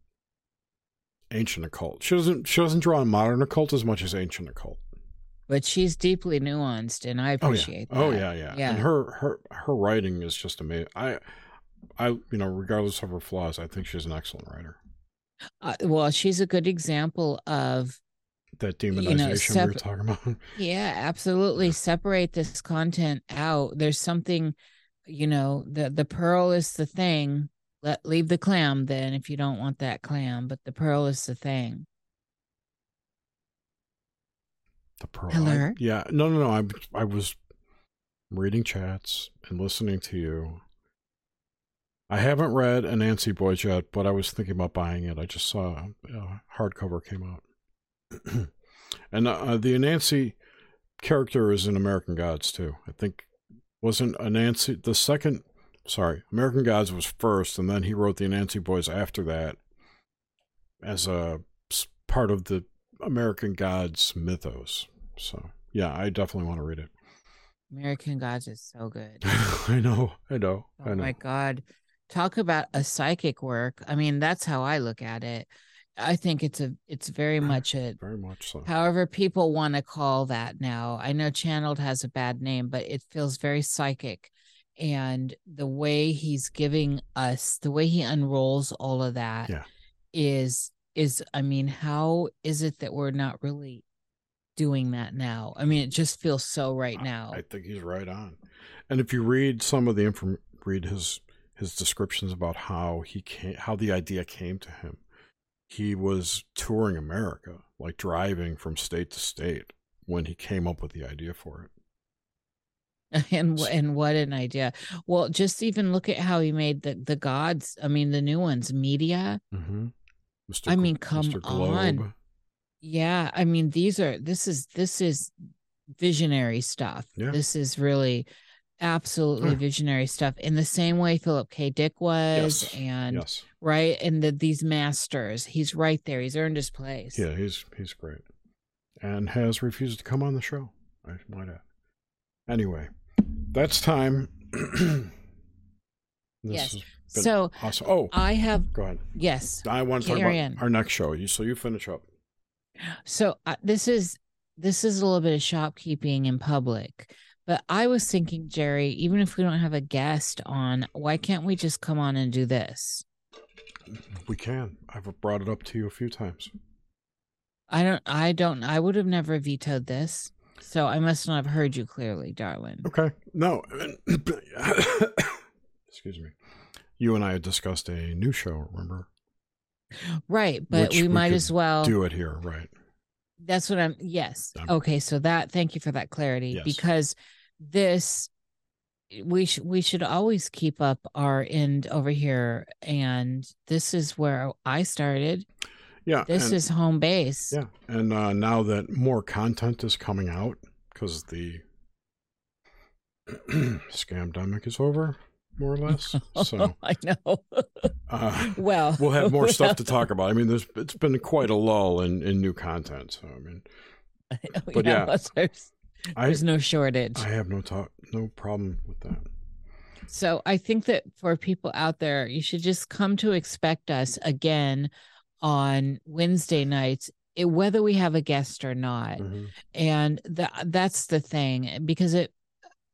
ancient occult. She doesn't she doesn't draw on modern occult as much as ancient occult. But she's deeply nuanced and i Oh appreciate that. Oh yeah, yeah. yeah And her her her writing is just amazing. I I you know, regardless of her flaws, I think she's an excellent writer. uh, well she's a good example of That You know, demonization we were talking about. Yeah, absolutely. Separate this content out. There's something, you know, the the pearl is the thing. Let leave the clam then if you don't want that clam, but the pearl is the thing. The pearl. Hello? I- yeah. No, no, no. I I was reading chats and listening to you. I haven't read Anansi Boys yet, but I was thinking about buying it. I just saw a hardcover came out, and uh, the Anansi character is in American Gods too. I think wasn't Anansi the second. Sorry, American Gods was first, and then he wrote the Anansi Boys after that as a part of the American Gods mythos. So yeah, I definitely want to read it. American Gods is so good. I know, I know, Oh I know. my God. Talk about a psychic work. I mean, that's how I look at it. I think it's a it's very much a Very much so. however people want to call that now. I know channeled has a bad name, but it feels very psychic. And the way he's giving us, the way he unrolls all of that Yeah. is I mean, how is it that we're not really doing that now? I mean, it just feels so right now. I think he's right on. And if you read some of the inform, read his his descriptions about how he came, how the idea came to him. He was touring America, like driving from state to state, when he came up with the idea for it. and and what an idea. Well, just even look at how he made the the gods. I mean, the new ones, media. Mm-hmm. Mr. I mean, come on. Yeah, I mean, these are this is this is visionary stuff. Yeah. This is really absolutely Huh. visionary stuff in the same way Philip K. Dick was Yes. and yes. right and the, these masters. He's right there. He's earned his place. Yeah, he's he's great, and has refused to come on the show. I might add. Anyway, that's time. this Yes. has been So awesome. Oh, I have go ahead. yes. I want to talk about on. our next show. You so you finish up. So uh, this is this is a little bit of shopkeeping in public. But I was thinking, Jerry, even if we don't have a guest on, why can't we just come on and do this? We can. I've brought it up to you a few times. I don't I don't I would have never vetoed this. So I must not have heard you clearly, darling. Okay. No. Excuse me. You and I had discussed a new show. Remember? Right, but we we might as well Do it here, right? That's what I'm yes. I'm- Okay, so that thank you for that clarity Yes. because this we should we should always keep up our end over here and this is where I started. Yeah. This and- is home base. Yeah, and uh, now that more content is coming out because the scamdemic is over, more or less. So I know. uh, well, we'll have more stuff to talk about. I mean, there's it's been quite a lull in, in new content. So I mean, but yeah, there's, I no shortage. I have no talk, no problem with that. So I think that for people out there, you should just come to expect us again on Wednesday nights, eh, whether we have a guest or not. Mhm. And that that's the thing because it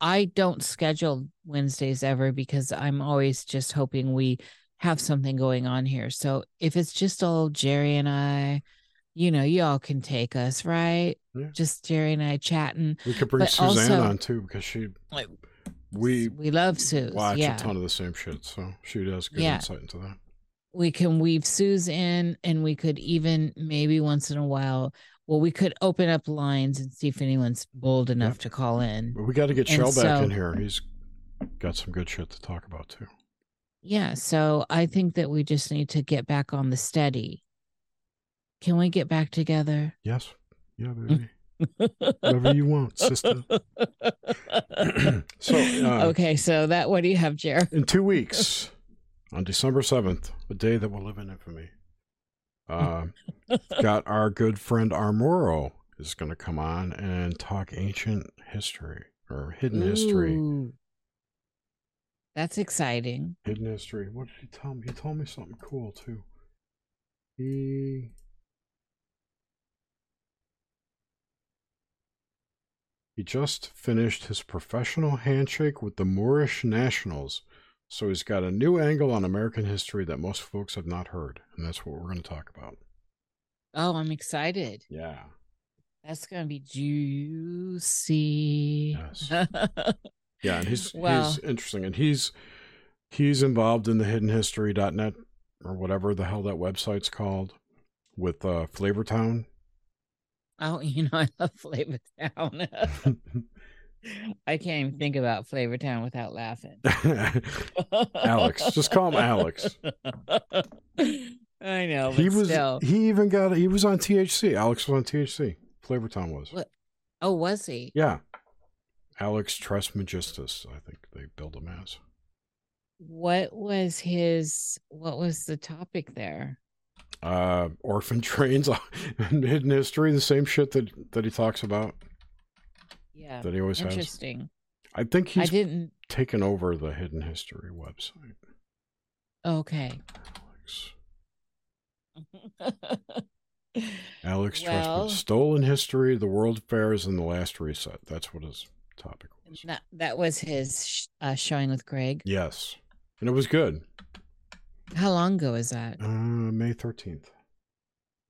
I don't schedule Wednesdays ever because I'm always just hoping we have something going on here. So if it's just old Jerry and I, you know, y'all can take us, right? Yeah. Just Jerry and I chatting. We could bring But Suzanne also- on too because she Like, we we love Suze. watch yeah. a ton of the same shit, so she does good Yeah. insight into that. we can weave Suze in and we could even maybe once in a while well we could open up lines and see if anyone's bold enough Yep. to call in But we got to get Shell back so- in here. He's got some good shit to talk about too. yeah so i think that we just need to get back on the steady can we get back together Yes. Yeah, baby. Whatever you want, sister. so, uh, okay so that what do you have Jer? in two weeks, on December 7th, a day that will live in infamy, uh, got our good friend Armoro is going to come on and talk ancient history or hidden history. That's exciting Hidden history. What did he tell me? He told me something cool too. He. He just finished his professional handshake with the Moorish Nationals, so he's got a new angle on American history that most folks have not heard, and that's what we're going to talk about. oh i'm excited Yeah. that's gonna be juicy Yes. Yeah, and he's Well- he's interesting, and he's he's involved in the hiddenhistory.net or whatever the hell that website's called with uh, Flavortown. Oh, you know, I love Flavor Town. I can't even think about Flavor Town without laughing. Alex, just call him Alex. I know, but he was still. he even got he was on THC. Alex was on THC. Flavor Town was. What? Oh, was he? Yeah. Alex Trismegistus, I think they build him as. What was his? What was the topic there? Uh orphan trains hidden history, the same shit that that he talks about Yeah, that he always has. interesting. I think I he's didn't. taken over the hidden history website. Okay. Alex. Alex Well- Trustman. Stolen history, the world affairs, and the last reset. That's what his topic was. that that was his uh, showing with Greg. Yes. And it was good. How long ago is that? Uh, May 13th.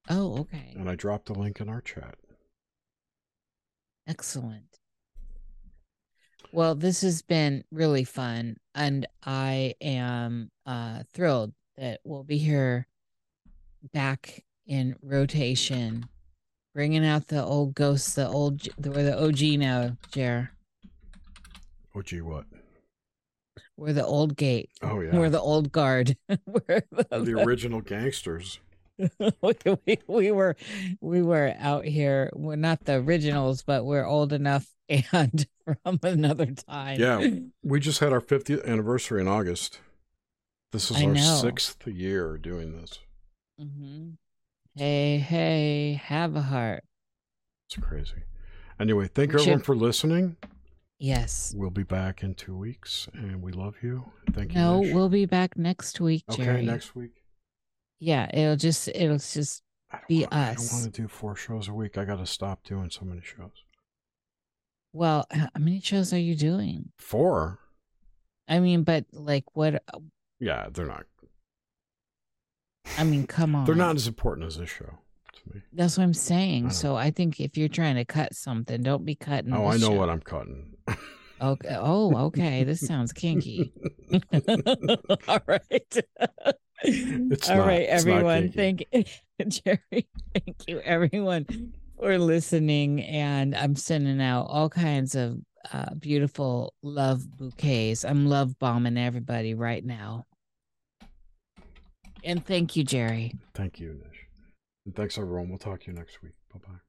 Oh, okay. And I dropped the link in our chat. Excellent. Well, this has been really fun, and I am uh, thrilled that we'll be here back in rotation, bringing out the old ghosts, the old, J- we're the OG now, Jer. Gee, what? We're the old gate. Oh, yeah. We're the old guard. we're the, the original gangsters. we, we, we were we were out here. We're not the originals, but we're old enough and from another time. Yeah. We just had our 50th anniversary in August. This is I our know. sixth year doing this. hmm Hey, hey, have a heart. It's crazy. Anyway, thank you everyone for listening. Yes. We'll be back in two weeks, and we love you. Thank you. No, Nish. we'll be back next week, okay next week. Yeah, it'll just it'll just Be want, I don't want to do four shows a week. I got to stop doing so many shows. Well, how many shows are you doing? Four? I mean, but like what uh, Yeah, they're not. I mean, come on. They're not as important as this show to me. That's what I'm I saying. know. So I think if you're trying to cut something, don't be cutting. Oh, I know show. what I'm cutting. Okay. Oh, okay. This sounds kinky. All right. It's All not- right, everyone. Thank Jerry. Thank you, everyone, for listening. And I'm sending out all kinds of uh, beautiful love bouquets. I'm love bombing everybody right now. And thank you, Jerry. Thank you, Nish. And thanks, everyone. We'll talk to you next week. Bye bye.